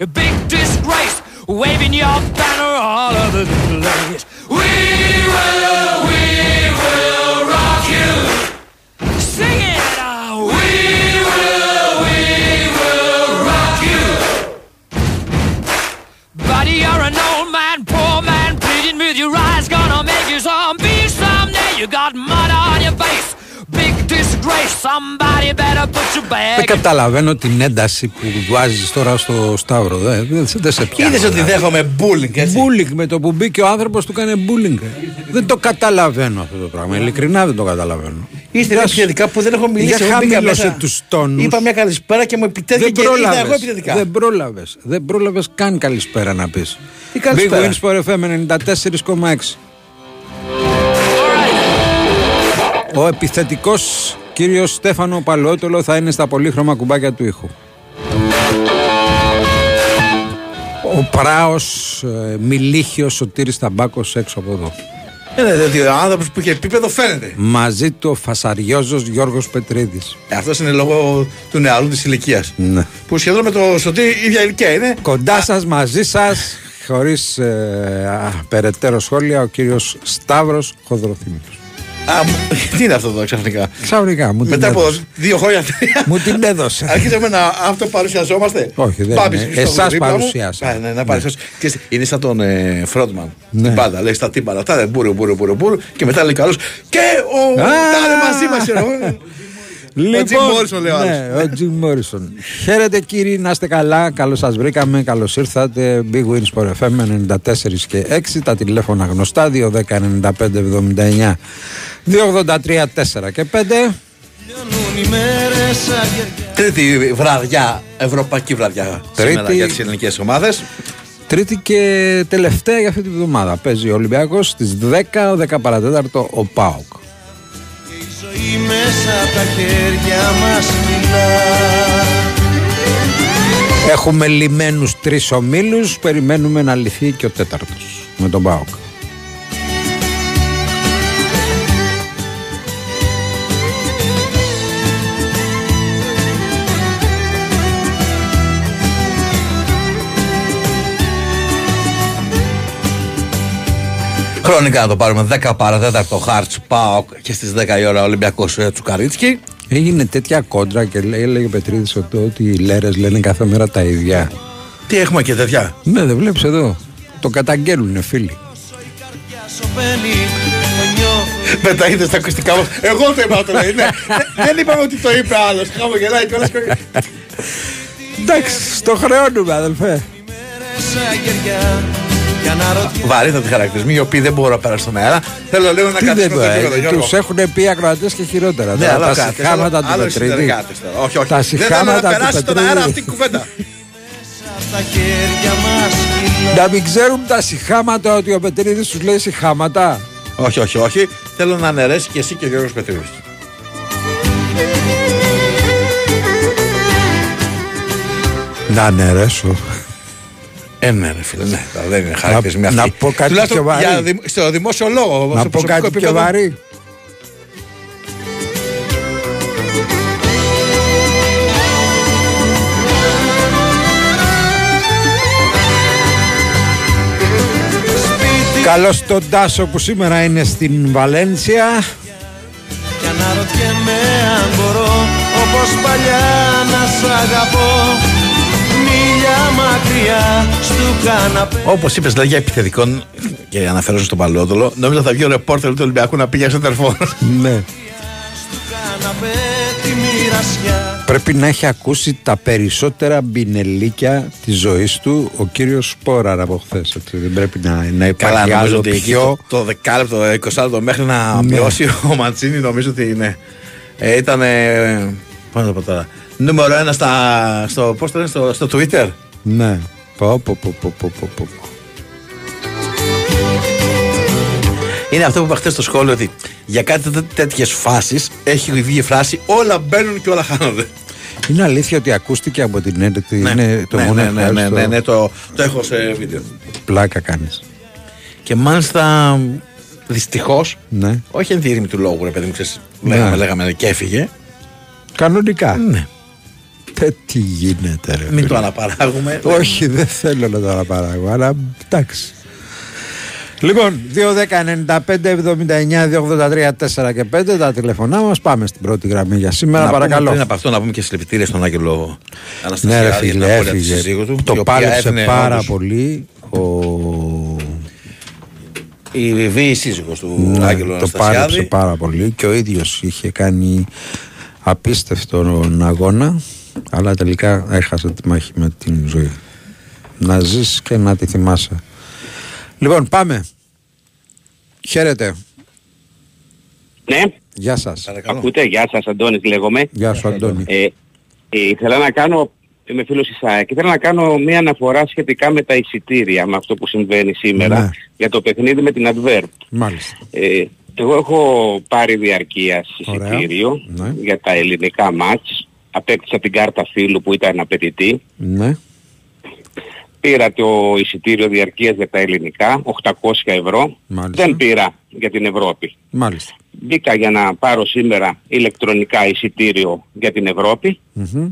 a big disgrace, waving your banner all over the place. We will, we will rock you. Sing it out. We will, we will rock you. Buddy, you're an old man, poor man, pleading with your eyes, gonna make you zombie someday. You got mud Δεν καταλαβαίνω την ένταση που βάζεις τώρα στο Σταύρο. Δεν, δεν, δεν σε πιάνω. Είδες ότι δηλαδή. δέχομαι bullying, έτσι; Μπούλινγκ με το που μπήκε ο άνθρωπος του έκανε μπούλινγκ. Δεν το καταλαβαίνω αυτό το πράγμα. Ειλικρινά δεν το καταλαβαίνω. Είστε Για ένα σ- επιθετικά που δεν έχω μιλήσει. Για εγώ μπήκα χαμήλωσε μέσα. τους τόνους. Είπα μια καλησπέρα και μου επιτέθηκε Δεν και είδα εγώ πρόλαβες. επιθετικά. Δεν πρόλαβες. Δεν πρόλαβες καν καλησπέρα να πεις. Τι καλησπέρα; Big Wins for FM 94,6. Ο επιθετικός κύριος Στέφανο Παλαιότολο θα είναι στα πολύχρωμα κουμπάκια του ήχου. Ο πράος ε, Μιλίχιος Σωτήρης Ταμπάκος έξω από εδώ. Είναι δηλαδή ο άνθρωπος που είχε επίπεδο φαίνεται. Μαζί του ο φασαριόζος Γιώργος Πετρίδης. Αυτός είναι λόγω του νεαρού της ηλικίας. Ναι. Που σχεδόν με το σωτή ίδια ηλικία είναι. Κοντά σας, μαζί σας, χωρίς ε, α, περαιτέρω σχόλια, ο κύριος Σταύρος Χοδροθύμιος. Α, μου- τι είναι αυτό εδώ ξαφνικά; Ξαφνικά μου την Μετά από έδωσε. δύο χρόνια τρία. Μου την έδωσε. Αρχίσαμε να αυτοπαρουσιαζόμαστε; Όχι, δεν Μπάμπης είναι. Χριστόφορου Εσάς δίπλα μου. παρουσιάσα. Α, ναι, να παρουσιάσω. Ξέρεις, Είναι σαν τον ε, Φρόντμαν. Ναι. Την πάντα. Λέει στα τύμπανα. Αυτά δεν μπούρου, μπούρου, μπούρου, μπούρου. Και μετά λέει καλώ. Και ο. Α! Τάνε μαζί μας. ξέρω εγώ. Jim Morrison, λέει ο άλλος. ναι, ο Τζιμ Μόρισον. Χαίρετε κύριοι, να είστε καλά. Καλώς σας βρήκαμε, καλώς ήρθατε. Big Wins for FM 94 και 6. Τα τηλέφωνα γνωστά 210 95 79 283 4 και 5. Τρίτη βραδιά, ευρωπαϊκή βραδιά. Τρίτη. Σήμερα για τις ελληνικές ομάδες. Τρίτη και τελευταία για αυτή τη βδομάδα. Παίζει ο Ολυμπιακός στις 10, 10 παρατέταρτο ο Πάοκ. Η ζωή μέσα από τα χέρια μας μιλά Έχουμε λιμένους τρεις ομίλους, περιμένουμε να λυθεί και ο τέταρτος με τον ΠΑΟΚ. Χρονικά να το πάρουμε 10 παρατέταρτο Χάρτς Πάοκ και στις 10 η ώρα Ολυμπιακός Τσουκαρίτσκι. Έγινε τέτοια κόντρα και λέει, έλεγε ο Πετρίδης ότι, ότι οι λέρες λένε κάθε μέρα τα ίδια. Τι έχουμε και τέτοια; Ναι, δεν βλέπεις εδώ. Το καταγγέλνουνε φίλοι. Σωπαίνει το νιώθω Μετά είδες τα ακουστικά μας. Εγώ το είπα το λέει. ναι. Δεν- Δεν είπαμε ότι το είπε άλλος. Χαμογελάει κιόλας. Εντάξει, στο χρεώνουμε αδελφέ. Μέρες αγεριά Για να ρωτήσω Βαρύτατοι χαρακτηρισμοί οι οποίοι δεν μπορώ να περάσω στον αέρα. Θέλω λίγο να Τι δεν καθίσω το επίπεδο, πω, Γιώργο. τους έχουν πει ακροατές και χειρότερα. Ναι, Τώρα άλλο τα κάτι. συχάματα του Άλλο Πετρίδη. συνεργάτες τώρα. Όχι, όχι. Τα Δεν θέλω να συχάματα του περάσει στον αέρα Πετρίδη. αυτή η κουβέντα. απ' τα χέρια μας κυλά Να μην ξέρουν τα συχάματα ότι ο Πετρίδης τους λέει συχάματα. Όχι, όχι, όχι. Θέλω να αναιρέσει και εσύ και ο Γιώργος Πετρίδης. Να αναιρέσω. Ε, ναι, ρε φίλε, ναι, τώρα δεν είναι χαρακτηρισμοί Να- αυτοί. να πω κάτι Τουλάχιστον πιο βαρύ. για δημ- στο δημόσιο λόγο. Να στο πω προσωπικό κάτι πιο επίπεδο. βαρύ. Καλώς τον Τάσο που σήμερα είναι στην Βαλένσια. Για να ρωτιέμαι αν μπορώ Όπως παλιά να σ' αγαπώ Μίλια μακριά στου καναπέ Όπως είπες, δηλαδή για επιθετικών και αναφέρω στον Παλαιόδολο, νόμιζα θα βγει ο ρεπόρτερ του Ολυμπιακού να πήγε σε τερφόρ. Ναι. Στου καναπέ τη μοιρασιά Πρέπει να έχει ακούσει τα περισσότερα μπινελίκια της ζωής του ο κύριος Σπόραρ από χθες. Δεν πρέπει να, να υπάρχει Καλά, νομίζω άλλο ότι εκεί πιο. το, το δεκάλεπτο, 20 λεπτό μέχρι να Ναι. μειώσει ο Μαντσίνη, νομίζω ότι είναι. Ε, ήταν. Ε, Πώ να το πω τώρα. Νούμερο ένα στα, στο, πώς το λένε, στο, στο Twitter. Ναι. Πω, πω, πω, πω, πω, πω, πω. Είναι αυτό που είπα χθες στο σχόλιο ότι για κάτι τέτοιες φάσεις έχει βγει η φράση Όλα μπαίνουν και όλα χάνονται. Είναι αλήθεια ότι ακούστηκε από την έντετη. είναι το ναι, μόνο ναι, ναι, ναι, ευχάριστο. ναι, ναι, το, το έχω σε βίντεο. Πλάκα κάνεις. Και μάλιστα δυστυχώς, Ναι. όχι εν θηρήμη του λόγου, ρε παιδί μου, ξέρεις, Ναι. λέγαμε, λέγαμε και έφυγε. Κανονικά. Ναι. Τε, τι γίνεται, ρε. Μην φίλε. το αναπαράγουμε. Όχι, δεν θέλω να το αναπαράγω, αλλά εντάξει. Λοιπόν, 2-10-95-79-283-4 και 5 τα τηλεφωνά μας. Πάμε στην πρώτη γραμμή για σήμερα. Να πούμε παρακαλώ. Πριν από αυτό να πούμε και συλληπιτήρια στον Άγγελο Ναι, Αναστασιάδη ρε για την φίλε, απώλεια της έφυγε. σύζυγους του, η Το οποία πάλεψε έδινε πάρα όντως πολύ. Ο... Η βίαιη σύζυγος του Ναι, Άγγελου το πάλεψε Αναστασιάδη. πάρα πολύ και ο ίδιος είχε κάνει απίστευτο αγώνα αλλά τελικά έχασε τη μάχη με την ζωή. Να ζεις και να τη θυμάσαι. Λοιπόν, πάμε. Χαίρετε. Ναι, Γεια σας. Παρακαλώ. ακούτε; Γεια σας, Αντώνης λέγομαι. Γεια σου, Αντώνη. Ε, ε, ήθελα να κάνω, είμαι φίλος της ΑΕΚ, ήθελα να κάνω μια αναφορά σχετικά με τα εισιτήρια, με αυτό που συμβαίνει σήμερα, Ναι. για το παιχνίδι με την Adverb. Μάλιστα. Ε, εγώ έχω πάρει διαρκείας Ωραία. εισιτήριο Ναι. για τα ελληνικά μάτς. Απέκτησα την κάρτα φίλου που ήταν απαιτητή. Ναι. Πήρα το εισιτήριο διαρκείας για τα ελληνικά, 800 ευρώ. Μάλιστα. Δεν πήρα για την Ευρώπη. Μάλιστα. Μπήκα για να πάρω σήμερα ηλεκτρονικά εισιτήριο για την Ευρώπη. Μμμ.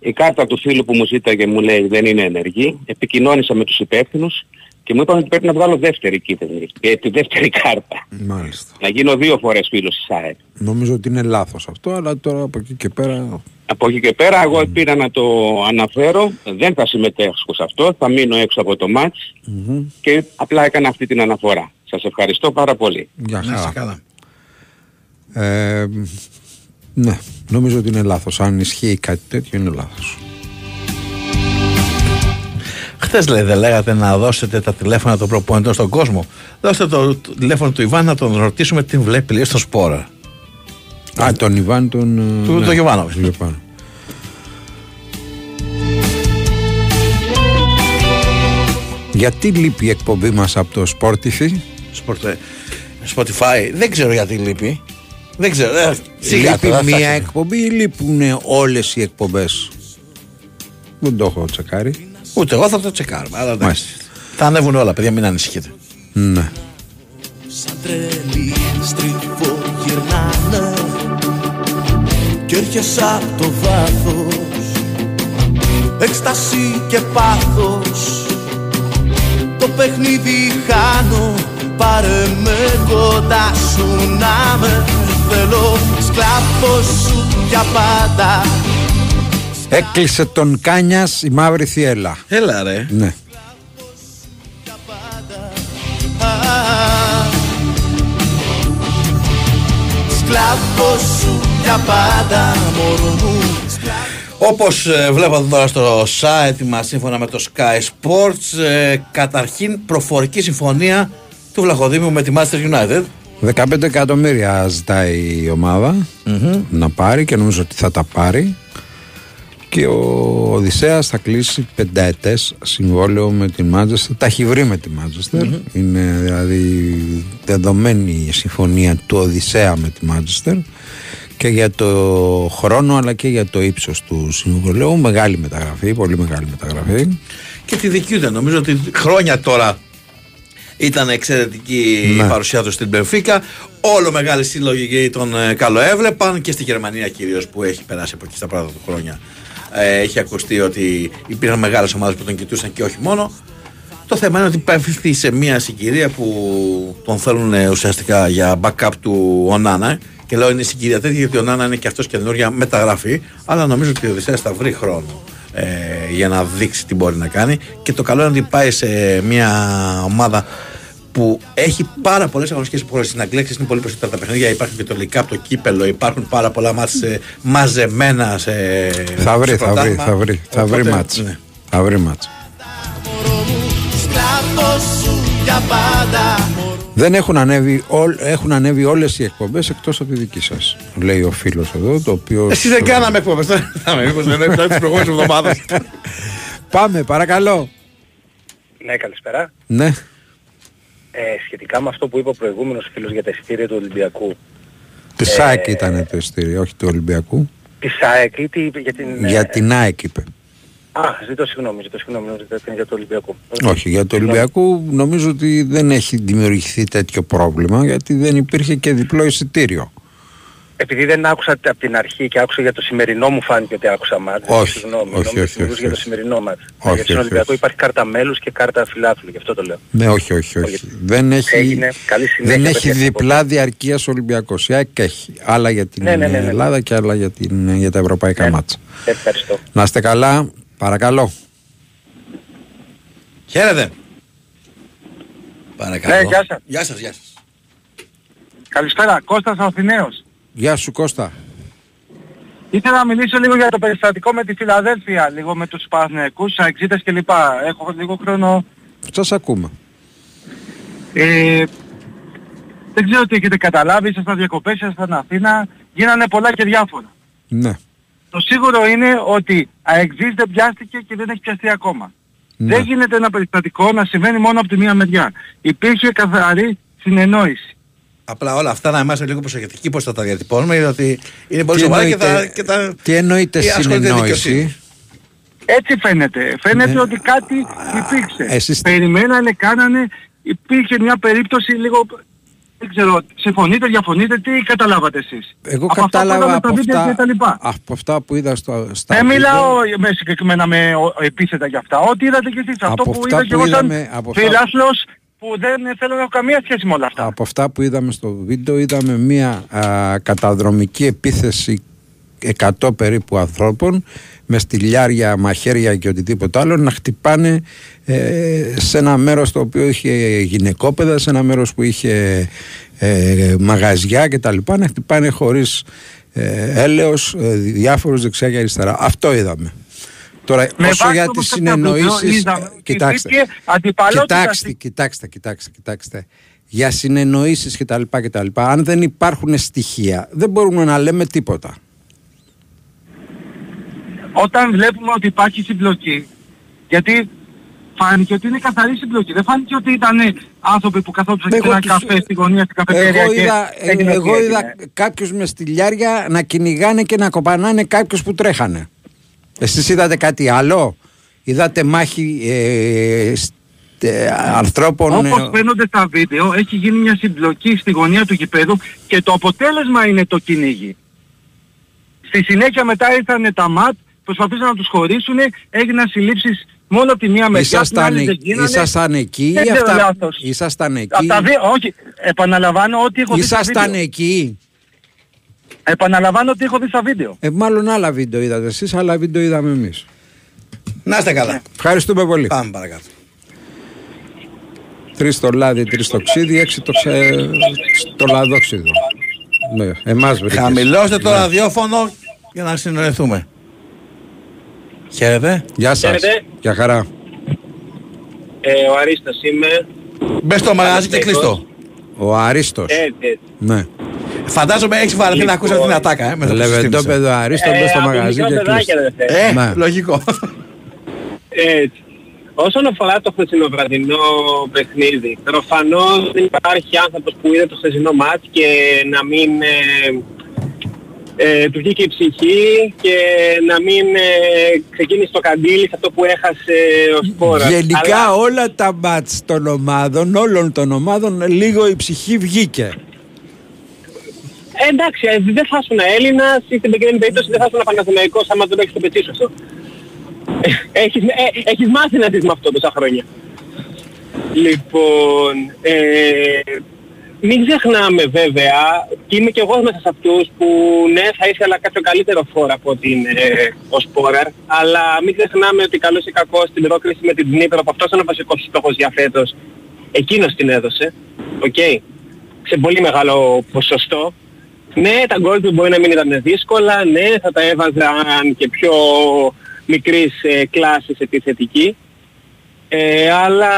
Η κάρτα του φίλου που μου ζήταγε μου λέει δεν είναι ενεργή. Επικοινώνησα με τους υπεύθυνους και μου είπαν ότι πρέπει να βγάλω δεύτερη κίτρινη, ε, τη δεύτερη κάρτα. Μάλιστα. Να γίνω δύο φορές φίλος της ΑΕΠ. Νομίζω ότι είναι λάθος αυτό, αλλά τώρα από εκεί και πέρα... Από εκεί και πέρα εγώ πήρα να το αναφέρω, δεν θα συμμετέχω σε αυτό, θα μείνω έξω από το μάτς Μμμ. και απλά έκανα αυτή την αναφορά. Σας ευχαριστώ πάρα πολύ. Γεια Να είσαι χαρά. καλά. Ε, ναι, νομίζω ότι είναι λάθος. Αν ισχύει κάτι τέτοιο είναι λάθος. Χθες λέει, δεν λέγατε να δώσετε τα τηλέφωνα των προπονητών στον κόσμο. Δώστε το, το τηλέφωνο του Ιβάν να τον ρωτήσουμε τι βλέπει λέει στο σπόρα. Α, τον Ιβάν τον... ε, Του- τον Γιωβάνοβιτς. τον Γιωβάνοβιτ. Γιατί λείπει η εκπομπή μας από το Sportify; Σπορτε- Spotify. Δεν ξέρω γιατί λείπει. Δεν ξέρω. Ε, σιγά Λείπει τώρα, μία φτάσαμε. εκπομπή ή λείπουν όλες οι εκπομπές; Δεν το έχω τσεκάρει Ούτε εγώ θα το τσεκάρω. Αλλά εντάξει. Μάλιστα. Θα ανέβουν όλα, παιδιά, μην ανησυχείτε. Ναι Σαν τρελή στριφογυρνάνε Κι έρχεσαι απ' το βάθος Έκσταση και πάθος Το παιχνίδι χάνω Πάρε με κοντά σου να με Θέλω σκλάβος σου για πάντα Έκλεισε τον Κάνιας η μαύρη θιέλα. Έλα ρε. Ναι. Σκλάβος σου για πάντα μωρό μου. Όπως βλέπατε τώρα στο site μας, σύμφωνα με το Sky Sports, ε, καταρχήν προφορική συμφωνία του Βλαχοδήμου με τη Manchester United. 15 εκατομμύρια ζητάει η ομαδα να πάρει και νομίζω ότι θα τα πάρει και ο Οδυσσέας θα κλείσει πενταετές συμβόλαιο με τη Μάντζεστερ τα έχει βρει με τη μαντζεστερ είναι δηλαδή δεδομένη η συμφωνία του Οδυσσέα με τη Μάντζεστερ και για το χρόνο αλλά και για το ύψος του συμβολέου μεγάλη μεταγραφή, πολύ μεγάλη μεταγραφή Και τη δικαιούται. Νομίζω ότι χρόνια τώρα ήταν εξαιρετική Ναι. η παρουσία τους στην Πενφύκα. Όλο μεγάλοι σύλλογοι τον ε, καλοέβλεπαν και στη Γερμανία κυρίως που έχει περάσει από εκεί στα πρώτα του χρόνια. Ε, έχει ακουστεί ότι υπήρχαν μεγάλες ομάδες που τον κοιτούσαν και όχι μόνο. Το θέμα είναι ότι πέφτει σε μια συγκυρία που τον θέλουν ε, ουσιαστικά για backup του Ονάνα. Και λέω είναι συγκυρία τέτοια γιατί ο Ονάνα είναι και αυτός καινούργια μεταγραφή. Αλλά νομίζω ότι ο Οδυσσέας θα βρει χρόνο ε, για να δείξει τι μπορεί να κάνει. Και το καλό είναι ότι πάει σε μια ομάδα που έχει πάρα πολλές αγωνιστικές υποχρεώσεις. Στην Αγγλία ξέρεις, είναι πολύ περισσότερα τα παιχνίδια. Υπάρχουν και το Λικά, το κύπελο, υπάρχουν πάρα πολλά μάτς ε, μαζεμένα σε. θα βρει, σε θα βρει, πρωτάθλημα. θα βρει, θα βρει Οπότε, μάτς ναι. θα βρει μάτς μωρό μου Σκλάβος σου για πάντα μωρό Δεν έχουν ανέβει, όλ, έχουν ανέβει όλες οι εκπομπές εκτός από τη δική σας Λέει ο φίλος εδώ το οποίο Εσύ δεν κάναμε εκπομπές. Μήπω δεν είναι τι προηγούμενε εβδομάδε. Πάμε παρακαλώ Ναι, καλησπέρα. Ναι. Ε, σχετικά με αυτό που είπε ο προηγούμενος φίλος για τα εισιτήρια του Ολυμπιακού. Τη Ε, ΣΑΕΚ ήταν το εισιτήριο, όχι του Ολυμπιακού. Τη ΣΑΕΚ ή τι είπε για την... Για ε, την ΑΕΚ είπε. Α, ζητώ συγγνώμη, ζητώ συγγνώμη, νόμιζα ότι ήταν για το Ολυμπιακό. Όχι, για το Ολυμπιακού νομίζω ότι δεν έχει δημιουργηθεί τέτοιο πρόβλημα γιατί δεν υπήρχε και διπλό εισιτήριο. Επειδή δεν άκουσα από την αρχή και άκουσα για το σημερινό μου φάνηκε ότι άκουσα μάτς. Όχι, Συγγνώμη, όχι, νόμιζα όχι, ότι μιλούσε όχι, για το όχι. σημερινό μάτς. Όχι, για τον όχι, Ολυμπιακό όχι. υπάρχει κάρτα μέλους και κάρτα φιλάθλου, γι' αυτό το λέω. Ναι, όχι, όχι, όχι. Όχι. Δεν έχει, Έγινε. Καλή συνέχεια, δεν έχει παιδιά, διπλά διαρκείας Ολυμπιακός. Η ΑΕΚ έχει. Άλλα για την Ναι, ναι, ναι, ναι. Ελλάδα και άλλα για, την, για τα ευρωπαϊκά Ναι. μάτσα. Ευχαριστώ. Να είστε καλά, παρακαλώ. Χαίρετε. Παρακαλώ. Ναι, γεια σας. Γεια σας, γεια σας. Καλησπέρα, Κώστας Αθηναίος. Γεια σου Κώστα. Ήθελα να μιλήσω λίγο για το περιστατικό με τη Φιλαδέλφια, λίγο με τους Παναθηναϊκούς, αεξίτες κλπ. Έχω λίγο χρόνο. Σας ακούμε. Ε, δεν ξέρω τι έχετε καταλάβει, ήσασταν διακοπές, ήσασταν Αθήνα, γίνανε πολλά και διάφορα. Ναι. Το σίγουρο είναι ότι αεξής δεν πιάστηκε και δεν έχει πιαστεί ακόμα. ναι. Δεν γίνεται ένα περιστατικό να συμβαίνει μόνο από τη μία μεριά. Υπήρχε καθαρή συνεννόηση. Απλά όλα αυτά να είμαστε λίγο προσεκτικοί πώς θα τα διατυπώνουμε γιατί είναι πολύ Τι σοβαρά και, εννοείται- θα, και τα... Τι εννοείται ή ασχολείται η συνεννόηση; δικαιοσύνη. Έτσι φαίνεται. Φαίνεται Ναι. ότι κάτι υπήρξε. Εσείς- Περιμένανε, κάνανε, υπήρχε μια περίπτωση λίγο, δεν ξέρω, συμφωνείτε, διαφωνείτε, τι καταλάβατε εσείς; Εγώ από αυτά που κατάλαβα είδαμε από στα βίντεο αυτά, και τα λοιπά. από αυτά που είδα στο, στα Δεν βίντεο, μιλάω με συγκεκριμένα με ο- επίθετα για αυτά. Ό,τι είδατε κι εσείς. Αυτό Από που αυτά είδα και που εγώ σαν είδαμε- από αυτά- φίλαθλος που δεν θέλω να έχω καμία σχέση με όλα αυτά. Από αυτά που είδαμε στο βίντεο είδαμε μία α, καταδρομική επίθεση 100 περίπου ανθρώπων με στυλιάρια, μαχαίρια και οτιδήποτε άλλο να χτυπάνε ε, σε ένα μέρος το οποίο είχε γυναικόπαιδα, σε ένα μέρος που είχε ε, μαγαζιά και τα λοιπά, να χτυπάνε χωρίς ε, έλεος ε, διάφορους δεξιά και αριστερά. Αυτό είδαμε. Τώρα, Με όσο βάση για όμως τις κάποια βίντεο συνεννοήσεις... είδαμε ε, ότι κοιτάξτε, υπήρχε αντιπαλότητα κοιτάξτε, στη- κοιτάξτε, κοιτάξτε, κοιτάξτε. Για συνεννοήσεις και τα λοιπά και τα λοιπά. Αν δεν υπάρχουν στοιχεία, δεν μπορούμε να λέμε τίποτα. Όταν βλέπουμε ότι υπάρχει συμπλοκή, γιατί φάνηκε ότι είναι καθαρή συμπλοκή. Δεν φάνηκε ότι ήταν άνθρωποι που καθόντουσαν σε Εγώ ένα τους- καφέ στη γωνία στην καφετέρια Εγώ και είδα, έγινε εγώ ό,τι είδα έγινε. κάποιους με στυλιάρια να κυνηγάνε και να κοπανάνε κάποιους που τρέχανε. Εσείς είδατε κάτι άλλο; Είδατε μάχη ε, σ- ε, ανθρώπων. Όπως ε, φαίνονται στα βίντεο, έχει γίνει μια συμπλοκή στη γωνία του γηπέδου και το αποτέλεσμα είναι το κυνήγι. Στη συνέχεια μετά ήρθαν τα ΜΑΤ, προσπαθήσαν να τους χωρίσουν, έγιναν συλλήψεις μόνο από τη μία μεριά, την Ήσασταν, άλλη δεν γίνανε. ήσασταν εκεί Δεν ή ξέρω αυτά. λάθος. Ήσασταν εκεί. Από τα δύο, όχι, επαναλαμβάνω ότι έχω δει στα Ήσασταν βίντεο. εκεί. Επαναλαμβάνω ότι έχω δει στα βίντεο. Ε, μάλλον άλλα βίντεο είδατε εσείς, άλλα βίντεο είδαμε εμείς. Να είστε καλά. Ευχαριστούμε πολύ. Πάμε παρακάτω. Τρεις το λάδι, τρεις το ξύδι, έξι το, ξε... το λαδόξιδο. Ναι, εμάς βρήκες. Χαμηλώστε το Ναι. ραδιόφωνο για να συνοηθούμε. Χαίρετε. Γεια σας. Χαίρετε. Γεια χαρά. Ε, ο Αρίστος είμαι. Μπες στο μαγαζί και κλειστό. Ο Αρίστος. Έτσι, έτσι. Ναι. Φαντάζομαι έχεις βαρεθεί να Λοιπόν. ακούσεις αυτή την ατάκα. Ε, μετά που συστήνεσαι. Λεβεντόπεδο Αρίστο, μπες στο από μαγαζί μικρά και παιδάκια, κλείστο. ρε φίλε. Ε, Ναι. λογικό. Έτσι. Όσον αφορά το χθεσινό βραδινό παιχνίδι, προφανώς δεν υπάρχει άνθρωπος που είδε το χθεσινό μάτς και να μην ε, ε, του βγήκε η ψυχή και να μην ε, ξεκίνησε το καντήλι σε αυτό που έχασε ο Σπόρας. Γενικά Αλλά- όλα τα μάτς των ομάδων, όλων των ομάδων, λίγο η ψυχή βγήκε. Ε, εντάξει, ε, δεν θα ήσουν Έλληνας ή στην προκειμένη περίπτωση δεν θα ήσουν Παναθηναϊκός άμα δεν το έχεις στο πετσί σου αυτό. Ε, έχεις, ε, έχεις μάθει να ζεις με αυτό τόσα χρόνια. Λοιπόν, ε, μην ξεχνάμε βέβαια, και είμαι και εγώ μέσα σε αυτούς που ναι θα ήθελα κάποιο καλύτερο φορ από ότι είναι ε, ο Σπόραρ, αλλά μην ξεχνάμε ότι καλός ή κακός στην πρόκριση με την Ντνίπρο, που αυτός είναι ο βασικός στόχος για φέτος, εκείνος την έδωσε, οκ, σε πολύ μεγάλο ποσοστό. Ναι, τα γκολ του μπορεί να μην ήταν δύσκολα, ναι, θα τα έβαζαν και πιο μικρής ε, κλάσης επιθετική, ε, αλλά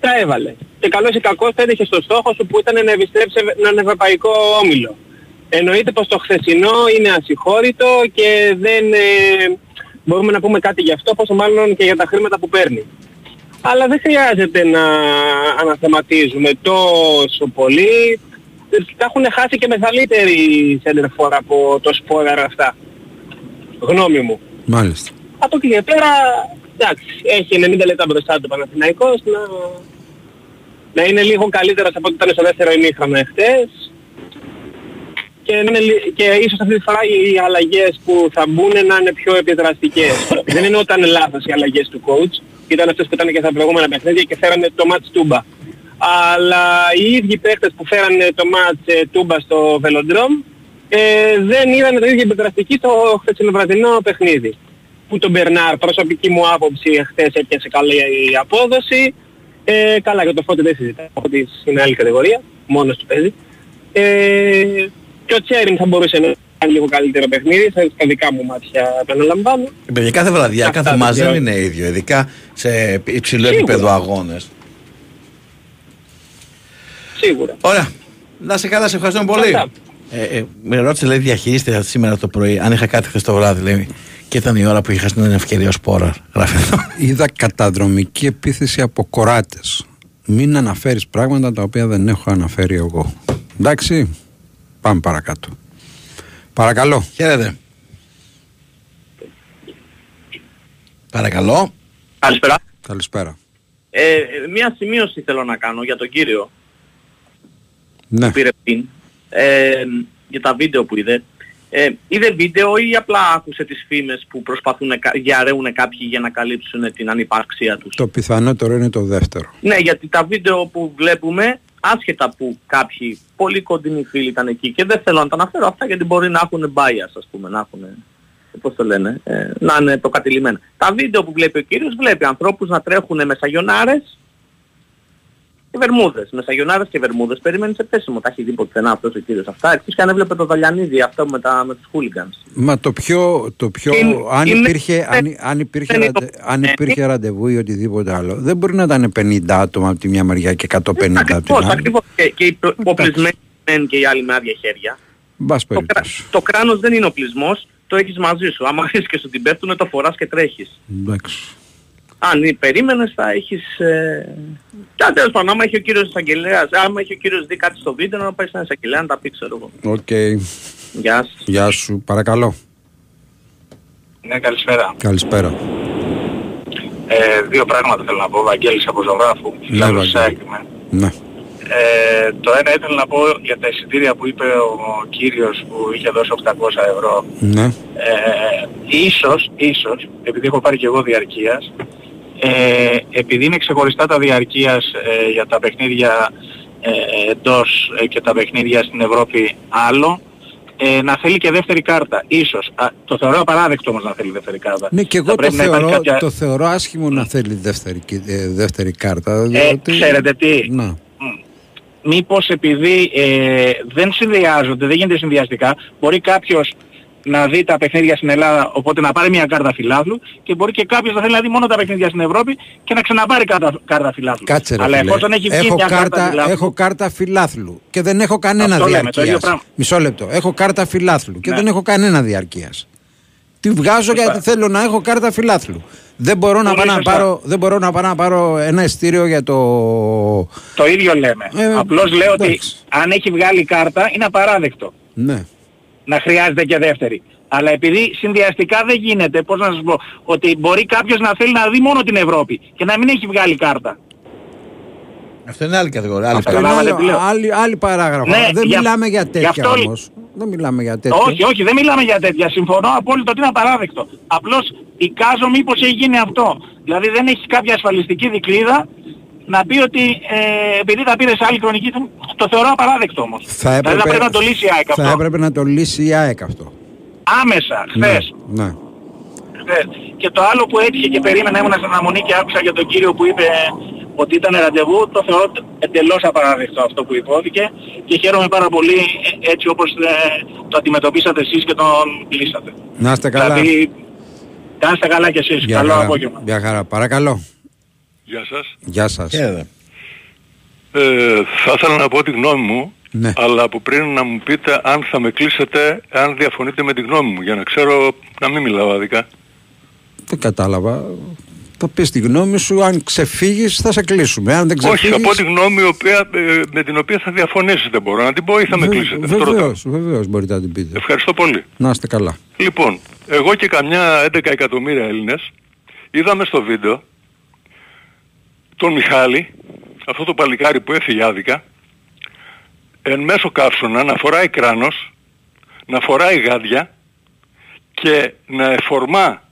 τα έβαλε. Και καλός ή κακός πέτυχε στο στόχο σου που ήταν να επιστρέψει σε έναν ευρωπαϊκό όμιλο. Εννοείται πως το χθεσινό είναι ασυγχώρητο και δεν ε, μπορούμε να πούμε κάτι γι' αυτό, πόσο μάλλον και για τα χρήματα που παίρνει. Αλλά δεν χρειάζεται να αναθεματίζουμε τόσο πολύ. Τα έχουν χάσει και μεγαλύτερη σέντερφορ από το σπόρα αυτά. Γνώμη μου. Μάλιστα. Από εκεί και πέρα, εντάξει, έχει 90 λεπτά μπροστά του Παναθηναϊκός να, να είναι λίγο καλύτερος από ό,τι ήταν στο δεύτερο ημίχρονο εχθές. Και, να είναι λι- και ίσως αυτή τη φορά οι αλλαγές που θα μπουν να είναι πιο επιδραστικές. Δεν είναι όταν λάθος οι αλλαγές του coach. Ήταν αυτές που ήταν και στα προηγούμενα παιχνίδια και φέρανε το match τούμπα. Αλλά οι ίδιοι παίχτες που φέρανε το match ε, τούμπα στο Velodrome ε, δεν είδαν το ίδιο επιδραστική στο χθεσινοβραδινό παιχνίδι. Που τον Μπερνάρ, προσωπική μου άποψη, χθες έπιασε καλή η απόδοση. Ε, καλά, για το Φώτη δεν συζητάω, ο Φώτης είναι άλλη κατηγορία, μόνος του παίζει. Ε, και ο Τσέριν θα μπορούσε να κάνει λίγο καλύτερο παιχνίδι, στα στα δικά μου μάτια επαναλαμβάνω. Ε, Παιδιά, κάθε βραδιά, Αυτά κάθε δεν μάτς δεν ξέρω. είναι ίδιο, ειδικά σε υψηλό Σίγουρα. επίπεδο αγώνες. Σίγουρα. Ωραία. Να σε καλά, σε ευχαριστούμε πολύ. Αυτά. Ε, ε, με ρώτησε, λέει, διαχείριστε σήμερα το πρωί, αν είχα κάτι χθες το βράδυ, λέει. Και ήταν η ώρα που είχα στην ευκαιρία ο Σπόρα. Γράφει εδώ. Είδα καταδρομική επίθεση από κοράτε. Μην αναφέρεις πράγματα τα οποία δεν έχω αναφέρει εγώ. Εντάξει, πάμε παρακάτω. Παρακαλώ. Χαίρετε. Παρακαλώ. Καλησπέρα. Καλησπέρα. Ε, ε, μία σημείωση θέλω να κάνω για τον κύριο Ναι. που πήρε πριν, ε, για τα βίντεο που είδε. Ε, είδε βίντεο ή απλά άκουσε τις φήμες που προσπαθούν, διαρρέουν κάποιοι για να καλύψουν την ανυπάρξία τους; Το πιθανότερο είναι το δεύτερο. Ναι, γιατί τα βίντεο που βλέπουμε, άσχετα που κάποιοι πολύ κοντινοί φίλοι ήταν εκεί και δεν θέλω να τα αναφέρω αυτά γιατί μπορεί να έχουν bias ας πούμε, να έχουν, πώς το λένε, ε, να είναι προκατηλημένα. Τα βίντεο που βλέπει ο κύριος βλέπει ανθρώπους να τρέχουν με σαγιονάρες και βερμούδες. Με σαγιονάρες και βερμούδες περιμένει σε πέσιμο. Τα έχει δει πουθενά αυτός ο κύριος αυτά. Εκτός και αν έβλεπε το Δαλιανίδη αυτό με, τα, με τους hooligans. Μα το πιο, το πιο Είναι- αν, είναι- υπήρχε, αν, αν, υπήρχε δεν είναι ραντε- το- αν ε, υπήρχε ραντεβού ή οτιδήποτε άλλο, δεν μπορεί να ήταν 50 άτομα από τη μια μεριά και 150 από την Ακριβώς, άλλη. ακριβώς. Και, και οι προ- οπλισμένοι μεν και οι άλλοι με άδεια χέρια. Μπας Το, κρά- περιπτώσει. το κράνος δεν είναι οπλισμός, το έχεις μαζί σου. Άμα αρχίσεις και σου την πέφτουνε το φοράς και τρέχεις. Εντάξει. Αν ή περίμενες θα έχεις... Ε... Και αν τέλος πάντων, άμα έχει ο κύριος εισαγγελέας, άμα έχει ο κύριος δει κάτι στο βίντεο, να πάει στον εισαγγελέα να τα πει, ξέρω εγώ. Οκ. Γεια σας. Γεια σου. Παρακαλώ. Ναι, καλησπέρα. Καλησπέρα. Ε, δύο πράγματα θέλω να πω. Βαγγέλης από Ζωγράφου. Ναι, Φίλαθλος Βαγγέλη. ΑΕΚ είμαι. Ναι. Ε, το ένα ήθελα να πω για τα εισιτήρια που είπε ο κύριος που είχε δώσει 800 ευρώ. Ναι. Ε, ίσως, ίσως, επειδή έχω πάρει και εγώ διαρκείας, ε, επειδή είναι ξεχωριστά τα διαρκείας ε, για τα παιχνίδια ε, εντός ε, και τα παιχνίδια στην Ευρώπη άλλο, ε, να θέλει και δεύτερη κάρτα. Ίσως. Α, το θεωρώ απαράδεκτο όμως να θέλει δεύτερη κάρτα. Ναι, και Θα εγώ το πρέπει να υπάρχει θεωρώ, κάποια- το θεωρώ άσχημο να θέλει δεύτερη, κι- ε, δεύτερη κάρτα. Ε, διότι- ξέρετε τι, Να. μήπως επειδή ε, δεν συνδυάζονται, δεν γίνεται συνδυαστικά, μπορεί κάποιος να δει τα παιχνίδια στην Ελλάδα, οπότε να πάρει μια κάρτα φιλάθλου και μπορεί και κάποιος να θέλει να δει μόνο τα παιχνίδια στην Ευρώπη και να ξαναπάρει κάρτα, κάρτα φιλάθλου. Κάτσε ρε Αλλά φίλε. εφόσον έχει βγει έχω, μια κάρτα, κάρτα, φιλάθλου, έχω κάρτα φιλάθλου και δεν έχω κανένα Αυτό λέμε, το ίδιο διαρκείας. πράγμα. Μισό λεπτό. Έχω κάρτα φιλάθλου και Ναι. δεν έχω κανένα διαρκείας. Τη βγάζω Σωστά. γιατί θέλω να έχω κάρτα φιλάθλου. Δεν μπορώ, να Πολύ πάω να σωστά. πάρω, δεν μπορώ να πάω να πάρω ένα ειστήριο για το... το ίδιο λέμε. Ε, Απλώς λέω ότι εντάξει. αν έχει βγάλει κάρτα είναι απαράδεκτο Ναι. Να χρειάζεται και δεύτερη. Αλλά επειδή συνδυαστικά δεν γίνεται, πώς να σας πω, ότι μπορεί κάποιος να θέλει να δει μόνο την Ευρώπη και να μην έχει βγάλει κάρτα. Αυτό είναι άλλη κατηγορία. Άλλη Αυτό ιστορία. Καταλάβατε άλλο- τι λέω. άλλη, άλλη παράγραφο. Ναι, δεν για- μιλάμε για γι' τέτοια αυτό- όμως. Δεν μιλάμε για τέτοια. Όχι, όχι, δεν μιλάμε για τέτοια. Συμφωνώ απόλυτα ότι είναι απαράδεκτο. Απλώς εικάζω μήπως έχει γίνει αυτό. Δηλαδή δεν έχει κάποια ασφαλιστική δικλίδα να πει ότι ε, επειδή τα πήρες σε άλλη χρονική, το θεωρώ απαράδεκτο όμως. Θα δηλαδή έπρεπε, θα πρέπει να το λύσει η ΑΕΚ θα αυτό. έπρεπε να το λύσει η ΑΕΚ αυτό. Άμεσα, χθες. Ναι. ναι. χθες. Και το άλλο που έτυχε και περίμενα, ήμουν στην αναμονή και άκουσα για τον κύριο που είπε ότι ήταν ραντεβού, το θεωρώ εντελώς απαράδεκτο αυτό που υπόθηκε και χαίρομαι πάρα πολύ ε, έτσι όπως ε, το αντιμετωπίσατε εσείς και τον κλείσατε. Να είστε καλά. Δηλαδή, κάνετε καλά κι εσείς. Γεια Καλό χαρά. απόγευμα. Γεια χαρά. Παρακαλώ. Γεια σας. Γεια σας. Χαίρετε. Ε, θα ήθελα να πω τη γνώμη μου, Ναι. αλλά από πριν να μου πείτε αν θα με κλείσετε, αν διαφωνείτε με τη γνώμη μου, για να ξέρω να μην μιλάω άδικα. Δεν κατάλαβα. Θα πεις τη γνώμη σου, αν ξεφύγεις θα σε κλείσουμε. Αν δεν Όχι, ξεφύγει. θα πω τη γνώμη η οποία, ε, με την οποία θα διαφωνήσετε μπορώ να την πω ή θα με κλείσετε. Αυτό ρωτάω. Βεβαίως, βεβαίω μπορείτε να την πείτε. Ευχαριστώ πολύ. Να είστε καλά. Λοιπόν, εγώ και καμιά 11 εκατομμύρια Έλληνες είδαμε στο βίντεο τον Μιχάλη, αυτό το παλικάρι που έφυγε άδικα, εν μέσω καύσωνα να φοράει κράνος, να φοράει γάντια και να εφορμά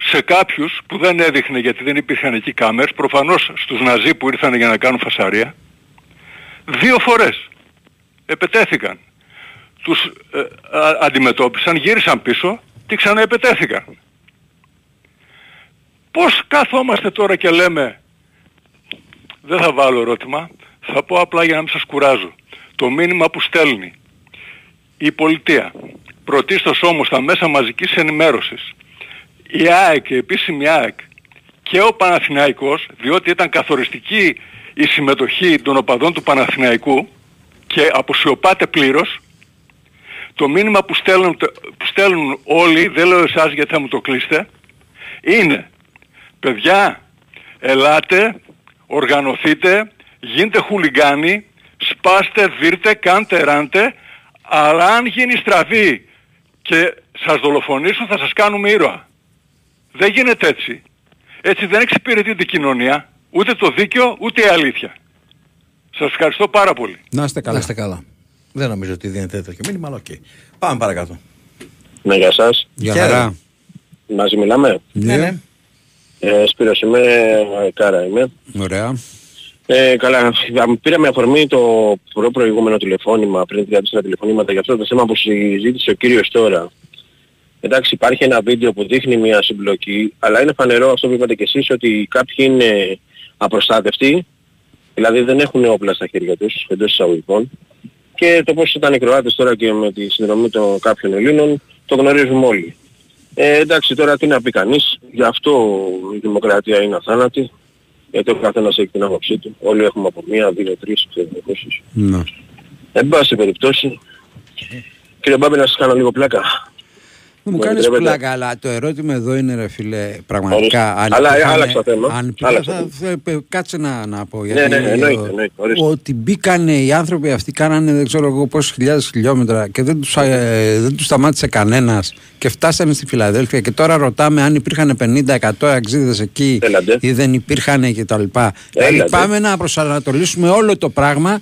σε κάποιους που δεν έδειχνε γιατί δεν υπήρχαν εκεί κάμερες, προφανώς στους Ναζί που ήρθαν για να κάνουν φασαρία, δύο φορές επετέθηκαν. Τους ε, α- αντιμετώπισαν, γύρισαν πίσω και ξαναεπετέθηκαν. Πώς καθόμαστε τώρα και λέμε, δεν θα βάλω ερώτημα, θα πω απλά για να μην σας κουράζω. Το μήνυμα που στέλνει η πολιτεία, πρωτίστως όμως τα μέσα μαζικής ενημέρωσης, η ΑΕΚ, η επίσημη ΑΕΚ και ο Παναθηναϊκός, διότι ήταν καθοριστική η συμμετοχή των οπαδών του Παναθηναϊκού και αποσιωπάται πλήρως, το μήνυμα που στέλνουν, που στέλνουν όλοι, δεν λέω εσάς γιατί θα μου το κλείσετε, είναι παιδιά, ελάτε, οργανωθείτε, γίνετε χουλιγκάνοι, σπάστε, δείρτε, κάντε, ράντε, αλλά αν γίνει στραβή και σας δολοφονήσουν θα σας κάνουμε ήρωες. Δεν γίνεται έτσι. Έτσι δεν εξυπηρετεί την κοινωνία, ούτε το δίκαιο, ούτε η αλήθεια. Σας ευχαριστώ πάρα πολύ. Να είστε καλά. Να είστε καλά. Δεν νομίζω ότι δίνεται τέτοιο μήνυμα, αλλά οκ. Πάμε παρακάτω. Ναι, γεια σας. Για Χαίρετε. χαρά. Μαζί μιλάμε; Ναι, ναι. Ε, Σπύρος είμαι, ε, Κάρα είμαι. Ωραία. Ε, καλά, πήραμε αφορμή το προ προηγούμενο τηλεφώνημα, πριν 34 τηλεφωνήματα, για αυτό το θέμα που συζήτησε ο κύριος τώρα. Εντάξει, υπάρχει ένα βίντεο που δείχνει μια συμπλοκή, αλλά είναι φανερό αυτό που είπατε και εσείς ότι κάποιοι είναι απροστάτευτοι, δηλαδή δεν έχουν όπλα στα χέρια τους, εντός εισαγωγικών, και το πώς ήταν οι Κροάτες τώρα και με τη συνδρομή των κάποιων Ελλήνων, το γνωρίζουμε όλοι. Ε, εντάξει, τώρα τι να πει κανείς, γι' αυτό η δημοκρατία είναι αθάνατη, γιατί ο καθένας έχει την άποψή του. Όλοι έχουμε από μία, δύο, τρεις ξεδοκούσεις. Ναι. Εν πάση περιπτώσει, κύριε Μπάμπη να σας κάνω λίγο πλάκα. Μου Μου κάνεις επιτρέπετε. πλάκα, αλλά το ερώτημα εδώ είναι ρε φίλε, πραγματικά Ορίστε. αν Αλλά, υπήρχαν- άλλαξα θέμα. Αν υπήρχαν- Άλλαξα θα- θέμα. θα- κάτσε να, να πω. Ναι, γιατί ναι, εννοείται, ο- εννοείται, ορίστε. Ότι μπήκανε οι άνθρωποι αυτοί, κάνανε δεν ξέρω εγώ πόσες χιλιάδες χιλιόμετρα και δεν τους, ε, δεν τους σταμάτησε κανένας και φτάσανε στη Φιλαδέλφια και τώρα ρωτάμε αν υπήρχαν 50-100 αξίδες εκεί Έλαντε. ή δεν υπήρχαν και τα λοιπά. Δηλαδή Έλαντε. πάμε να προσανατολίσουμε όλο το πράγμα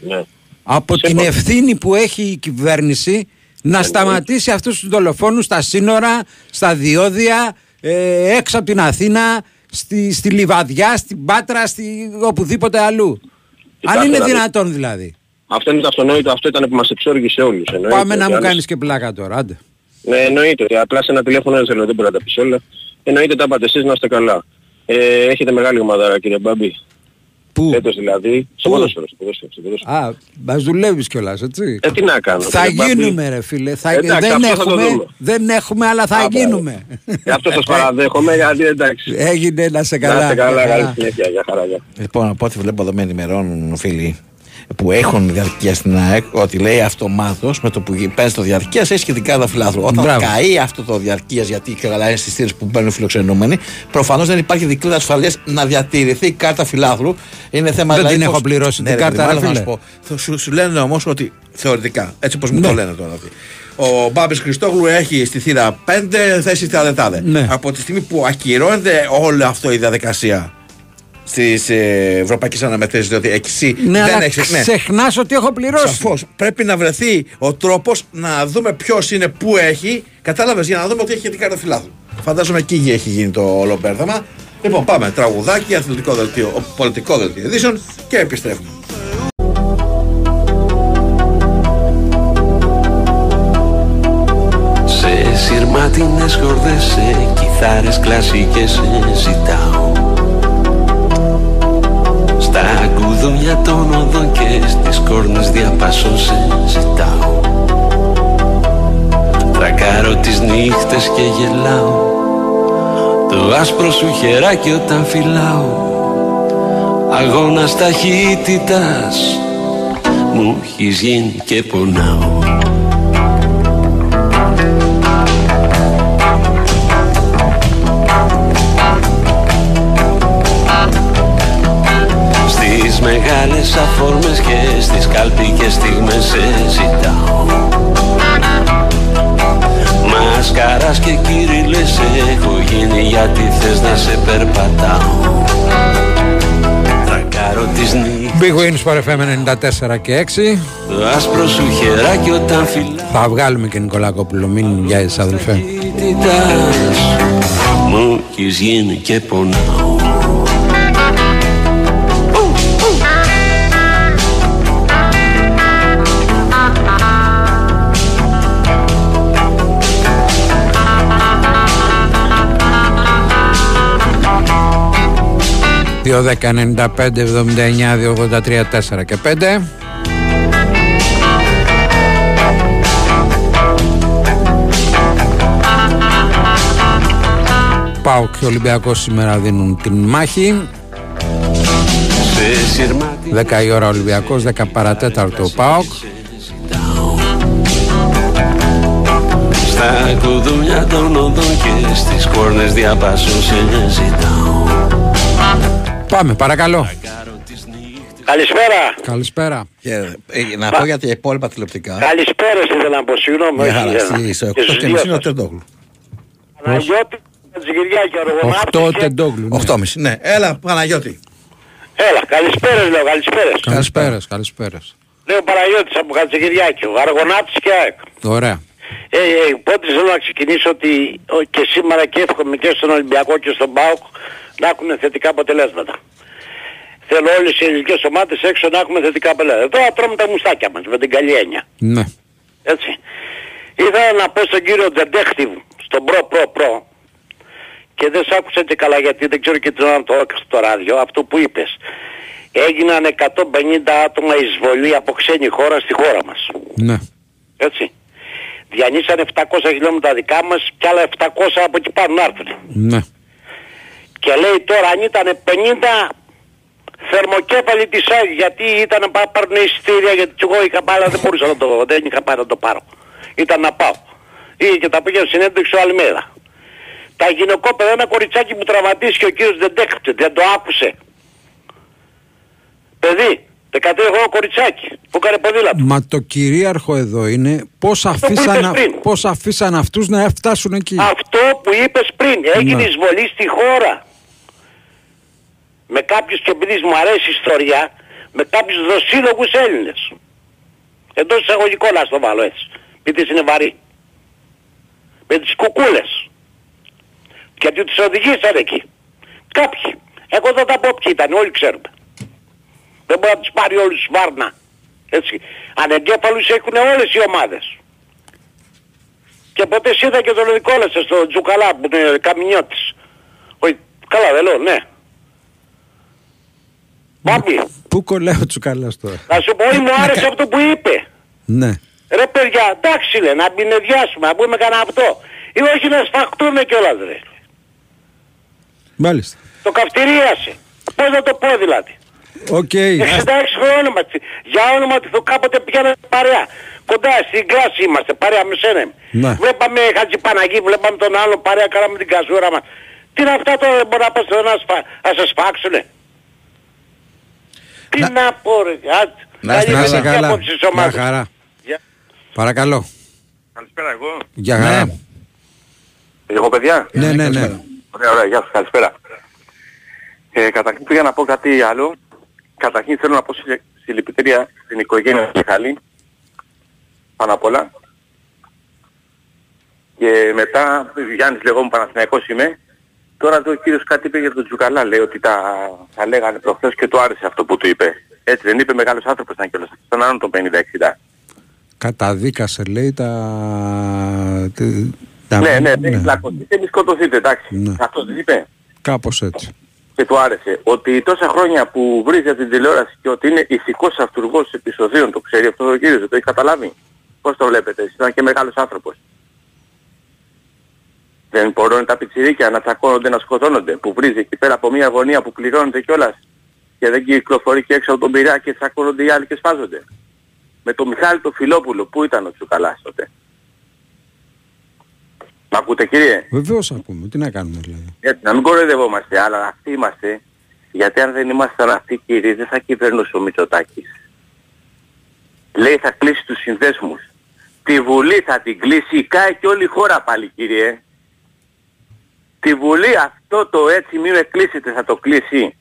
Ναι. από την Συμφωνώ. ευθύνη που έχει η κυβέρνηση να σταματήσει αυτούς τους δολοφόνους στα σύνορα, στα διόδια, ε, έξω από την Αθήνα, στη, στη Λιβαδιά, στην Πάτρα, στη, οπουδήποτε αλλού. Κοιτάξτε, Αν είναι να δεις. δυνατόν δηλαδή. Αυτό είναι το αυτονόητο, αυτό ήταν που μας εξόργησε όλους. εννοείται. Πάμε να Και μου άλλες- κάνεις και πλάκα τώρα, άντε. Ναι, εννοείται. ότι Απλά σε ένα τηλέφωνο δεν θέλω, δεν μπορώ να τα πεις όλα. Εννοείται τα πάτε εσείς να είστε καλά. Ε, έχετε μεγάλη ομάδα κύριε Μπάμπη. Πού; Φέτος δηλαδή. Στο Πού; ποδόσφαιρο, στο ποδόσφαιρο. στο ποδόσφαιρο. Α, μας δουλεύεις κιόλας, έτσι. Ε, τι να κάνω. θα κύριε Μπάμπη. γίνουμε ρε φίλε, θα, Εντάξει, δεν, αυτό θα το έχουμε, δούμε. δεν έχουμε αλλά θα Α, μπράβο. γίνουμε. Γι' αυτό σας παραδέχομαι, γιατί εντάξει. Έγινε να σε Να καλά. είστε καλά, για καλή χαρά. συνέχεια, για χαρά. για. Λοιπόν, από ό,τι βλέπω εδώ με ενημερώνουν φίλοι που έχουν διαρκεία στην ΑΕΚ ότι λέει αυτομάτως με το που παίζει το διαρκείας έχεις σχετικά τα φιλάθλου. Όταν Μπράβο. καεί αυτό το διαρκείας γιατί καλά είναι στις θύρε που μπαίνουν φιλοξενούμενοι, προφανώς δεν υπάρχει δικλείδα ασφαλείας να διατηρηθεί η κάρτα φιλάθλου. Είναι θέμα Δεν δηλαδή την πως- έχω πληρώσει Ναι, την ρε κάρτα, παιδί μου, ρε αλλά θα φίλε. σου πω. Θα Σου, σου λένε όμως ότι θεωρητικά, έτσι όπως μου Ναι. το λένε τώρα. Ότι ο Μπάμπης Χριστόγλου έχει στη θύρα 5 θέσει στη τάδε τάδε. Ναι. Από τη στιγμή που ακυρώνεται όλη αυτό η διαδικασία στι ευρωπαϊκέ αναμετρήσει, διότι εκεί Ναι, δεν αλλά έχει. ξεχνάς ότι έχω πληρώσει. Σαφώς. Πρέπει να βρεθεί ο τρόπος να δούμε ποιος είναι, πού έχει. Κατάλαβες για να δούμε ότι έχει την κάρτα φιλάθλου. Φαντάζομαι εκεί έχει γίνει το όλο μπέρδεμα. Λοιπόν, πάμε. Τραγουδάκι, αθλητικό δελτίο, πολιτικό δελτίο ειδήσεων και επιστρέφουμε. Σε σειρμάτινες χορδές, σε κιθάρες κλασικές σε ζητάω Στα κουδούνια των οδών και στις κόρνες διαπάσων σε ζητάω. Τρακάρω τις νύχτες και γελάω. Το άσπρο σου χεράκι όταν φυλάω. Αγώνας ταχύτητας Μου έχεις γίνει και πονάω μεγάλες αφορμές και στις καλπικές στιγμές σε ζητάω. Μασκαράς και κύριλες έχω γίνει γιατί θες να σε περπατάω. Τρακάρω τις νύχτες. Big Wins for FM 94 και 6. το άσπρο σου χεράκι όταν φυλάς. Θα βγάλουμε και Νικολάκοπουλο, μην βιάζεις αδελφέ. κοιτάς Μου έχεις γίνει και πονάω Δύο 10 95 79 283 4 και 5. Πάω και ο Ολυμπιακός σήμερα δίνουν την μάχη. Σε σειρμάτι 10 η ώρα ο Ολυμπιακός, 10 παρατέταρτο ο ΠΑΟΚ. Στα κουδούνια των οδών και στις κόρνες διαπάσω σε ζητάω Πάμε, παρακαλώ. Καλησπέρα. Καλησπέρα. Και, ε, να πω για τα υπόλοιπα τηλεοπτικά. Καλησπέρα ήθελα να πω, συγγνώμη. Μια όχι, χαρά. για- Στις και 8 στους και δύο μισή είναι ο σας. Τεντόγλου. Παναγιώτη, Τζιγυριάκη, Αργονάτη 8 και... τεντόγλου. ναι. 8.30. Ναι, έλα Παναγιώτη. Έλα, καλησπέρα λέω, καλησπέρα. Καλησπέρας, καλησπέρας. Λέω Παναγιώτης από Χατζηγυριάκη, ο Αργονάτης και ΑΕΚ. Ωραία. Ε, ε, οπότε θέλω να ξεκινήσω ότι ο, και σήμερα και εύχομαι και στον Ολυμπιακό και στον ΠΑΟΚ να έχουν θετικά αποτελέσματα. Θέλω όλες οι ελληνικές ομάδες έξω να έχουμε θετικά αποτελέσματα. Τώρα τρώμε τα μουστάκια μας με την καλή έννοια. Ναι. Έτσι. Ήθελα να πω στον κύριο Detective, στον προ προ προ, και δεν σ' άκουσα και καλά γιατί δεν ξέρω και τι να το έκανα στο ράδιο, αυτό που είπες. Έγιναν 150 άτομα εισβολή από ξένη χώρα στη χώρα μας. Ναι. Έτσι. Διανύσαν 700 χιλιόμετρα δικά μας και άλλα 700 από εκεί πάνω να έρθουν. Ναι. Και λέει τώρα αν ήταν 50 θερμοκέφαλοι της ΑΕΚ γιατί ήταν να πά- πάρουν εισιτήρια γιατί κι εγώ είχα πάει αλλά δεν μπορούσα να το δεν είχα πάει να το πάρω. Ήταν να πάω. Είχε και τα πήγα συνέντευξη ο Αλμέδα. Τα γυναικόπαιδα ένα κοριτσάκι που τραυματίστηκε ο κύριος δεν δέχτηκε, δεν το άκουσε. Παιδί, 13 χρονικό κοριτσάκι που έκανε ποδήλατο. Μα το κυρίαρχο εδώ είναι πώς που αφήσαν, είπες πριν. πώς αφήσαν αυτούς να φτάσουν εκεί. Αυτό που είπες πριν, έγινε Ναι. εισβολή στη χώρα. Με κάποιους και επειδή μου αρέσει η ιστορία, με κάποιους δοσύλλογους Έλληνες. Εντός εισαγωγικών να στο βάλω έτσι. Γιατί είναι βαρύ. Με τις κουκούλες. Γιατί τους οδηγήσαν εκεί. Κάποιοι. Εγώ δεν θα πω ποιοι ήταν, όλοι ξέρουμε. Δεν μπορεί να τους πάρει όλους βάρνα. Έτσι. Ανεγκέφαλους έχουν όλες οι ομάδες. Και ποτέ είδα και τον Νικόλασα στο Τζουκαλά που είναι καμινιώτης. Όχι, καλά δεν λέω, ναι. Μπάμπη, Πού κολλάει ο Τσουκαλάς τώρα; να σου πω, όχι, μου άρεσε αυτό που είπε. Ναι. Ρε παιδιά, εντάξει λέει, να μπινεδιάσουμε, να πούμε κανένα αυτό. Ή όχι να σφαχτούμε κιόλας ρε. Μάλιστα. Το καυτηρίασε. Πώς να το πω δηλαδή. Οκ. 66 χρόνια μας. Για όνομα του Θεού κάποτε πηγαίναμε παρέα. Κοντά στην κλάση είμαστε, παρέα με σένα. Ναι. Βλέπαμε Χατζηπαναγή, βλέπαμε τον άλλο παρέα, κάναμε την καζούρα μας. Τι είναι αυτά τώρα, δεν μπορεί να πας να, σφα... να σε σφάξουνε; Τι να, πω ρε, άντε. Να είστε Καλή να είστε μέρα καλά. απόψε στις Μια ομάδες. χαρά. Γεια. Παρακαλώ. Καλησπέρα εγώ. Για χαρά. Εγώ παιδιά; Ναι, ναι, ναι. Ωραία, ωραία, γεια σας, καλησπέρα. Ε, καταρχήν πήγα να πω κάτι άλλο. Καταρχήν θέλω να πω συλλε- συλληπιτήρια στην οικογένεια του Μιχάλη. Πάνω απ' όλα. Και μετά, Γιάννης λεγόμουν Παναθηναϊκός είμαι. Τώρα εδώ ο κύριος κάτι είπε για τον Τζουκαλά. Λέει ότι τα, τα λέγανε προχθές και του άρεσε αυτό που του είπε. Έτσι δεν είπε μεγάλος άνθρωπος να κιόλας. Στον άλλον τον 50-60. Καταδίκασε λέει τα... τε- τα- Ναι, ναι, δεν κλακωθείτε, μη σκοτωθείτε, εντάξει. Ναι. Αυτός δεν είπε. Κάπως έτσι. και του άρεσε ότι τόσα χρόνια που βρίζει από την τηλεόραση και ότι είναι ηθικός αυτούργος επεισοδίων, το ξέρει αυτός ο κύριος, δεν το έχει καταλάβει; Πώς το βλέπετε, εσείς ήταν και μεγάλος άνθρωπος. Δεν μπορούν τα πιτσιρίκια να τσακώνονται, να σκοτώνονται, που βρίζει εκεί πέρα από μια γωνία που πληρώνεται κιόλας και δεν κυκλοφορεί και έξω από τον πειρά και τσακώνονται οι άλλοι και σφάζονται. Με τον Μιχάλη τον Φιλόπουλο, πού ήταν ο Τσουκαλάς τότε; Μ' ακούτε κύριε; Βεβαίως ακούμε. Τι να κάνουμε δηλαδή; Έτσι, να μην κοροϊδευόμαστε, αλλά αυτοί είμαστε οι Γιατί αν δεν ήμασταν αυτοί κύριοι δεν θα κυβερνούσε ο Μητσοτάκης. Λέει θα κλείσει τους συνδέσμους. Τη Βουλή θα την κλείσει, κάει και όλη η χώρα πάλι κύριε. Τη Βουλή αυτό το έτσι μη με κλείσετε θα το κλείσει.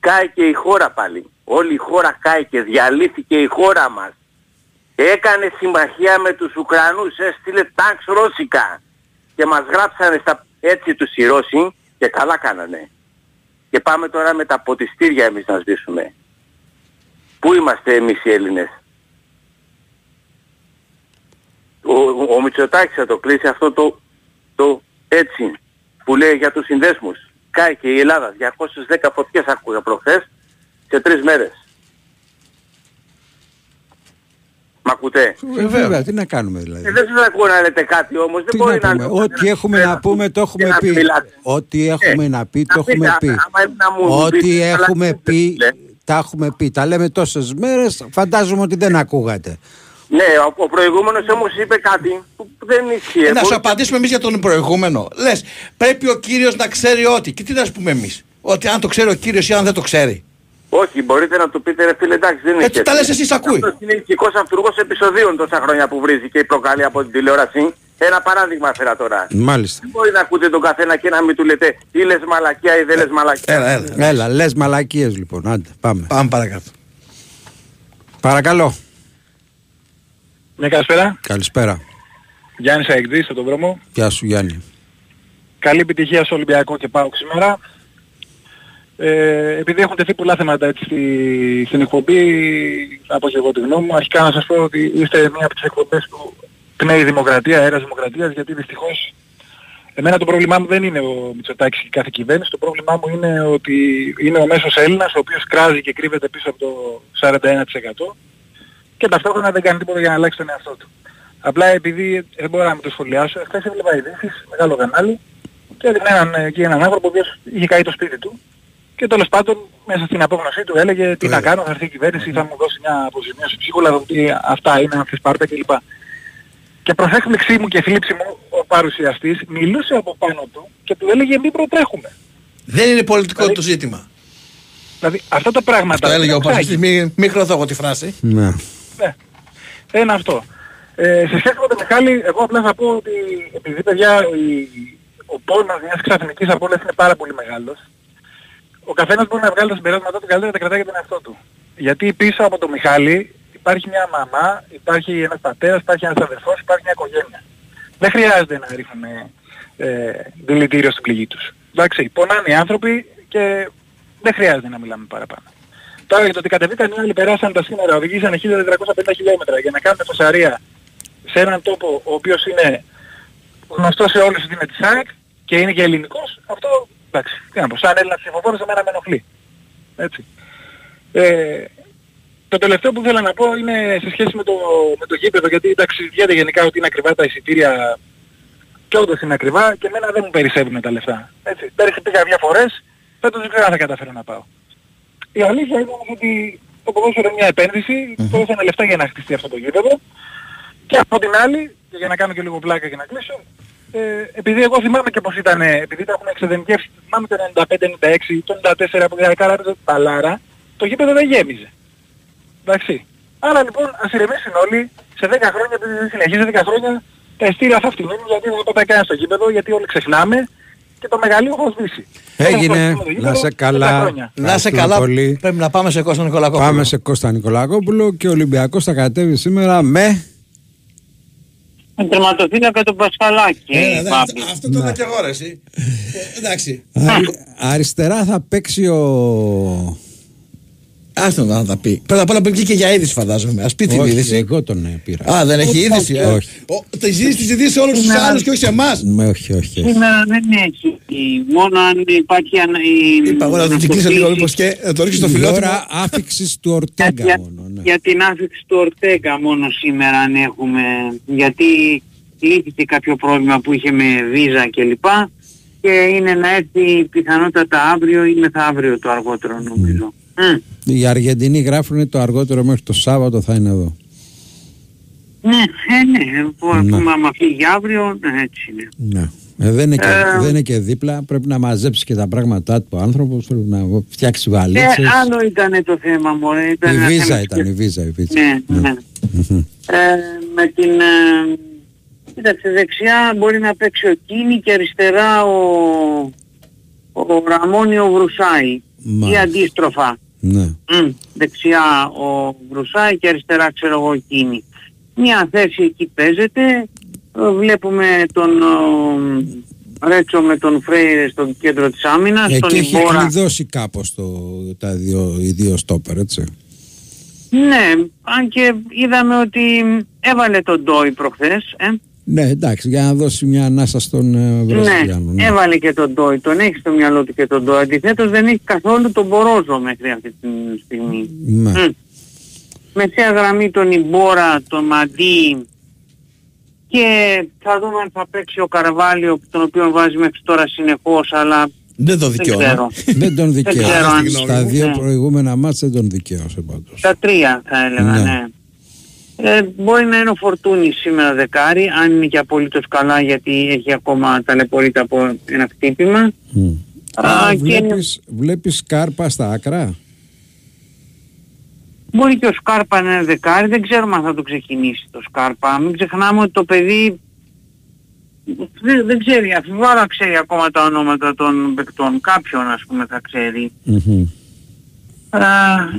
Κάει και η χώρα πάλι. Όλη η χώρα κάει και διαλύθηκε η χώρα μας. Έκανε συμμαχία με τους Ουκρανούς, έστειλε τάγκς ρώσικα. Και μας γράψανε στα έτσι τους οι Ρώσοι και καλά κάνανε. Και πάμε τώρα με τα ποτιστήρια εμείς να σβήσουμε. Πού είμαστε εμείς οι Έλληνες; Ο, ο Μητσοτάκης θα το κλείσει αυτό το, το έτσι που λέει για τους συνδέσμους. Κάει και η Ελλάδα 210 φωτιές άκουγα προχθές σε τρεις μέρες. Μ' ακούτε; Ε, βέβαια, τι να κάνουμε δηλαδή. Ε, δεν σας ακούω να λέτε κάτι όμως. Δεν Τι μπορεί να να πούμε, ό,τι έχουμε να πούμε το έχουμε να πει. μιλάτε. Ό,τι έχουμε να πει το να πείτε, έχουμε πει. άμα είναι να μου Ό,τι πείτε, αλλά έχουμε δεν πει λέτε. τα έχουμε πει. Τα λέμε τόσες μέρες, φαντάζομαι ότι δεν ακούγατε. Ναι, ο, ο προηγούμενος όμως είπε κάτι που δεν ισχύει. Ε, να σου Μπορεί- απαντήσουμε εμείς για τον προηγούμενο. Λες, πρέπει ο κύριος να ξέρει ότι. Και τι να σου πούμε εμείς; Ότι αν το ξέρει ο κύριος ή αν δεν το ξέρει. Όχι, μπορείτε να του πείτε ρε φίλε εντάξει δεν είναι Έτσι τα λες εσείς, ακούει. Αυτός είναι ηθικός αυτούργος επεισοδίων τόσα χρόνια που βρίζει και προκαλεί από την τηλεόραση. Ένα παράδειγμα φέρα τώρα. Μάλιστα. Δεν μπορεί να ακούτε τον καθένα και να μην του λέτε ή λες μαλακιά ή δεν λες μαλακιά. Έλα, έλα. Έλα, λες μαλακίες λοιπόν. Άντε, πάμε. Πάμε παρακάτω. Παρακαλώ. Ναι, καλησπέρα. Καλησπέρα. Γιάννης Αεκδής από τον δρόμο. Γεια σου Γιάννη. Καλή επιτυχία στο Ολυμπιακό και πάω σήμερα. Ε, επειδή έχουν τεθεί πολλά θέματα έτσι στη- στην εκπομπή, θα πω και εγώ τη γνώμη μου. Αρχικά να σας πω ότι είστε μία από τις εκπομπές που πνέει η δημοκρατία, αέρας δημοκρατίας, γιατί δυστυχώς εμένα το πρόβλημά μου δεν είναι ο Μητσοτάκης και η κάθε κυβέρνηση, το πρόβλημά μου είναι ότι είναι ο μέσος Έλληνας, ο οποίος κράζει και κρύβεται πίσω από το 41% και ταυτόχρονα δεν κάνει τίποτα για να αλλάξει τον εαυτό του. Απλά επειδή δεν μπορώ να μην το σχολιάσω, χθες έβλεπα ειδήσεις, μεγάλο κανάλι, και έδειχνε έναν, εκεί έναν άνθρωπο ο οποίος είχε καεί το σπίτι του και τέλος πάντων μέσα στην απόγνωσή του έλεγε τι να κάνω, θα έρθει η κυβέρνηση, θα μου δώσει μια αποζημίωση ψίχουλα, θα μου πει αυτά είναι, αν θες πάρτε κλπ. Και προς έκπληξή μου και θλίψη μου ο παρουσιαστής μιλούσε από πάνω του και του έλεγε μην προτρέχουμε. Δεν είναι πολιτικό το ζήτημα. Δηλαδή αυτά τα πράγματα... Αυτό έλεγε ο δεν Πασχιστής. Μην μη χρωστώ εγώ τη φράση. Ναι. Ναι. Ένα αυτό. Ε, σε σχέση με τον Μιχάλη, εγώ απλά θα πω ότι επειδή παιδιά η, ο πόνος μιας ξαφνικής απώλειας είναι πάρα πολύ μεγάλος, ο καθένας μπορεί να βγάλει τα συμπεράσματά του καλύτερα να τα κρατάει για τον εαυτό του. Γιατί πίσω από τον Μιχάλη υπάρχει μια μαμά, υπάρχει ένας πατέρας, υπάρχει ένας αδερφός, υπάρχει μια οικογένεια. Δεν χρειάζεται να ρίχνουμε ε, δηλητήριο στην πληγή τους. Εντάξει, πονάνε οι άνθρωποι και δεν χρειάζεται να μιλάμε παραπάνω. Τώρα για το ότι κατεβήκαν οι άλλοι, περάσαν τα σύνορα, οδηγήσαν 1450 χιλιόμετρα για να κάνουν φωσαρία σε έναν τόπο ο οποίος είναι γνωστός σε όλους ότι είναι της ΑΕΚ και είναι και ελληνικός, αυτό εντάξει, τι να πω, σαν Έλληνας ψηφοφόρος εμένα με ενοχλεί. Έτσι. Ε, το τελευταίο που θέλω να πω είναι σε σχέση με το, με το γήπεδο, γιατί εντάξει συζητιέται γενικά ότι είναι ακριβά τα εισιτήρια και όντως είναι ακριβά και εμένα δεν μου περισσεύουν τα λεφτά. Έτσι. Πέρυσι πήγα δύο φορές, φέτος δεν ξέρω αν θα καταφέρω να πάω. Η αλήθεια είναι όμως ότι το ποδόσφαιρο είναι μια επένδυση, δώσανε λεφτά για να χτιστεί αυτό το γήπεδο και από την άλλη, και για να κάνω και λίγο πλάκα και να κλείσω, ε, επειδή εγώ θυμάμαι και πως ήταν, επειδή τα έχουμε εξεδενικεύσει, θυμάμαι το 95-96, το 94 που η Καρά έπαιζε παλάρα, το γήπεδο δεν γέμιζε. Εντάξει. Άρα λοιπόν ας ηρεμήσουν όλοι, σε 10 χρόνια, επειδή δεν συνεχίζει 10 χρόνια, τα εστία θα φτηνούν γιατί δεν θα πάει κανένα στο γήπεδο, γιατί όλοι ξεχνάμε και το μεγαλείο θα σβήσει. Έγινε. Το γήπεδο, Να σε 10 καλά. χρόνια. Να σε Ευχαριστούμε καλά. πολύ. Πρέπει να πάμε σε Κώστα Νικολακόπουλο. Πάμε σε Κώστα Νικολακόπουλο και ο Ολυμπιακός θα κατέβει σήμερα με... Με τερματοφύλακα τον Πασχαλάκη. Ε, δε, Πάπη. Αυτό το είπα και εγώ ρε εσύ. Ε, Εντάξει. Αρι- αριστερά θα παίξει ο... Άστο να τα πει. Πρώτα απ' όλα που βγήκε για είδηση φαντάζομαι. Α πει την Όχι, είδηση. εγώ τον ε, πήρα. Α, δεν έχει είδηση. ε; Όχι. Ο- Τη είδηση της ειδήσει σε όλους τους Σήμερα- άλλους και όχι σε εμάς. Με, όχι, όχι. όχι. Σήμερα δεν έχει. Μόνο αν υπάρχει ανα... η... Είπα εγώ να την κλείσω λίγο μήπως και να το ρίξω στο Η φιλότιμο. ώρα άφηξης του Ορτέγκα για, μόνο. Ναι. για την άφηξη του Ορτέγκα μόνο σήμερα αν έχουμε. Γιατί λύθηκε κάποιο πρόβλημα που είχε με βίζα κλπ. Και είναι να έρθει πιθανότατα αύριο ή μεθαύριο το αργότερο νομίζω. Μμ. Οι Αργεντινοί γράφουν το αργότερο μέχρι το Σάββατο θα είναι εδώ. Ναι, ε, ναι, που Ναι. πούμε άμα φύγει αύριο, ναι, έτσι είναι. Ναι. Ε, δεν, είναι και, Ε, δεν είναι και δίπλα. Πρέπει να μαζέψεις και τα πράγματά του ο άνθρωπος. Πρέπει να φτιάξει Ε, βαλίτσε. άλλο ήταν το θέμα μου. Ήταν η ένα βίζα θέμα ήταν, η βίζα. Η βίζα. Ναι, ναι. Μμμ. Ε, με την... Ε, κοίταξε, δεξιά μπορεί να παίξει ο Κίνη και αριστερά ο, ο Ραμόνιο Βρουσάη. Ή Μάλιστα. αντίστροφα. Ναι. Μμ, δεξιά ο Βρουσάη και αριστερά ξέρω εγώ ο Κίνη. Μια θέση εκεί παίζεται. Ε, Βλέπουμε τον ε, Ρέτσο με τον Φρέιρε στο κέντρο της άμυνας. τον Εκεί έχει Ιμπόρα. κλειδώσει κάπως τα δύο, οι δύο στόπερ, έτσι. Ναι, αν και είδαμε ότι έβαλε τον Ντόι προχθές. Ε. Ναι, εντάξει, για να δώσει μια ανάσα στον ε, Βραζιλιάνο. Ναι, έβαλε και τον Ντόι, τον έχεις στο μυαλό του και τον Ντόι. Αντιθέτως δεν έχει καθόλου τον Μπορόζο μέχρι αυτή τη στιγμή. Ναι. Μμ. Μεσαία γραμμή τον Ιμπόρα, τον Μαντί και θα δούμε αν θα παίξει ο Καρβάλιο τον οποίο βάζει μέχρι τώρα συνεχώς αλλά Δεν το δικαιώνω. ξέρω. Δεν τον Δεν ξέρω δικαίωσε. αν- Στα δύο Ναι. προηγούμενα μάτια δεν τον δικαίωσε πάντως. Τα τρία θα έλεγα, Ναι. ναι. Ε, μπορεί να είναι ο Φορτούνης σήμερα δεκάρι, αν είναι και απολύτως καλά γιατί έχει ακόμα ταλαιπωρείται από ένα χτύπημα. Μμ. Α, Α, και βλέπεις, βλέπεις κάρπα στα άκρα; Μπορεί και ο Σκάρπα να είναι δεκάρι, δεν ξέρουμε αν θα το ξεκινήσει το Σκάρπα. Μην ξεχνάμε ότι το παιδί δεν, δεν ξέρει, αφιβάλλω να ξέρει ακόμα τα ονόματα των παικτών. Κάποιον ας πούμε θα ξέρει. Μμμ. Ε,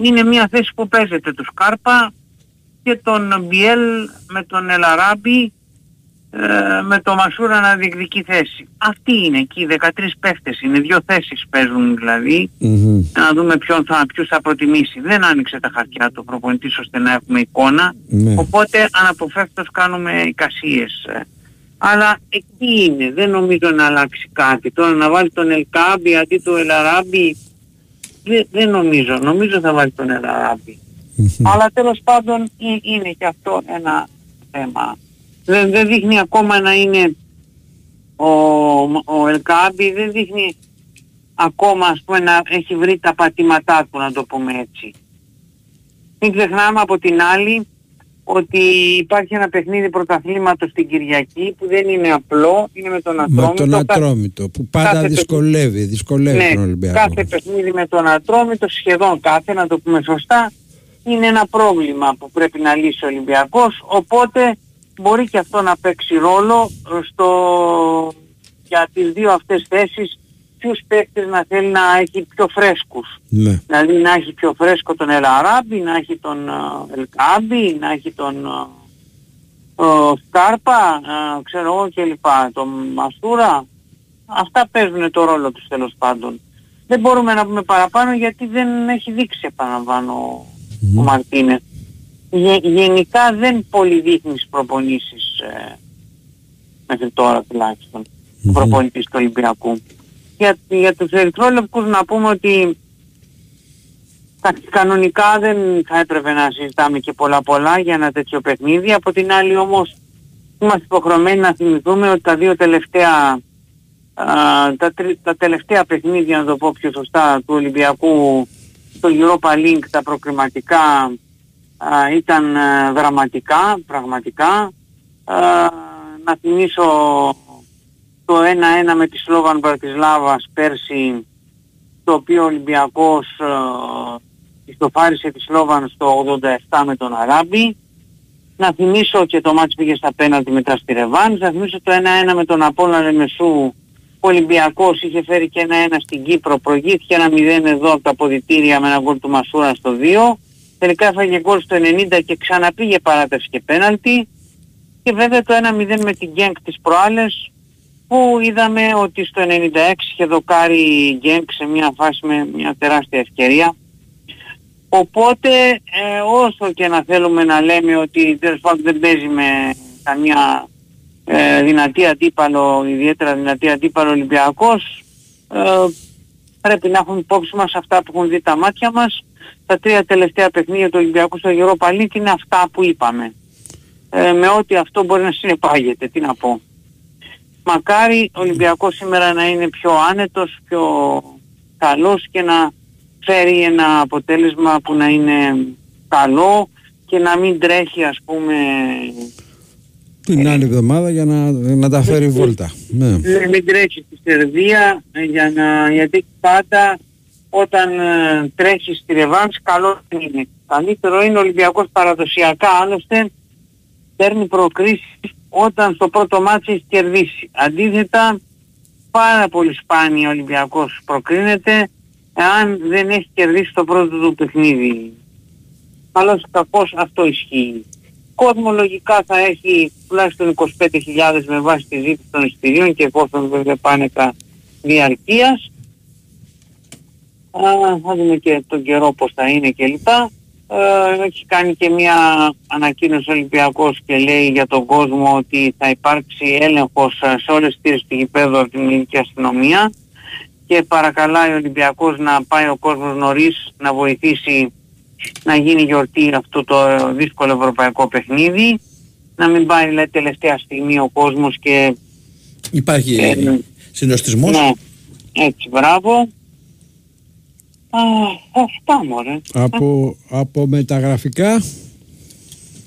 είναι μια θέση που παίζεται του Σκάρπα και τον Μπιέλ με τον Ελαράμπη ε, με το Μασούρα να διεκδικεί θέση. Αυτοί είναι εκεί, 13 παίχτες είναι, δύο θέσεις παίζουν δηλαδή. Μμμ. Να δούμε ποιον θα, ποιους θα προτιμήσει. Δεν άνοιξε τα χαρτιά του προπονητής ώστε να έχουμε εικόνα. Ναι. Οπότε αναποφεύκτως κάνουμε εικασίες. ε. Αλλά εκεί είναι. Δεν νομίζω να αλλάξει κάτι. Τώρα να βάλει τον Ελκάμπη αντί του Ελαράμπη δεν, δεν νομίζω. Νομίζω θα βάλει τον Ελαράμπη. Αλλά τέλος πάντων ε- είναι και αυτό ένα θέμα. Δεν, δεν δείχνει ακόμα να είναι ο, ο Ελκάμπη, δεν δείχνει ακόμα ας πούμε να έχει βρει τα πατήματά του να το πούμε έτσι. Μην ξεχνάμε από την άλλη ότι υπάρχει ένα παιχνίδι πρωταθλήματος την Κυριακή που δεν είναι απλό, είναι με τον Με Ατρόμητο. τον Κα- Ατρόμητο που πάντα κάθε δυσκολεύει, δυσκολεύει ναι, τον Ολυμπιακό. κάθε παιχνίδι με τον Ατρόμητο, σχεδόν κάθε, να το πούμε σωστά, είναι ένα πρόβλημα που πρέπει να λύσει ο Ολυμπιακός, οπότε μπορεί και αυτό να παίξει ρόλο στο... για τις δύο αυτές θέσεις ποιους παίκτες να θέλει να έχει πιο φρέσκους. Ναι. Δηλαδή να έχει πιο φρέσκο τον Ελαράμπη, να έχει τον ε, Ελκάμπη, να έχει τον ε, ο Σκάρπα, ε, ξέρω εγώ και λοιπά, τον Μαστούρα. Αυτά παίζουν το ρόλο τους τέλος πάντων. Δεν μπορούμε να πούμε παραπάνω γιατί δεν έχει δείξει επαναλαμβάνω ο Μαρτίνε. Γε, γενικά δεν πολύ δείχνεις στις προπονήσεις ε, μέχρι τώρα τουλάχιστον ο προπονητής του Ολυμπιακού. Για, για τους ερυθρόλευκους να πούμε ότι εντάξει, κανονικά δεν θα έπρεπε να συζητάμε και πολλά πολλά για ένα τέτοιο παιχνίδι. Από την άλλη όμως είμαστε υποχρεωμένοι να θυμηθούμε ότι τα δύο τελευταία α, τα, τρι- τα τελευταία παιχνίδια, να το πω πιο σωστά, του Ολυμπιακού στο Europa League, τα προκριματικά α, ήταν α, δραματικά, πραγματικά. Α, να θυμίσω το 1-1 με τη Σλόβαν Μπρατισλάβας πέρσι, το οποίο ο Ολυμπιακός ε, ιστοφάρισε τη Σλόβαν στο 87 με τον Αράμπη. Να θυμίσω και το μάτς πήγε στα πέναλτι μετά στη Ρεβάνς. Να θυμίσω το 1-1 με τον Απόλλωνα Λεμεσού. Ο Ολυμπιακός είχε φέρει και 1-1 στην Κύπρο. Προηγήθηκε ένα 0 εδώ από τα αποδητήρια με ένα γκολ του Μασούρα στο 2. Τελικά έφαγε γκολ στο 90 και ξαναπήγε παράταση και πέναλτι. Και βέβαια το 1-0 με την Γκένκ τις προάλλες που είδαμε ότι στο 96 είχε δοκάρει η Γκένκ σε μια φάση με μια τεράστια ευκαιρία. Οπότε ε, όσο και να θέλουμε να λέμε ότι τέλος πάντων δεν παίζει με καμία ε, δυνατή αντίπαλο, ιδιαίτερα δυνατή αντίπαλο Ολυμπιακός, ε, πρέπει να έχουμε υπόψη μας αυτά που έχουν δει τα μάτια μας. Τα τρία τελευταία παιχνίδια του Ολυμπιακού στο Europa League είναι αυτά που είπαμε. Ε, με ό,τι αυτό μπορεί να συνεπάγεται, τι να πω. Μακάρι ο Ολυμπιακός σήμερα να είναι πιο άνετος, πιο καλός και να φέρει ένα αποτέλεσμα που να είναι καλό και να μην τρέχει ας πούμε Την άλλη εβδομάδα για να, να τα φέρει βόλτα. Ναι. Ναι, μην τρέχει στη Σερβία ε, για να, γιατί πάντα όταν ε, τρέχεις στη Ρεβάνς καλό δεν είναι. Καλύτερο είναι ο Ολυμπιακός παραδοσιακά άλλωστε παίρνει προκρίσεις όταν στο πρώτο μάτι έχει κερδίσει. Αντίθετα πάρα πολύ σπάνια ο Ολυμπιακός προκρίνεται εάν δεν έχει κερδίσει το πρώτο του παιχνίδι. Καλώς κακώς αυτό ισχύει. Κόσμο λογικά θα έχει τουλάχιστον 25.000 με βάση τη ζήτηση των εισιτηρίων και εφόσον βέβαια πάνε τα διαρκείας. Α, θα δούμε και τον καιρό πώς θα είναι κλπ. Ε, έχει κάνει και μια ανακοίνωση ο Ολυμπιακός και λέει για τον κόσμο ότι θα υπάρξει έλεγχος ε, σε όλες τις τήρες του γηπέδου από την ελληνική αστυνομία και παρακαλάει ο Ολυμπιακός να πάει ο κόσμος νωρίς να βοηθήσει να γίνει γιορτή αυτό το δύσκολο ευρωπαϊκό παιχνίδι να μην πάει λέει, τελευταία στιγμή ο κόσμος και Υπάρχει Ε, συνοστισμός. ναι, έτσι μπράβο Α, αυτά μωρέ Από, από μεταγραφικά;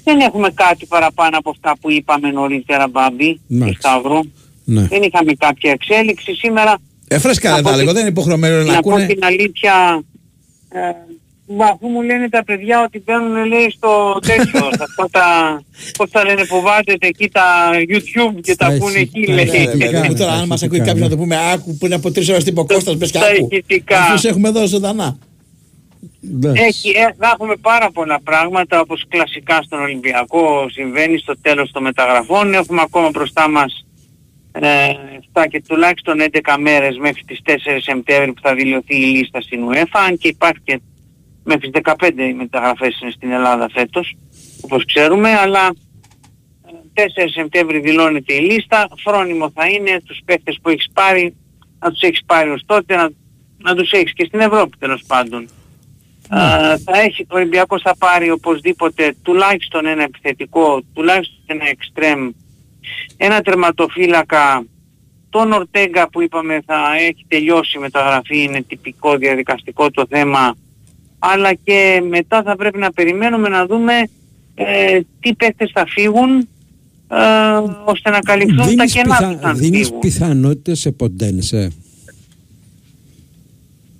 Δεν έχουμε κάτι παραπάνω από αυτά που είπαμε νωρίτερα Μπάμπη και Μάλιστα. Σταύρο. Ναι. Δεν είχαμε κάποια εξέλιξη σήμερα. Ε, φρέσκα Να δεν πω τα την- λέγω, δεν είναι υποχρεωμένο να να πω ακούνε. την αλήθεια, ε, μα αφού μου λένε τα παιδιά ότι μπαίνουν λέει στο τέτοιο, σε αυτά τα, πώς τα λένε που βάζετε εκεί τα YouTube και τα Στα ακούνε εκεί ηχητικά, λέει. στα Ε, ηχητικά. παιδί μου, τώρα αν μας ακούει ηχητικά, κάποιος να ναι. το πούμε άκου πριν από τρεις ώρες τύπο Κώστας μπες και στα άκου. ηχητικά. Αφούς σε έχουμε δώσει ζωντανά. Ναι. Έχει, ε, θα έχουμε πάρα πολλά πράγματα όπως κλασικά στον Ολυμπιακό συμβαίνει στο τέλος των μεταγραφών. Έχουμε ακόμα μπροστά μας ε, 7 και τουλάχιστον 11 μέρες μέχρι τις 4 Σεπτέμβρη που θα δηλωθεί η λίστα στην UEFA αν και υπάρχει και μέχρι τις 15 οι μεταγραφές είναι στην Ελλάδα φέτος όπως ξέρουμε αλλά ε, 4 Σεπτέμβρη δηλώνεται η λίστα φρόνιμο θα είναι τους παίχτες που έχεις πάρει να τους έχεις πάρει ως τότε να, να τους έχεις και στην Ευρώπη τέλος πάντων. Α, θα έχει, ο Ολυμπιακός θα πάρει οπωσδήποτε τουλάχιστον ένα επιθετικό, τουλάχιστον ένα εξτρέμ, ένα τερματοφύλακα, τον Ορτέγκα που είπαμε θα έχει τελειώσει η μεταγραφή, είναι τυπικό διαδικαστικό το θέμα, αλλά και μετά θα πρέπει να περιμένουμε να δούμε ε, τι παίκτες θα φύγουν ε, ώστε να καλυφθούν τα Δίνεις, κενά πιθα... που θα δίνεις φύγουν. πιθανότητες σε ποντένσε.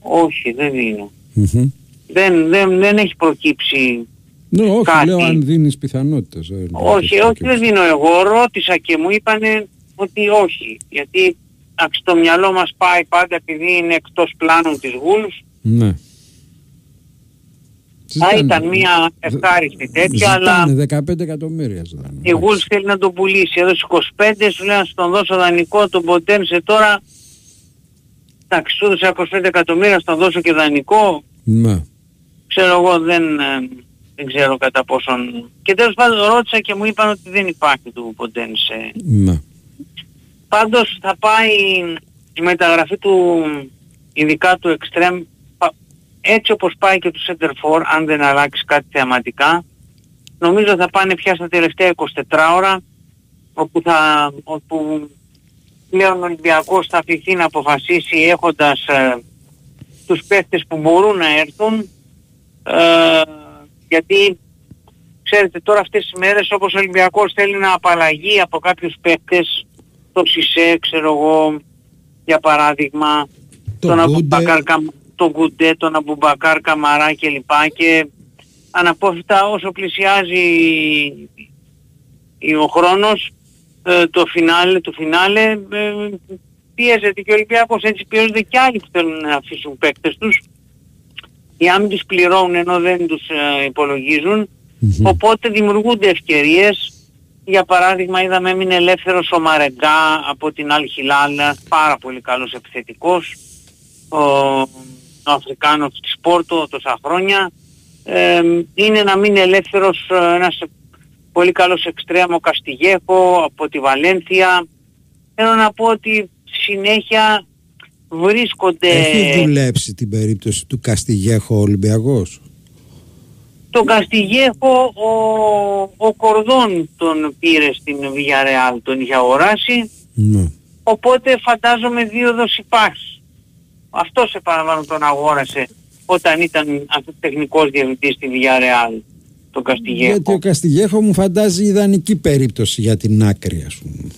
Όχι, δεν είναι. Μμμ. Δεν, δεν, δεν έχει προκύψει Ναι, όχι, Κάτι. λέω αν δίνεις πιθανότητες. ε, Όχι, όχι δεν δίνω εγώ. Ρώτησα και μου είπανε ότι όχι. Γιατί εντάξει, το μυαλό μας πάει πάντα επειδή είναι εκτός πλάνων της Wolves. Ναι. Θα ήταν μια ευχάριστη τέτοια, αλλά Ζητάνε 15 εκατομμύρια. ζητάνε. η Wolves θέλει να το πουλήσει. Έδωσε 25, σου λέει να σου τον δώσω δανεικό, τον Ποντένσε τώρα. Εντάξει, σου έδωσα 25 εκατομμύρια, στον δώσω και δανεικό. Ναι. Ξέρω εγώ δεν, ε, δεν ξέρω κατά πόσον... Και τέλος πάντων ρώτησα και μου είπαν ότι δεν υπάρχει του Ποντένσε Ναι. Πάντως θα πάει η μεταγραφή του, ειδικά του Extreme, πα- έτσι όπως πάει και του Center for, αν δεν αλλάξεις κάτι θεαματικά, νομίζω θα πάνε πια στα τελευταία 24 ώρα, όπου, θα, όπου πλέον ο Ολυμπιακός θα αφηθεί να αποφασίσει έχοντας ε, τους παίχτες που μπορούν να έρθουν, ε, γιατί ξέρετε τώρα αυτές τις μέρες όπως ο Ολυμπιακός θέλει να απαλλαγεί από κάποιους παίκτες το Σισέ ξέρω εγώ για παράδειγμα Το τον, Γκουντέ. Αμπουμπακάρ, Καμ- τον Γκουντέ, τον Αμπουμπακάρ Καμαρά κλπ. Και αναπόφευκτα όσο πλησιάζει η- ο χρόνος ε, το φινάλε, του φινάλε ε, πιέζεται και ο Ολυμπιακός. Έτσι πιέζονται και άλλοι που θέλουν να αφήσουν παίκτες τους. Οι άμοι τους πληρώνουν ενώ δεν τους ε, υπολογίζουν. Οπότε δημιουργούνται ευκαιρίες. Για παράδειγμα είδαμε έμεινε ελεύθερος ο Μαρεγκά από την Αλ Χιλάλ, ένας πάρα πολύ καλός επιθετικός. Ο, ο Αφρικάνος της Πόρτο τόσα χρόνια ε, είναι να μείνει ελεύθερος ε, ένας πολύ καλός εξτρέμο Καστιγέχο από τη Βαλένθια θέλω να πω ότι συνέχεια βρίσκονται Έχει δουλέψει την περίπτωση του Καστιγέχο Ολυμπιακός; τον Καστιγέχο ο, ο Κορδόν τον πήρε στην Villarreal, τον είχε αγοράσει Ναι. οπότε φαντάζομαι δίωδος υπάρχει. Αυτός επαναλαμβάνω τον αγόρασε όταν ήταν αυτός τεχνικός διευθυντής στη Villarreal. τον Καστιγέχο. Γιατί ο Καστιγέχο μου φαντάζει ιδανική περίπτωση για την άκρη, ας πούμε.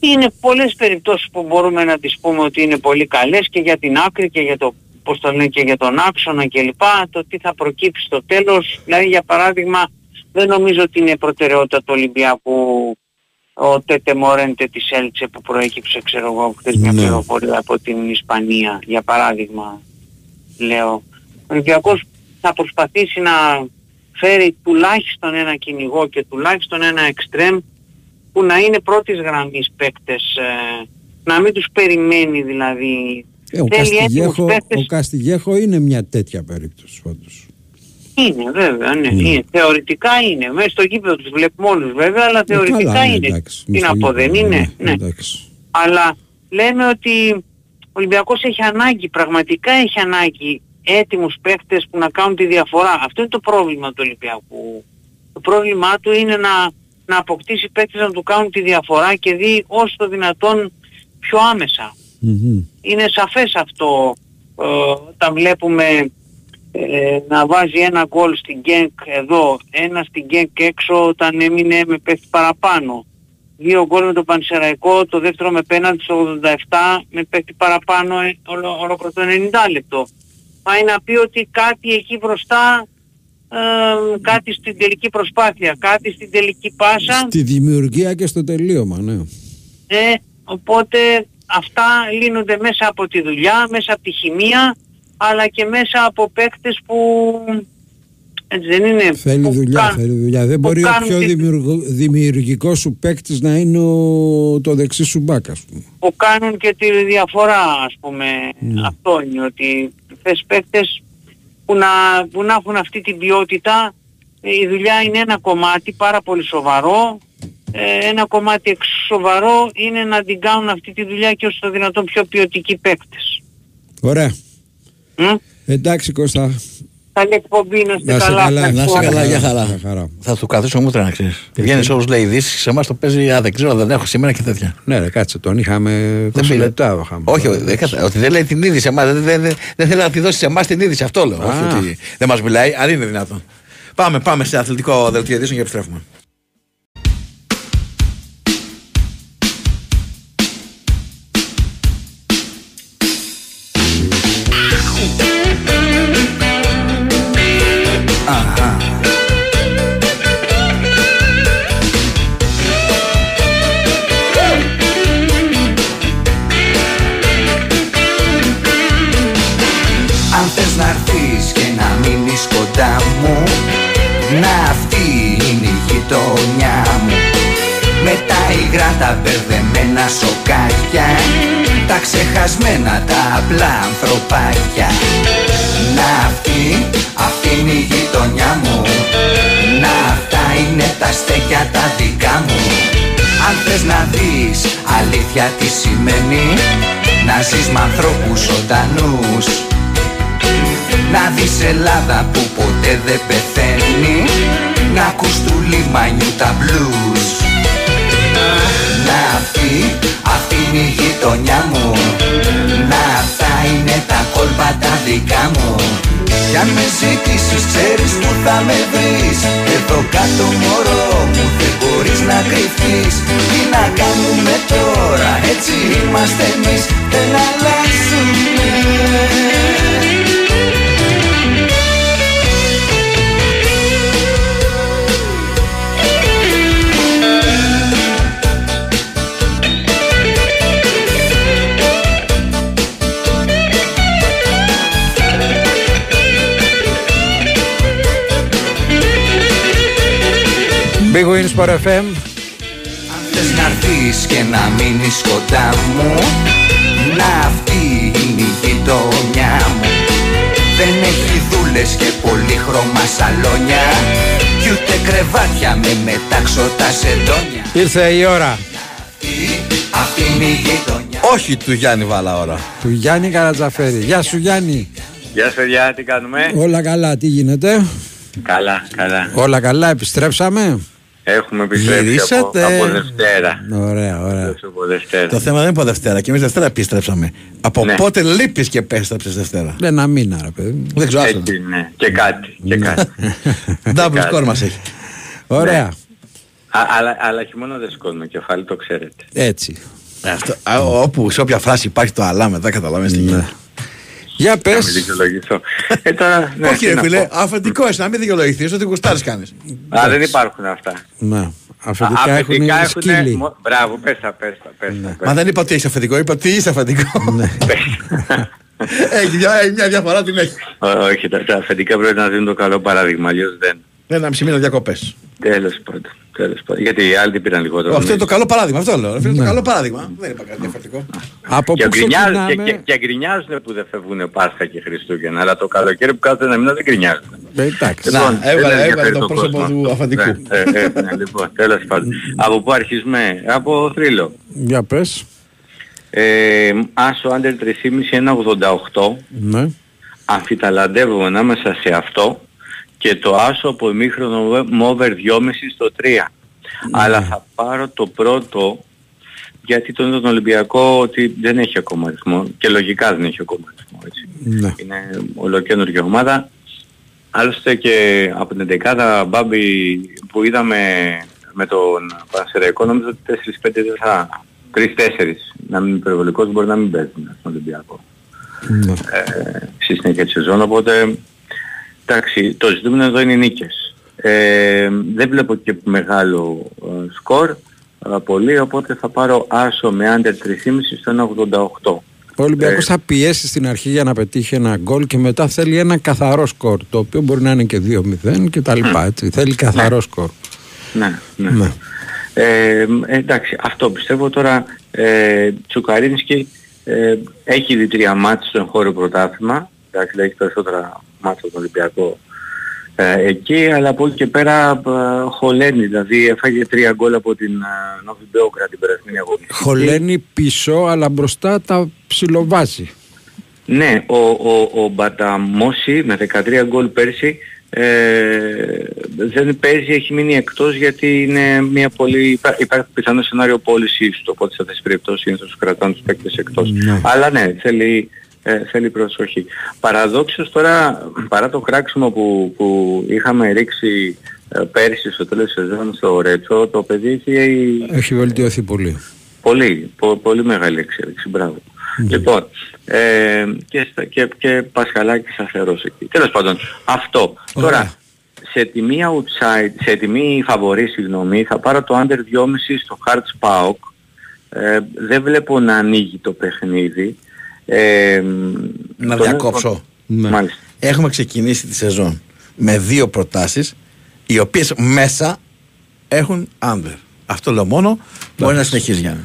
Είναι πολλές περιπτώσεις που μπορούμε να τις πούμε ότι είναι πολύ καλές και για την άκρη και για το πώς το λένε και για τον άξονα κλπ. Το τι θα προκύψει στο τέλος. Δηλαδή για παράδειγμα δεν νομίζω ότι είναι προτεραιότητα του Ολυμπιακού ο Τέτε Μορέντε της Έλτσε που προέκυψε ξέρω εγώ χθες μια Ναι. πληροφορία από την Ισπανία για παράδειγμα λέω. Ο Ολυμπιακός θα προσπαθήσει να φέρει τουλάχιστον ένα κυνηγό και τουλάχιστον ένα εξτρέμ που να είναι πρώτης γραμμής παίκτες, ε, να μην τους περιμένει δηλαδή. Ε, ο, Θέλει έτοιμους Καστιγέχο, παίκτες. ο Καστιγέχο είναι μια τέτοια περίπτωση όντως. Είναι βέβαια, ναι. Ναι. Είναι. Θεωρητικά είναι. Μέσα στο γήπεδο τους βλέπουμε όλους βέβαια, αλλά θεωρητικά Ε, καλά, ναι, είναι. εντάξει, Τι μες να στο πω, δεν γήπεδο, είναι. Ναι. εντάξει. Αλλά λέμε ότι ο Ολυμπιακός έχει ανάγκη, πραγματικά έχει ανάγκη έτοιμους παίκτες που να κάνουν τη διαφορά. Αυτό είναι το πρόβλημα του Ολυμπιακού. Το πρόβλημά του είναι να, να αποκτήσει παίκτες να του κάνουν τη διαφορά και δει όσο το δυνατόν πιο άμεσα. Μμμ. Είναι σαφές αυτό ε, όταν βλέπουμε ε, να βάζει ένα γκολ στην Γκένκ εδώ, ένα στην Γκένκ έξω όταν έμεινε με πέφτει παραπάνω. Δύο γκολ με τον Πανσεραϊκό, το δεύτερο με πέναντι στο 87 με πέφτει παραπάνω ε, όλο, ολόκληρο το 90 λεπτό. Πάει να πει ότι κάτι εκεί μπροστά, ε, κάτι στην τελική προσπάθεια, κάτι στην τελική πάσα. Στη δημιουργία και στο τελείωμα, ναι. Ε, οπότε αυτά λύνονται μέσα από τη δουλειά, μέσα από τη χημεία, αλλά και μέσα από παίκτες που έτσι δεν είναι. Θέλει που δουλειά, κάνουν- θέλει δουλειά. Δεν μπορεί ο κάνουν πιο τη- δημιουργο, δημιουργικός σου παίκτης να είναι ο, το δεξί σου μπακ, ας πούμε. που κάνουν και τη διαφορά ας πούμε Ναι. αυτό είναι ότι θες παίκτες που να, που να έχουν αυτή την ποιότητα Ε, η δουλειά είναι ένα κομμάτι πάρα πολύ σοβαρό Ε, ένα κομμάτι εξ σοβαρό είναι να την κάνουν αυτή τη δουλειά και όσο το δυνατόν πιο ποιοτικοί παίκτες Ωραία. Μμ. Εντάξει Κώστα. Καλή εκπομπή, να είστε Να σε καλά. καλά. Να είσαι καλά, για χαρά. Για χαρά. Θα του καθίσω μούτρα να ξέρεις. Βγαίνει όπω λέει ειδήσει, σε εμάς το παίζει. Α, δεν ξέρω, δεν έχω σήμερα και τέτοια. Ναι, ρε, κάτσε τον. Είχαμε 20 πήρε. λεπτά. Είχαμε. Όχι, δεν κατα- ότι δεν λέει την είδηση σε εμάς. Δεν, δεν, δεν, δεν θέλει να τη δώσει σε εμάς την είδηση. Αυτό λέω. Α. Όχι ότι δεν μας μιλάει, αν είναι δυνατόν. Πάμε, πάμε σε αθλητικό δελτίο ειδήσεων και επιστρέφουμε. Σοκάκια Τα ξεχασμένα τα απλά ανθρωπάκια. Να αυτή, αυτή είναι η γειτονιά μου. Να αυτά είναι τα στέκια τα δικά μου. Αν θες να δεις αλήθεια τι σημαίνει Να ζεις με ανθρώπους ζωντανούς. Να δεις Ελλάδα που ποτέ δεν πεθαίνει. Να ακούς του λιμανιού τα blues Να αυτή, αυτή είναι η γειτονιά μου. Να αυτά είναι τα κόλπα τα δικά μου. Κι αν με ζητήσεις ξέρεις που θα με βρεις. Εδώ κάτω μωρό μου δεν μπορείς να κρυφτείς. Τι να κάνουμε τώρα έτσι είμαστε εμείς Big Wins for FM. Αν θες να έρθεις και να μείνεις κοντά μου Να αυτή είναι η γειτονιά μου Δεν έχει δούλες και πολύχρωμα σαλόνια Κι ούτε κρεβάτια με μετάξωτα σεντόνια Ήρθε η ώρα Αυτή είναι η γειτονιά Όχι του Γιάννη Βάλα ώρα. του Γιάννη Καρατζαφέρη. Γεια σου Γιάννη. Γεια σας παιδιά, τι κάνουμε; Όλα καλά, τι γίνεται; Καλά, καλά. Όλα καλά, επιστρέψαμε; Έχουμε επιστρέψει από, Γυρίσατε. από Δευτέρα. Ωραία, ωραία. Από Δευτέρα. Το θέμα δεν είναι από Δευτέρα. Και εμείς Δευτέρα επιστρέψαμε. Από Ναι. πότε λείπεις και επέστρεψες Δευτέρα; Ένα μήνα, ρε παιδί. μου. Δεν ξέρω. άστο. Έτσι, ναι. Και κάτι. Και κάτι. Double score μας έχει. Ωραία. Α, αλλά, αλλά χειμώνα δεν σκόνουμε κεφάλι, το ξέρετε. Έτσι. Ε, αυτό, α, όπου σε όποια φράση υπάρχει το αλλά μετά καταλαβαίνεις τι γίνεται. Για Να πες. μην δικαιολογηθώ. Ε, τώρα, ναι, Όχι τι ρε να φίλε, πω. αφεντικό είσαι να μην δικαιολογηθείς ότι γουστάρεις κάνεις. Α, δεν υπάρχουν αυτά. Ναι. Α, Αφεντικά έχουν αφεντικά σκύλι. έχουνε- μο- Μπράβο, πες τα, πες τα, πες τα, πες Μα δεν είπα ότι είσαι αφεντικό, είπα ότι είσαι αφεντικό. Ναι. Έχει μια, έχει μια διαφορά την έχεις. Ό, Όχι, τα, τα αφεντικά πρέπει να δίνουν το καλό παράδειγμα, αλλιώς δεν. Ένα μισή μήνα διακοπές. Τέλος πάντων. Τέλος πάντων. Γιατί οι άλλοι τι πήραν λιγότερο. Αυτό είναι το καλό παράδειγμα, αυτό λέω. Αυτό είναι το Ναι. καλό παράδειγμα. Δεν είπα κάτι διαφορετικό. Από Και πού γκρινιάζουν, και, ξεκινάμε. και, και γκρινιάζουν που δεν φεύγουν Πάσχα και Χριστούγεννα, αλλά το καλοκαίρι που κάθεται ένα μήνα δεν γκρινιάζουν. Ε, Εντάξει. Να, Λοιπόν, έβγαλε- δεν έβγαλε ενδιαφέρει το τον πρόσωπο κόσμο. του αφεντικού. Ναι, ε, ε, ναι, λοιπόν, τέλος πάντων. Από πού αρχίζουμε, από θρύλο. Για πες. Ε, άσο under 3,5 1,88. Ναι. Αμφιταλαντεύω ανάμεσα σε αυτό και το άσο από ημίχρονο μόβερ 2,5 στο 3. Αλλά θα πάρω το πρώτο γιατί τον τον Ολυμπιακό ότι δεν έχει ακόμα αριθμό και λογικά δεν έχει ακόμα αριθμό. Έτσι. Ναι. Είναι ολοκένουργια ομάδα. Άλλωστε και από την 11 Μπάμπη που είδαμε με τον Πανσεραϊκό νομίζω ότι 4-5 δεν θα... 3-4 να μην είναι υπερβολικός μπορεί να μην παίζουν στον Ολυμπιακό Ναι. ε, στη συνέχεια της σεζόν οπότε εντάξει το ζητούμενο εδώ είναι οι νίκες ε, δεν βλέπω και μεγάλο ε, σκορ ε, πολύ οπότε θα πάρω άσο με under 3,5 στο 1,88 Ο Ολυμπιακός Ε. θα πιέσει στην αρχή για να πετύχει ένα γκολ και μετά θέλει ένα καθαρό σκορ. Το οποίο μπορεί να είναι και 2-0 και τα λοιπά. Έτσι. Θέλει καθαρό σκορ. ναι, ναι. Ναι. Ε, εντάξει, αυτό πιστεύω τώρα ε, Τσουκαρίνσκι ε, έχει ήδη τρία μάτς στο εγχώριο πρωτάθλημα εντάξει, δηλαδή έχει περισσότερα μάτς από τον Ολυμπιακό ε, εκεί, αλλά από εκεί και πέρα ε, χωλένει, δηλαδή έφαγε τρία γκολ από την ε, Νόβι Μπέοκρα την περασμένη αγωνιστική. Χωλαίνει πίσω, αλλά μπροστά τα ψιλοβάζει. Ναι, ο, ο, ο Μπαταμόση με 13 γκολ πέρσι ε, δεν παίζει, έχει μείνει εκτός γιατί είναι μια πολύ, υπά- υπάρχει πιθανό σενάριο πώλησης του, οπότε σε αυτές τις περιπτώσεις είναι τους κρατάνε τους παίκτες εκτός. Ναι. Αλλά ναι, θέλει, ε, θέλει προσοχή. Παραδόξως τώρα, παρά το κράξιμο που, που είχαμε ρίξει ε, πέρσι στο τέλος της σεζόν στο Ρέτσο, το παιδί έχει Έχει βελτιωθεί πολύ. Πολύ, πο- πολύ μεγάλη εξέλιξη, μπράβο. Λοιπόν, ε, και, στα- και, και Πασχαλάκη σταθερός εκεί. Τέλος πάντων, αυτό. Τώρα, σε τιμή outside, σε τιμή φαβορή, συγγνώμη, θα πάρω το under 2,5 στο Hearts Pauk. Ε, δεν βλέπω να ανοίγει το παιχνίδι. Ε, Να το- διακόψω. Μάλιστα. Έχουμε ξεκινήσει τη σεζόν με δύο προτάσεις οι οποίες μέσα έχουν under. Αυτό λέω μόνο. Μπορεί να συνεχίσει Γιάννη.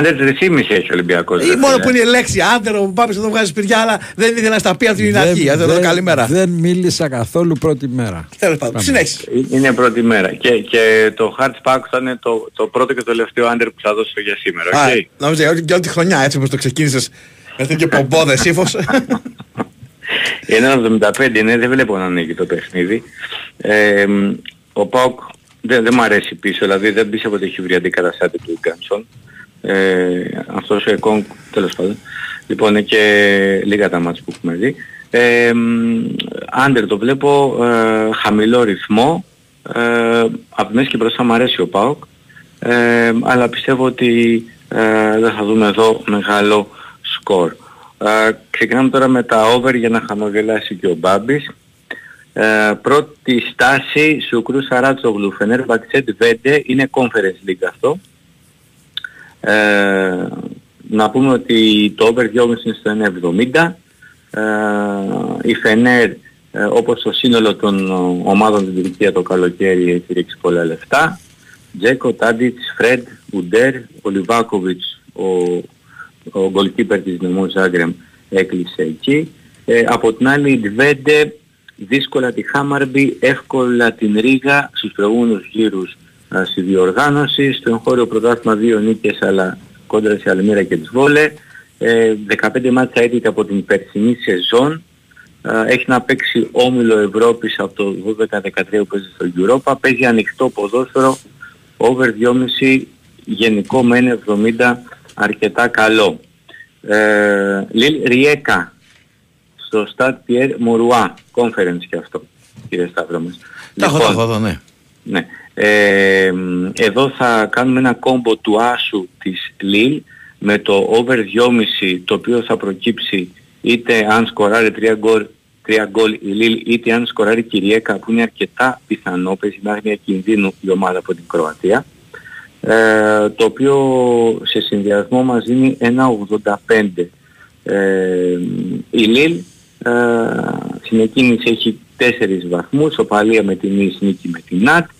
Under 3,5 έχει ο Ολυμπιακός. Ή ρε μόνο φίλε. που είναι η λέξη under όπου πάμε εδώ βγάζει σπυριά, αλλά δεν ήθελα να στα πει από την Δεν- αρχή. Δεν δεν- καλημέρα. Δεν μίλησα καθόλου πρώτη μέρα. Τέλος πάντων, συνέχισε. Ε, Είναι πρώτη μέρα. Και, και το Hearts ΠΑΟΚ θα είναι το, το πρώτο και το τελευταίο under που θα δώσω για σήμερα. Α, οκ; Νόμιζα για όλη- για όλη τη χρονιά έτσι όπως το ξεκίνησες με τέτοιο πομπόδες ύφος. Είναι 75, ναι, δεν βλέπω να ανοίγει το παιχνίδι. Ε, μ, ο Πάοκ δεν, δεν μ' αρέσει πίσω, δηλαδή δεν πίστευα ότι έχει βρει αντικαταστάτη του Γκάνσον. Ε, αυτός ο Εκόνγκ, τέλος πάντων. Λοιπόν, είναι και λίγα τα μάτς που έχουμε δει. Ε, μ, Άντερ το βλέπω, ε, χαμηλό ρυθμό. Ε, από τη μέση και μπροστά μου αρέσει ο Πάοκ. Ε, αλλά πιστεύω ότι ε, δεν θα δούμε εδώ μεγάλο σκορ. Ε, ξεκινάμε τώρα με τα over για να χαμογελάσει και ο Μπάμπης. Ε, πρώτη στάση Σουκρού Σαράτσογλου Φενέρ Μπαξέτ Βέντε είναι Conference League αυτό. Ε, να πούμε ότι το over 2,5 είναι στο 1,70. Ε, η Φενέρ ε, όπως το σύνολο των ε, ομάδων στην Τουρκία το καλοκαίρι έχει ρίξει πολλά λεφτά. Τζέκο, Τάντιτς, Φρέντ, Ουντέρ, ο Λιβάκοβιτς, ο, ο goalkeeper της Νεμού Ζάγκρεμ έκλεισε εκεί. Ε, από την άλλη η Ντβέντε δύσκολα τη Χάμαρμπι, εύκολα την Ρίγα στους προηγούμενους γύρους α, στη διοργάνωση. Στο εγχώριο πρωτάθλημα δύο νίκες αλλά κόντρα σε Αλμύρα και τις Βόλε. Ε, 15 μάτσα έτοιτα από την περσινή σεζόν. Ε, έχει να παίξει όμιλο Ευρώπης από το 12-13 που παίζει στο Europa. Παίζει ανοιχτό ποδόσφαιρο, over 2,5 γενικό με 1,70 αρκετά καλό. Ε, Λιλ Ριέκα στο Stade Pierre Mauroy, conference και αυτό, κύριε Σταύρο μας. Τα έχω, τα έχω εδώ, ναι. Ναι. Ε, εδώ θα κάνουμε ένα κόμπο του άσου της Λίλ με το over 2,5 το οποίο θα προκύψει είτε αν σκοράρει 3 γκολ, 3 γκολ η Λίλ είτε αν σκοράρει Κυριέκα που είναι αρκετά πιθανό, παίζει να μια κινδύνου η ομάδα από την Κροατία ε, το οποίο σε συνδυασμό μας δίνει 1,85 ε, η Λίλ ε, στην εκκίνηση έχει 4 βαθμούς, οπαλία με την Ις νίκη με την ΝΑΤ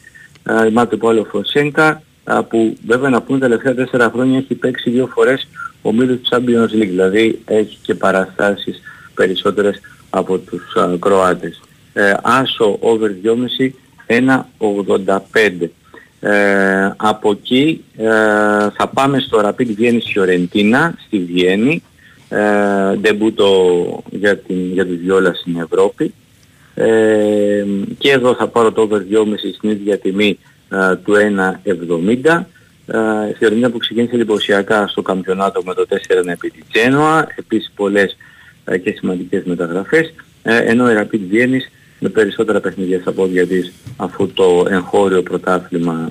η Μάτο Πόλο Φωσένκα που βέβαια να πούμε τα τελευταία 4 χρόνια έχει παίξει δύο φορές ο μίλος του Champions League, δηλαδή έχει και παραστάσεις περισσότερες από τους α, Κροάτες. Ε, άσο over 2,5 1,85. Ε, από εκεί ε, θα πάμε στο Rapid Vienne Φιωρεντίνα στη Βιέννη. Ε, ντεμπούτο για, την, για τη Βιόλα στην Ευρώπη. Ε, και εδώ θα πάρω το over 2,5 στην ίδια τιμή ε, του 1,70 ε, Φιωρεντίνα που ξεκίνησε εντυπωσιακά στο καμπιονάτο με το 4-1 επί της Τζένοα επίσης πολλές ε, και σημαντικές μεταγραφές. Ε, ενώ η Rapid Βιέννης με περισσότερα παιχνίδια στα πόδια της αφού το εγχώριο πρωτάθλημα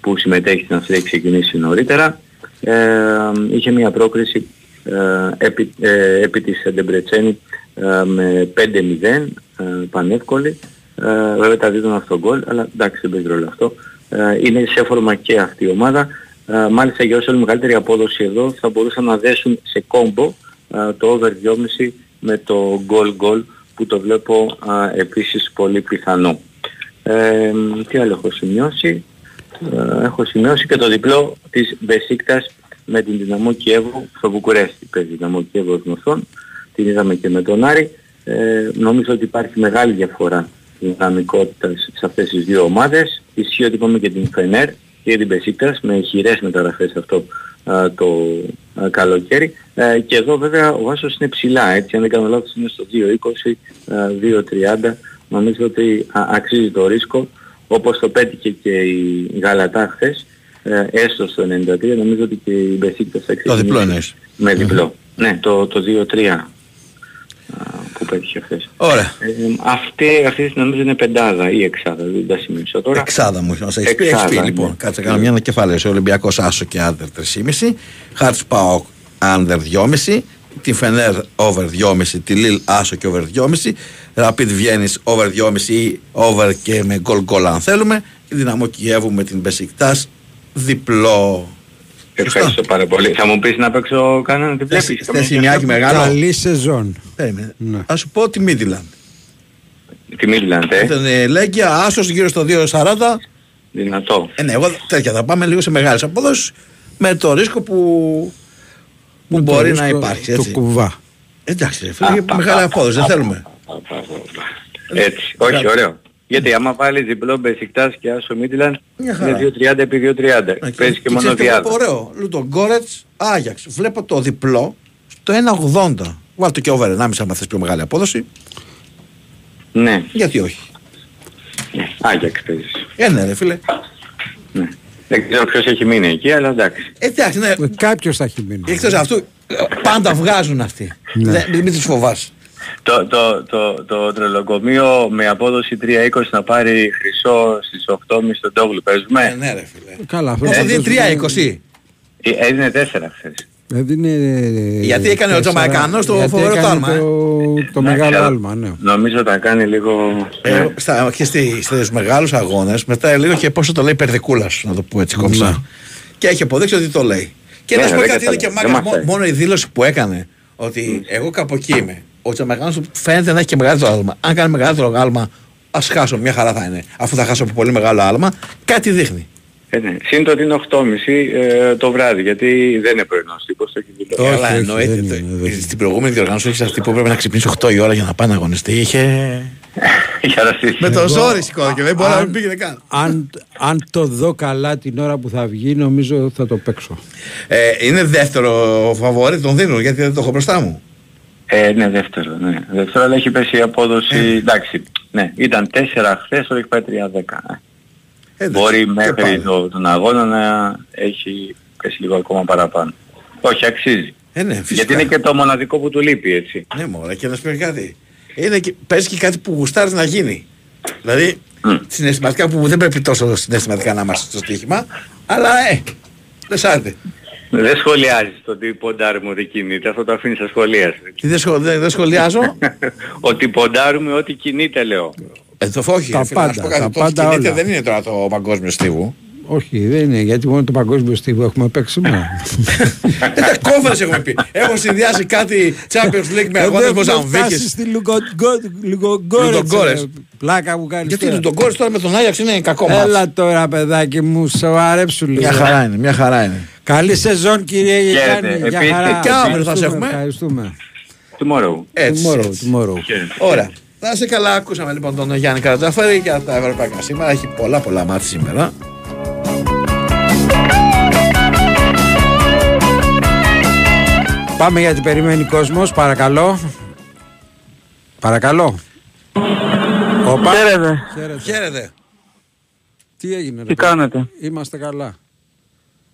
που συμμετέχει στην Αυστρία έχει ξεκινήσει νωρίτερα. Ε, είχε μια πρόκριση ε, επί, ε, επί της Ντεμπρετσένη ε, με 5-0 ε, πανεύκολη. Ε, βέβαια τα δίδουν αυτό γκολ, αλλά εντάξει δεν παίζει ρόλο αυτό. Ε, είναι σε φόρμα και αυτή η ομάδα. Ε, μάλιστα για όσο η μεγαλύτερη απόδοση εδώ θα μπορούσαν να δέσουν σε κόμπο ε, το over 2,5 με το goal goal που το βλέπω α, επίσης πολύ πιθανό. Ε, τι άλλο έχω σημειώσει; Ε, έχω σημειώσει και το διπλό της Μπεσίκτας με την Δυναμό Κιέβου στο Βουκουρέστι. Παίζει Δυναμό Κιέβου γνωστόν. Την είδαμε και με τον Άρη. Ε, νομίζω ότι υπάρχει μεγάλη διαφορά δυναμικότητας σε αυτές τις δύο ομάδες. Ισχύει ότι είπαμε και την Φενέρ και την Μπεσίκτας με χειρές μεταγραφές αυτό α, το α, καλοκαίρι. Ε, και εδώ βέβαια ο Βάσος είναι ψηλά, έτσι, αν δεν κάνω λάθος είναι στο 2.20, 2.30. Νομίζω ότι α, αξίζει το ρίσκο, όπως το πέτυχε και η Γαλατά χθες, ε, έστω στο 93, νομίζω ότι και η Μπεσίκτας θα Το διπλό εννοείς. Με διπλό. Ναι, το, το 2-3 που πέτυχε χθες. Ωραία. Ε, αυτή, αυτή νομίζω είναι πεντάδα ή εξάδα, δεν τα σημειώσω τώρα. Εξάδα μου μας έχεις πει, έχεις πει λοιπόν. ναι. Κάτσε κάνω μια ανακεφαλαίωση. Ο Ολυμπιακός Άσο και Άντερ 3,5. Χάρτς Πάοκ Άντερ 2,5. Τη Φενέρ over 2,5. Τη Λίλ Άσο και over 2,5. Rapid Βιέννης over 2,5 ή over και με γκολ γκολ αν θέλουμε. Και Δυναμό Κιέβου με την Μπεσικτάς διπλό. Ευχαριστώ πάρα πολύ. Θα μου πεις να παίξω κανένα τι βλέπεις. Θες σημειάκι μεγάλο; Καλή σεζόν. Περίμενε. Ας σου πω τη Μίτιλαντ. Τη Μίτιλαντ, ε. Ήταν ε, Λέγκια, άσος γύρω στο 2,40. Δυνατό. Ε, ναι, εγώ τέτοια θα πάμε λίγο σε μεγάλες απόδοσεις με το ρίσκο που, που Με το μπορεί να ρίσκο υπάρχει. του Έτσι. κουβά. Εντάξει, ρε φίλε, μεγάλη απόδοση, δεν θέλουμε. Έτσι, όχι, ωραίο. Γιατί άμα βάλεις διπλό Μπεσικτάς και Άσο Μίτιλαντ Μια χαρά. είναι 2.30 επί 2.30. Παίζει και μόνο ξέρεις τι διάδα. βλέπω Ωραίο. Λούτο Γκόρετς, Άγιαξ. Βλέπω το διπλό στο 1,80. Βάλτε το και over 1,5 άμα θες πιο μεγάλη απόδοση. Ναι, Γιατί όχι; Άγιαξ παίζεις. Ε, ναι, ρε φίλε. Δεν ξέρω ποιος έχει μείνει εκεί, αλλά εντάξει. Ε, εντάξει, ναι. Κάποιος θα έχει μείνει. Εκτός αυτού, ε, πάντα βγάζουν αυτοί. Ναι. Δεν- Μην τους φοβάσαι. Το, το, το, το τρελοκομείο με απόδοση 3.20 να πάρει χρυσό στις 8.30 στον Τόγλου παίζουμε; Ε, ναι, ρε φίλε. Καλά, αυτό Θα θα δίνει δώσουμε- 3,20. Ε, Έδινε 4 χθες. Έδινε... Γιατί έκανε ο τέσσερα- Τζαμαϊκανός το γιατί φοβερό έκανε τάλμα, ε; Το, το Εντάξει, μεγάλο αλλά άλμα, ναι. Νομίζω θα κάνει λίγο... Ε, στα, και στι, στους μεγάλους αγώνες μετά λίγο και πόσο το λέει Περδικούλας να το πω έτσι κομψά. Ναι. Και έχει αποδείξει ότι το λέει. Και Ναι, να σου πω δεν κάτι είναι κατάλαβα. και Δεν μάκας, μαθαίνει. μόνο η δήλωση που έκανε ότι εγώ κάπου εκεί είμαι. Ο Τζαμαϊκανός φαίνεται να έχει και μεγαλύτερο άλμα. Αν κάνει μεγαλύτερο άλμα, ας χάσω, μια χαρά θα είναι. Αφού θα χάσω από πολύ μεγάλο άλμα, κάτι δείχνει. Ε, ναι. Συν το ότι είναι 8.30 ε, το βράδυ, γιατί δεν είναι πρωινός τύπος, το έχει δηλώσει. Ε, Αλλά εννοείται. δεν το- είναι, δεν είναι. Στην προηγούμενη διοργάνωση έχεις αυτή που πρέπει να ξυπνήσει 8 η ώρα για να πάει να αγωνιστεί. Είχε. Για να στήσει. Με το Εγώ- ζόρι σηκώθηκε. Δεν μπορεί να αν- μην πήγαινε καν. Αν, αν το δω καλά την ώρα που θα βγει, νομίζω θα το παίξω. Ε, είναι δεύτερο φαβορή, τον δίνω γιατί δεν το έχω μπροστά μου. Ε, ναι, δεύτερο, ναι. Δεύτερο, αλλά έχει πέσει η απόδοση, Ε. εντάξει, ναι, ήταν 4 χθες, τώρα έχει πάει 3-10. Ε, Μπορεί και μέχρι πάλι. το, τον αγώνα να έχει πέσει λίγο ακόμα παραπάνω. Όχι, αξίζει. Ε, ναι, φυσικά. Γιατί είναι και το μοναδικό που του λείπει, έτσι. Ναι, μωρέ, και να σου πει κάτι. Είναι και, παίζει και κάτι που γουστάρεις να γίνει. Δηλαδή, συναισθηματικά που δεν πρέπει τόσο συναισθηματικά να είμαστε στο στοίχημα, αλλά ε, δεν σ' άρεσε. Δεν σχολιάζεις το ότι ποντάρουμε ότι κινείται, αυτό το αφήνεις στα σχολεία σου. Τι δεν, σχο- δεν- δεν σχολιάζω; ότι ποντάρουμε ότι κινείται λέω. Ε, το όχι, Τα ρε φίλε, να σου πάντα, πω κάτι, τα το ότι πάντα κινείται όλα. δεν είναι τώρα το παγκόσμιο στίβου. Όχι, δεν είναι, γιατί μόνο το παγκόσμιο στίβο έχουμε παίξει σήμερα. Ε, Κόφερες έχουμε πει. Έχω συνδυάσει κάτι Champions League με αγώνες Εδώ έχουμε φτάσεις Μοζαμβίκης. στη Λουγκογκόρετς. Λουγκογκόρετς. Πλάκα που κάνει. Γιατί το Γκόρες τώρα με τον Άγιαξ είναι κακό μάτς. Έλα τώρα, παιδάκι μου, σοβαρέψου λίγο. Μια χαρά είναι, μια χαρά είναι. Καλή σεζόν, κύριε Χαίρετε. Γεκάνη. Για Επίσης, χαρά. και αύριο θα σε Ευχαριστούμε, έχουμε. Ευχαριστούμε. Tomorrow. Έτσι, Tomorrow, έτσι. tomorrow. Ωραία. Να είσαι καλά, ακούσαμε λοιπόν τον Γιάννη Καρατζαφέρη για τα ευρωπαϊκά σήμερα. Έχει πολλά πολλά μάτια σήμερα. Πάμε γιατί περιμένει κόσμος, παρακαλώ. Παρακαλώ. Οπα. Χαίρετε. Χαίρετε. Χαίρετε. Τι έγινε, ρε Τι παιδί; κάνετε; Είμαστε καλά.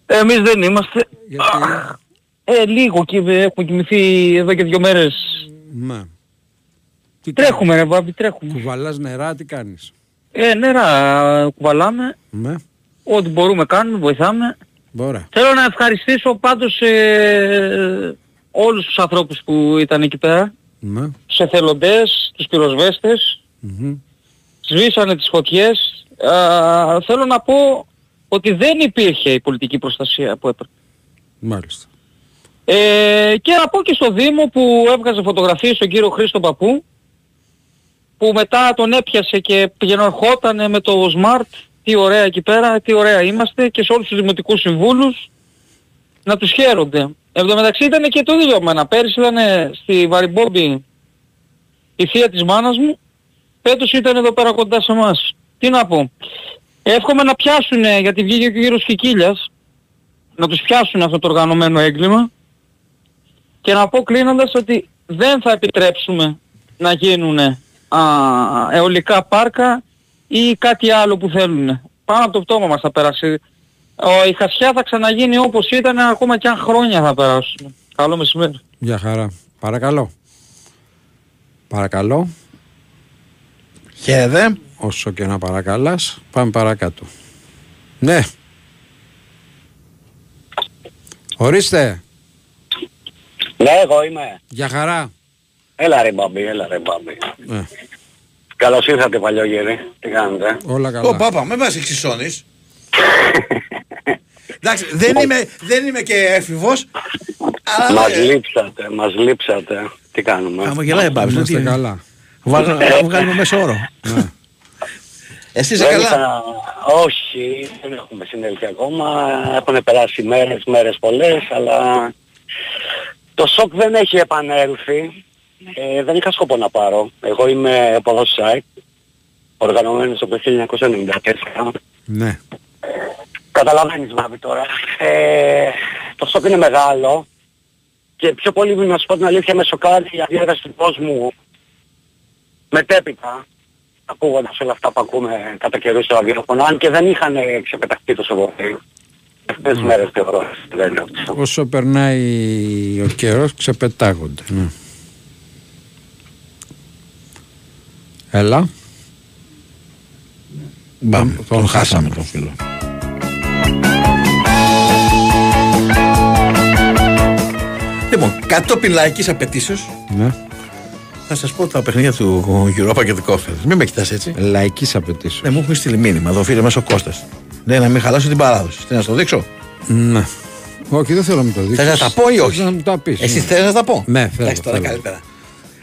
Εμείς δεν είμαστε. Γιατί, Ε, λίγο και έχουμε κοιμηθεί εδώ και δύο μέρες. ναι. Τι Τρέχουμε ρε βάμπη, τρέχουμε. Κουβαλάς νερά, τι κάνεις; Ε, νερά κουβαλάμε. Ναι, Ό,τι μπορούμε κάνουμε, βοηθάμε. μπορεί. Θέλω να ευχαριστήσω πάντως ε, όλους τους ανθρώπους που ήταν εκεί πέρα. Ναι. Τους εθελοντές, τους πυροσβέστες. μμμ. Σβήσανε τις φωτιές. Α, θέλω να πω ότι δεν υπήρχε η πολιτική προστασία που έπρεπε. Μάλιστα. Ε, και να πω και στο Δήμο που έβγαζε φωτογραφίες στον κύριο Χρήστο Παππού που μετά τον έπιασε και πηγαινορχότανε με το Smart τι ωραία εκεί πέρα, τι ωραία είμαστε και σε όλους τους δημοτικούς συμβούλους να τους χαίρονται. Εν τω μεταξύ ήταν και το ίδιο εμένα. Πέρυσι ήταν στη Βαριμπόμπη η θεία της μάνας μου, φέτος ήταν εδώ πέρα κοντά σε εμάς. Τι να πω. Εύχομαι να πιάσουν, γιατί βγήκε και ο κύριος Κικίλιας, να τους πιάσουν αυτό το οργανωμένο έγκλημα και να πω κλείνοντας ότι δεν θα επιτρέψουμε να γίνουν αιωλικά πάρκα ή κάτι άλλο που θέλουν. Πάνω από το πτώμα μας θα περάσει. Ο, η χασιά θα ξαναγίνει όπως ήταν ακόμα και αν χρόνια θα περάσουν. Καλό μεσημέρι. Για χαρά. Παρακαλώ. Παρακαλώ. Χαίρετε. Όσο και να παρακαλάς, πάμε παρακάτω. Ναι. Ορίστε. Ναι, εγώ είμαι. Για χαρά. Έλα ρε μπαμπή, έλα ρε μπαμπή. Ναι. Καλώς ήρθατε παλιόγεροι. Τι κάνετε; Όλα καλά. Ω πάπα, με μας εξισώνεις. Εντάξει, δεν είμαι, δεν είμαι και έφηβος. Αλλά Μας ε, λείψατε, μας λείψατε. Τι κάνουμε; Α, μου γελάει ο Μπάμπης, Είμαστε τι- καλά. Βγάλω- να βγάλουμε μέσο όρο. Εσύ είσαι Δεν καλά; είχα- Όχι, δεν έχουμε συνέλθει ακόμα. Έχουν περάσει μέρες, μέρες πολλές, αλλά το σοκ δεν έχει επανέλθει. Ε, δεν είχα σκοπό να πάρω. Εγώ είμαι από εδώ site, οργανωμένος από το 1994. Ναι. Καταλαβαίνεις Μάβη τώρα. Ε, το σοκ είναι μεγάλο και πιο πολύ να σου πω την αλήθεια με σοκάρει η αντίδραση του κόσμου μετέπειτα ακούγοντας όλα αυτά που ακούμε κατά καιρούς στο ραδιόφωνο αν και δεν είχαν ξεπεταχτεί τόσο πολύ. Αυτές τις μέρες θεωρώ. δεν είναι αυτό. Όσο περνάει ο καιρός ξεπετάγονται. Ναι. Έλα. Μπαμ, τον χάσαμε τον φίλο. Λοιπόν, κατόπιν λαϊκής απαιτήσεως Ναι. θα σας πω τα παιχνίδια του Europa και του Conference. Μην με κοιτάς έτσι. Λαϊκής απαιτήσεως. Ναι, μου έχουν στείλει μήνυμα εδώ φίλε μέσα ο Κώστας. Λέει να μην χαλάσω την παράδοση. Τι να στο δείξω; Ναι. Όχι, δεν θέλω να μου το δείξεις. Θες να τα πω ή όχι; Θες να μου τα πεις. Εσύ ναι. θέλεις να τα πω; Ναι, θέλω. Εντάξει, τώρα θέλω. καλύτερα.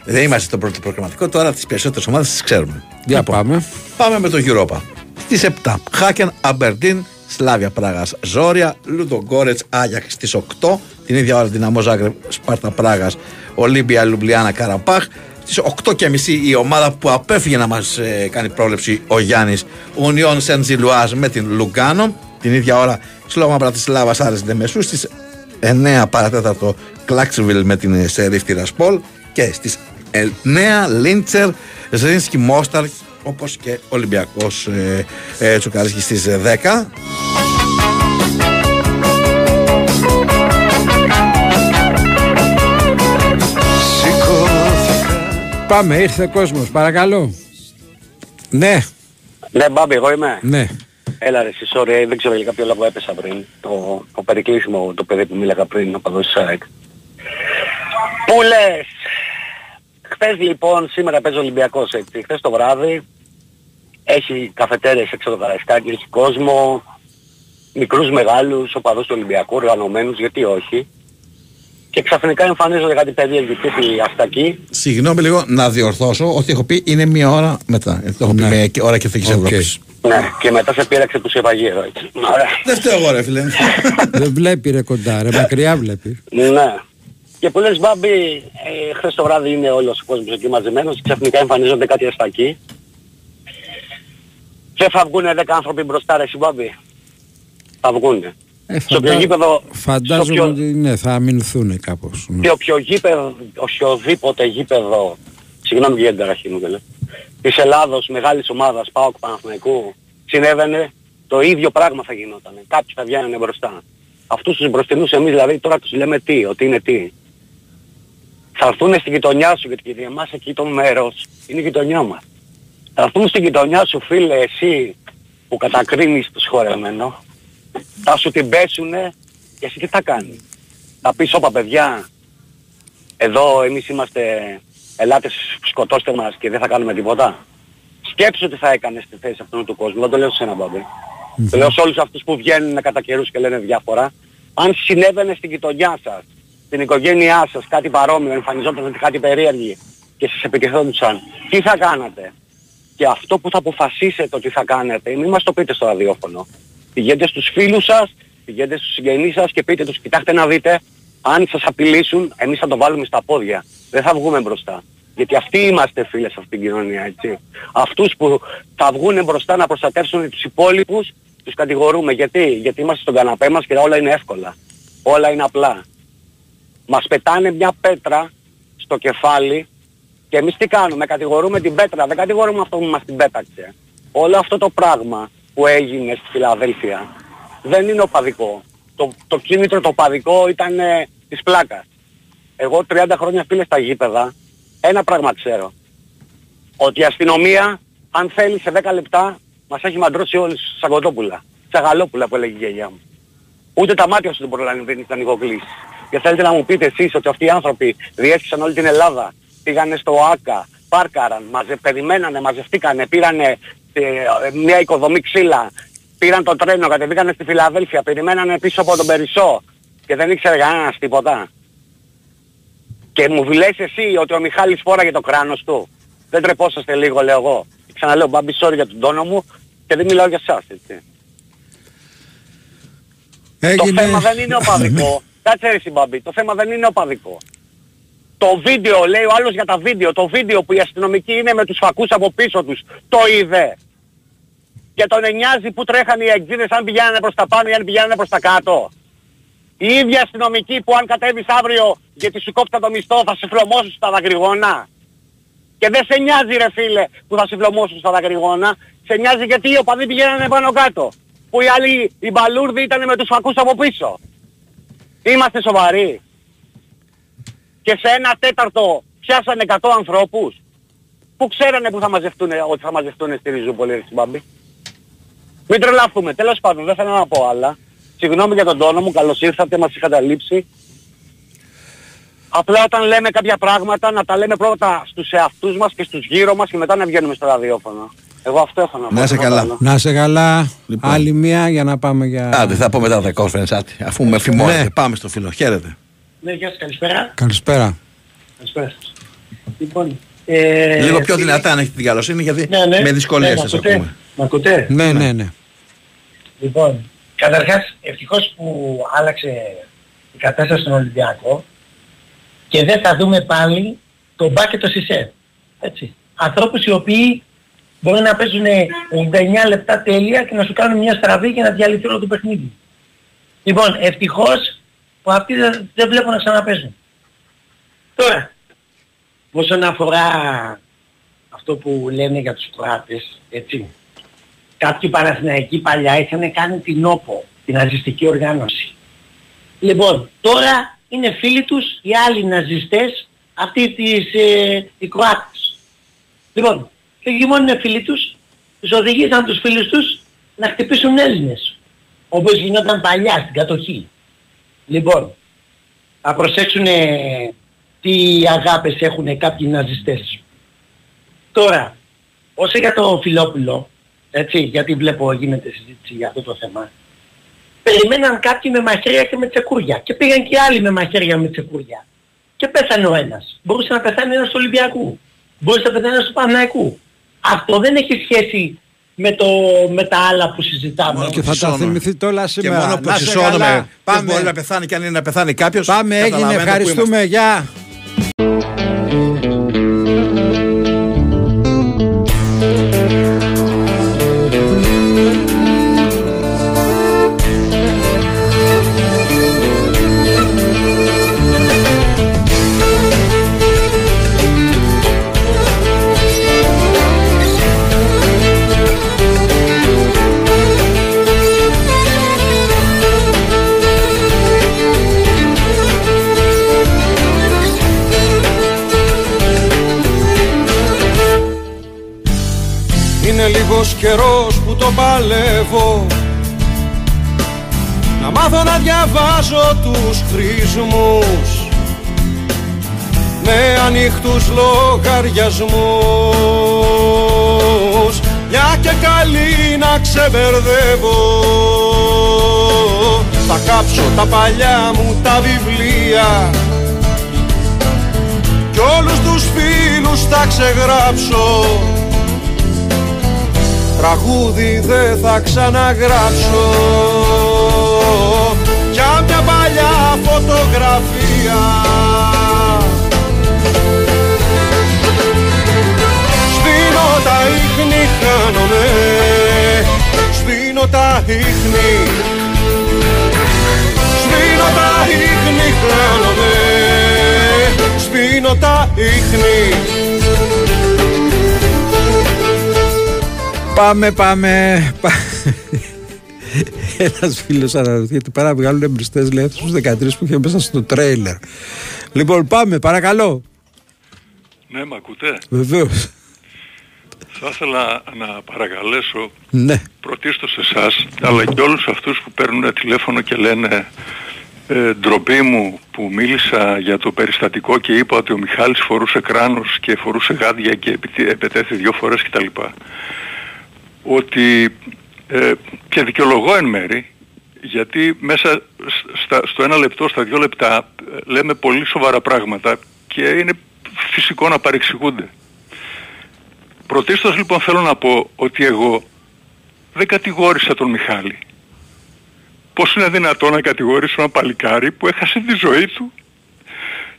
Δεν είμαστε στο πρώτο προγραμματικό, τώρα τις περισσότερες ομάδες τις ξέρουμε. Για Λοιπόν, πάμε. Πάμε με το Europa. Στις 7. Χάκεν, Αμπερντίν, Σλάβια Πράγας, Ζόρια, Λούντο Γκόρετς, Άγιαξ στις 8. Την ίδια ώρα Δυναμό Ζάγκρεπ, Σπάρτα Πράγας, Ολύμπια, Λουμπλιάνα, Καραπάχ. Στις 8.30 η ομάδα που απέφυγε να μας ε, κάνει πρόβλεψη ο Γιάννης, Ουνιόν Σεν Ζιλουάζ με την Λουγκάνο. Την ίδια ώρα Σλόμα Μπρατισλάβα Άρες Δεμεσού στις 9 παρατέταρτο Κλάξιβιλ με την Σερίφ Τυρασπόλ και στις 9 Λίντσερ, Ζρίνσκι Μόσταρ όπως και Ολυμπιακός ε, ε, Τσουκαρίσκης στις 10. Πάμε, ήρθε κόσμος, παρακαλώ. Ναι, Ναι, Μπάμπη, εγώ είμαι. ναι. Έλα ρε, εσύ, sorry, δεν ξέρω για κάποιο λόγο έπεσα πριν. Το, το περικλείσιμο, το παιδί που μίλαγα πριν, ο παδός της ΑΕΚ. Πού λες! Χθες λοιπόν, σήμερα παίζει ο Ολυμπιακός έτσι. Χθες το βράδυ έχει καφετέρες έξω από το Καραϊσκάκι, έχει κόσμο, μικρούς μεγάλους, οπαδούς του Ολυμπιακού, οργανωμένους, γιατί όχι. Και ξαφνικά εμφανίζονται κάτι περίεργοι τύποι αστακοί Συγγνώμη λίγο να διορθώσω ότι έχω πει είναι μία ώρα μετά. Ε, Το έχω πει Ναι. με ώρα και φύγει Οκ. Ευρώπης. Ναι, και μετά σε πείραξε που σε επαγγείλω έτσι. Ωραία. Δεν φταίω εγώ ρε φίλε. Δεν βλέπει ρε κοντά, ρε μακριά βλέπει. Ναι. Και που λες Μπάμπη, ε, χθες το βράδυ είναι όλος ο κόσμος εκεί μαζεμένος και ξαφνικά εμφανίζονται κάτι αστακοί. Δεν θα βγουνε 10 άνθρωποι μπροστά ρε εσύ Μπάμπη. Θα βγουνε. Ε, Στο οποίο φαντα- γήπεδο, Φαντάζομαι στο πιο- ότι ναι, θα αμυνθούν κάπως. ναι. και όποιο γήπεδο, οποιοδήποτε γήπεδο, συγγνώμη για την ταραχή μου δηλαδή, της Ελλάδος, μεγάλης ομάδας, ΠΑΟΚ Παναθηναϊκού, συνέβαινε, το ίδιο πράγμα θα γινόταν. Κάποιοι θα βγαίνανε μπροστά. Αυτούς τους μπροστινούς εμείς δηλαδή τώρα τους λέμε τι, ότι είναι τι. Θα έρθουν στην γειτονιά σου, γιατί για εμάς εκεί το μέρος είναι η γειτονιά μας. Θα έρθουν στην γειτονιά σου φίλε εσύ που κατακρίνεις το σχολεμένο, θα σου την πέσουνε και εσύ τι θα κάνεις. Θα πεις όπα παιδιά, εδώ εμείς είμαστε ελάτε σκοτώστε μας και δεν θα κάνουμε τίποτα. Σκέψου τι θα έκανες στη θέση αυτού του κόσμου. Δεν το λέω σε ένα μπαμπή. Το λέω σε όλους αυτούς που βγαίνουν κατά καιρούς και λένε διάφορα. Αν συνέβαινε στην γειτονιά σας, στην οικογένειά σας κάτι παρόμοιο, εμφανιζόταν ότι κάτι περίεργη και σας επιτυχόντουσαν, τι θα κάνατε; Και αυτό που θα αποφασίσετε ότι θα κάνετε, μην μας το πείτε στο ραδιόφωνο. Πηγαίνετε στους φίλους σας, πηγαίνετε στους συγγενείς σας και πείτε τους, κοιτάξτε να δείτε, αν σας απειλήσουν, εμείς θα το βάλουμε στα πόδια. Δεν θα βγούμε μπροστά. Γιατί αυτοί είμαστε φίλες σε αυτήν την κοινωνία, έτσι. Αυτούς που θα βγουν μπροστά να προστατεύσουν τους υπόλοιπους, τους κατηγορούμε. Γιατί, Γιατί είμαστε στον καναπέ μας και όλα είναι εύκολα. Όλα είναι απλά. Μας πετάνε μια πέτρα στο κεφάλι και εμείς τι κάνουμε, κατηγορούμε την πέτρα, δεν κατηγορούμε αυτό που μας την πέταξε. Όλο αυτό το πράγμα που έγινε στη Φιλαδέλφια δεν είναι οπαδικό. Το, το κίνητρο το οπαδικό ήταν ε, της πλάκας. Εγώ 30 χρόνια φίλε στα γήπεδα, ένα πράγμα ξέρω. Ότι η αστυνομία, αν θέλει σε 10 λεπτά, μας έχει μαντρώσει όλους σαν κοτόπουλα. Σαν γαλόπουλα που έλεγε η γιαγιά μου. Ούτε τα μάτια σου δεν προλαβαίνει να ανοιγοκλείσει. Και θέλετε να μου πείτε εσείς ότι αυτοί οι άνθρωποι διέσχισαν όλη την Ελλάδα, πήγανε στο ΆΚΑ, πάρκαραν, μαζε, περιμένανε, μαζευτήκανε, πήρανε ε, μια οικοδομή ξύλα, πήραν το τρένο, κατεβήκανε στη Φιλαδέλφια, περιμένανε πίσω από τον Περισσό και δεν ήξερε κανένας τίποτα. Και μου λες εσύ ότι ο Μιχάλης φόραγε το κράνος του. Δεν τρεπόσαστε λίγο λέω εγώ. Ξαναλέω μπάμπη sorry για τον τόνο μου και δεν μιλάω για εσάς έτσι. Έγινε... Το θέμα δεν είναι οπαδικό. Κάτσε ρε εσύ, Μπαμπή, το θέμα δεν είναι οπαδικό. Το βίντεο, λέει ο άλλος για τα βίντεο, το βίντεο που οι αστυνομικοί είναι με τους φακούς από πίσω τους, το είδε. Και τον εννοιάζει που τρέχανε οι εκδίδες αν πηγαίνανε προς τα πάνω ή αν πηγαίνανε προς τα κάτω. Οι ίδιοι αστυνομικοί που αν κατέβεις αύριο γιατί σου κόψα το μισθό θα σε φλωμώσουν στα δακρυγόνα. Και δεν σε νοιάζει ρε φίλε που θα σε φλωμώσουν στα δακρυγόνα. Σε νοιάζει γιατί οι οπαδοί πηγαίνανε πάνω κάτω. Που οι άλλοι, οι μπαλούρδοι ήταν με τους φακούς από πίσω. Είμαστε σοβαροί. Και σε ένα τέταρτο πιάσανε 100 ανθρώπους. Που ξέρανε που θα μαζευτούν, ότι θα μαζευτούν στη Ριζούπολη, ρε Μπάμπη. Μην τρελαθούμε. Τέλος πάντων, δεν θέλω να πω άλλα. Συγγνώμη για τον τόνο μου, καλώς ήρθατε, μας είχατε λείψει. Απλά όταν λέμε κάποια πράγματα να τα λέμε πρώτα στους εαυτούς μας και στους γύρω μας και μετά να βγαίνουμε στο ραδιόφωνο. Εγώ αυτό έχω να πω. Να είσαι τίποτα καλά. άλλο. Να σε καλά. Άλλη μία για να πάμε για. Άντε, θα πω μετά τα conference, άτι, αφού με φημώνετε. Ναι. Πάμε στο φίλο. Χαίρετε. Ναι, γεια σας, καλησπέρα. Καλησπέρα. Καλησπέρα σας. Λοιπόν, ε, Λίγο πιο φίλοι- δυνατά αν έχετε την καλοσύνη, γιατί Ναι, ναι. με δυσκολίες Ναι, σας μ' ακούτε; ακούμε. Μ' ακούτε; Ναι, ναι, ναι. Λοιπόν, καταρχάς ευτυχώς που άλλαξε η κατάσταση στον Ολυμπιακό και δεν θα δούμε πάλι τον Μπά και το Σισε. Έτσι. Ανθρώπους οι οποίοι μπορεί να παίζουν 89 λεπτά τέλεια και να σου κάνουν μια στραβή και να διαλυθεί όλο το παιχνίδι. Λοιπόν, ευτυχώς που αυτοί δεν, δεν βλέπουν να ξαναπέζουν. Τώρα, όσον αφορά αυτό που λένε για τους Κροάτες, έτσι. Κάποιοι Παναθηναϊκοί παλιά είχαν κάνει την όπο, την ναζιστική οργάνωση. Λοιπόν, τώρα είναι φίλοι τους οι άλλοι ναζιστές, αυτοί τις, ε, οι Κροάτες. Λοιπόν, και όχι μόνο είναι φίλοι τους, τους οδηγήσαν τους φίλους τους να χτυπήσουν Έλληνες. Όπως γινόταν παλιά στην κατοχή. Λοιπόν, θα προσέξουν τι αγάπες έχουν κάποιοι ναζιστές. Τώρα, όσο για το Φιλόπουλο, έτσι, γιατί βλέπω γίνεται συζήτηση για αυτό το θέμα, περιμέναν κάποιοι με μαχαίρια και με τσεκούρια και πήγαν και άλλοι με μαχαίρια με τσεκούρια. Και πέθανε ο ένας. Μπορούσε να πεθάνει ένας του Ολυμπιακού. Μπορούσε να πεθάνει ένας του Παναϊκού. Αυτό δεν έχει σχέση με, το, με τα άλλα που συζητάμε. Και θα τα θυμηθείτε όλα Και σήμερα. μόνο που Να είστε συσσώνουμε. καλά. Πάμε. Πάμε. Μπορεί να πεθάνει και αν είναι να πεθάνει κάποιος. Πάμε, έγινε. καταλαβαίνετε που Ευχαριστούμε. Γεια. Καιρός που το παλεύω. Να μάθω να διαβάζω τους χρήσμους Με ανοιχτούς λογαριασμούς. Μια και καλή να ξεμπερδεύω. Θα κάψω τα παλιά μου τα βιβλία Κι όλους τους φίλους θα ξεγράψω Τραγούδι δεν θα ξαναγράψω. Για μια παλιά φωτογραφία. Σβήνω τα ίχνη χάνομαι. Σβήνω τα ίχνη. Σβήνω τα ίχνη χάνομαι. Σβήνω τα ίχνη Πάμε, πάμε. Ένας φίλος αναρωτιέται πέρα να βγάλουν εμπριστέ λέει αυτούς τους 13 που είχε μέσα στο τρέιλερ. Λοιπόν, πάμε, παρακαλώ. Ναι, με ακούτε; Βεβαίως. Θα ήθελα να παρακαλέσω Ναι. πρωτίστως εσάς, αλλά και όλους αυτούς που παίρνουν τηλέφωνο και λένε ε, ντροπή μου που μίλησα για το περιστατικό και είπα ότι ο Μιχάλης φορούσε κράνος και φορούσε γάντια και επιτε- επετέθη δύο φορές κτλ. Ότι ε, και δικαιολογώ εν μέρη γιατί μέσα στα, στο ένα λεπτό, στα δύο λεπτά ε, λέμε πολύ σοβαρά πράγματα και είναι φυσικό να παρεξηγούνται. Πρωτίστως λοιπόν θέλω να πω ότι εγώ δεν κατηγόρησα τον Μιχάλη. Πώς είναι δυνατόν να κατηγορήσω ένα παλικάρι που έχασε τη ζωή του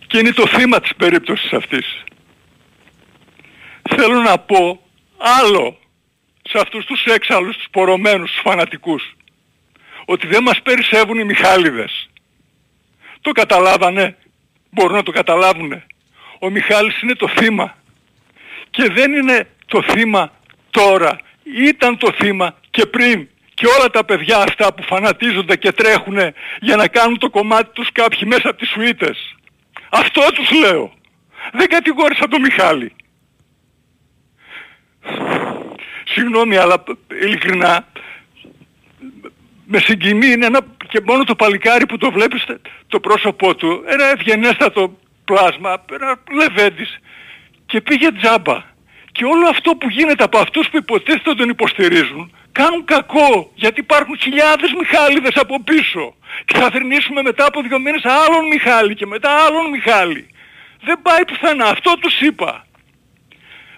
και είναι το θύμα της περίπτωσης αυτής. Θέλω να πω άλλο σε αυτούς τους έξαλλους, τους πορωμένους, τους φανατικούς ότι δεν μας περισσεύουν οι Μιχάλιδες. Το καταλάβανε, μπορούν να το καταλάβουνε. Ο Μιχάλης είναι το θύμα και δεν είναι το θύμα τώρα. Ήταν το θύμα και πριν. Και όλα τα παιδιά αυτά που φανατίζονται και τρέχουν για να κάνουν το κομμάτι τους κάποιοι μέσα από τις σουίτες. Αυτό τους λέω. Δεν κατηγόρησα τον Μιχάλη. Συγγνώμη αλλά ειλικρινά με συγκινεί είναι ένα και μόνο το παλικάρι που το βλέπεις το πρόσωπό του ένα ευγενέστατο πλάσμα, ένα λεβέντης και πήγε τζάμπα. Και όλο αυτό που γίνεται από αυτούς που υποτίθεται τον υποστηρίζουν κάνουν κακό γιατί υπάρχουν χιλιάδες Μιχάλιδες από πίσω και θα θρηνήσουμε μετά από δύο μήνες άλλον Μιχάλη και μετά άλλον Μιχάλη. Δεν πάει πουθενά, αυτό τους είπα.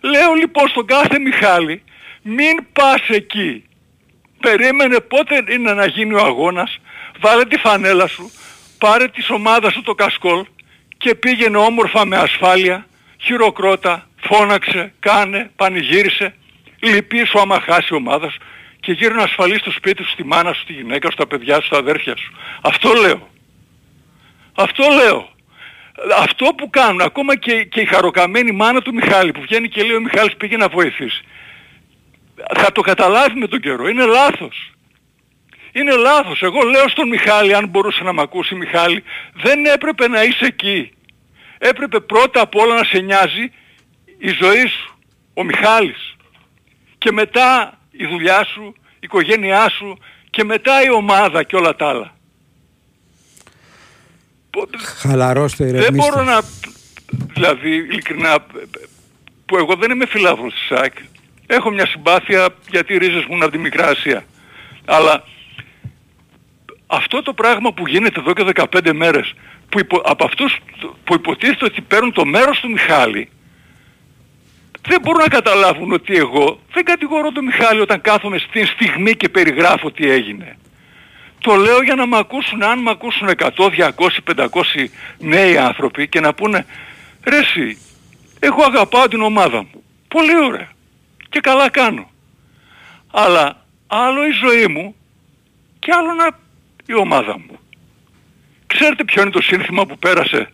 Λέω λοιπόν στον κάθε Μιχάλη μην πας εκεί. Περίμενε πότε είναι να γίνει ο αγώνας, βάλε τη φανέλα σου, πάρε της ομάδας σου το κασκόλ και πήγαινε όμορφα με ασφάλεια, χειροκρότα, φώναξε, κάνε, πανηγύρισε, λυπή σου άμα χάσει η ομάδα σου και γύρω ασφαλή στο σπίτι σου, στη μάνα σου, στη γυναίκα σου, στα παιδιά σου, στα αδέρφια σου. Αυτό λέω. Αυτό λέω. αυτό που κάνουν, ακόμα και, και η χαροκαμένη μάνα του Μιχάλη που βγαίνει και λέει ο Μιχάλης πήγε να βοηθήσει. Θα το καταλάβει με τον καιρό. Είναι λάθος. Είναι λάθος. Εγώ λέω στον Μιχάλη, αν μπορούσε να μ' ακούσει Μιχάλη, δεν έπρεπε να είσαι εκεί. Έπρεπε πρώτα απ' όλα να σε νοιάζει η ζωή σου, ο Μιχάλης. Και μετά η δουλειά σου, η οικογένειά σου και μετά η ομάδα και όλα τα άλλα. Χαλαρώστε, Δεν ηρεμήστε. μπορώ να... Δηλαδή, ειλικρινά, που εγώ δεν είμαι φιλάθλος της ΣΑΚ. Έχω μια συμπάθεια γιατί οι ρίζες μου είναι από τη Μικρά Ασία. Αλλά αυτό το πράγμα που γίνεται εδώ και 15 μέρες, που υπο, από αυτούς που υποτίθεται ότι παίρνουν το μέρος του Μιχάλη, δεν μπορούν να καταλάβουν ότι εγώ δεν κατηγορώ τον Μιχάλη όταν κάθομαι στην στιγμή και περιγράφω τι έγινε. Το λέω για να μ' ακούσουν, αν μ' ακούσουν 100, 200, 500 νέοι άνθρωποι και να πούνε ρε εσύ, εγώ αγαπάω την ομάδα μου. Πολύ ωραία. Και καλά κάνω. Αλλά άλλο η ζωή μου και άλλο να η ομάδα μου. Ξέρετε ποιο είναι το σύνθημα που πέρασε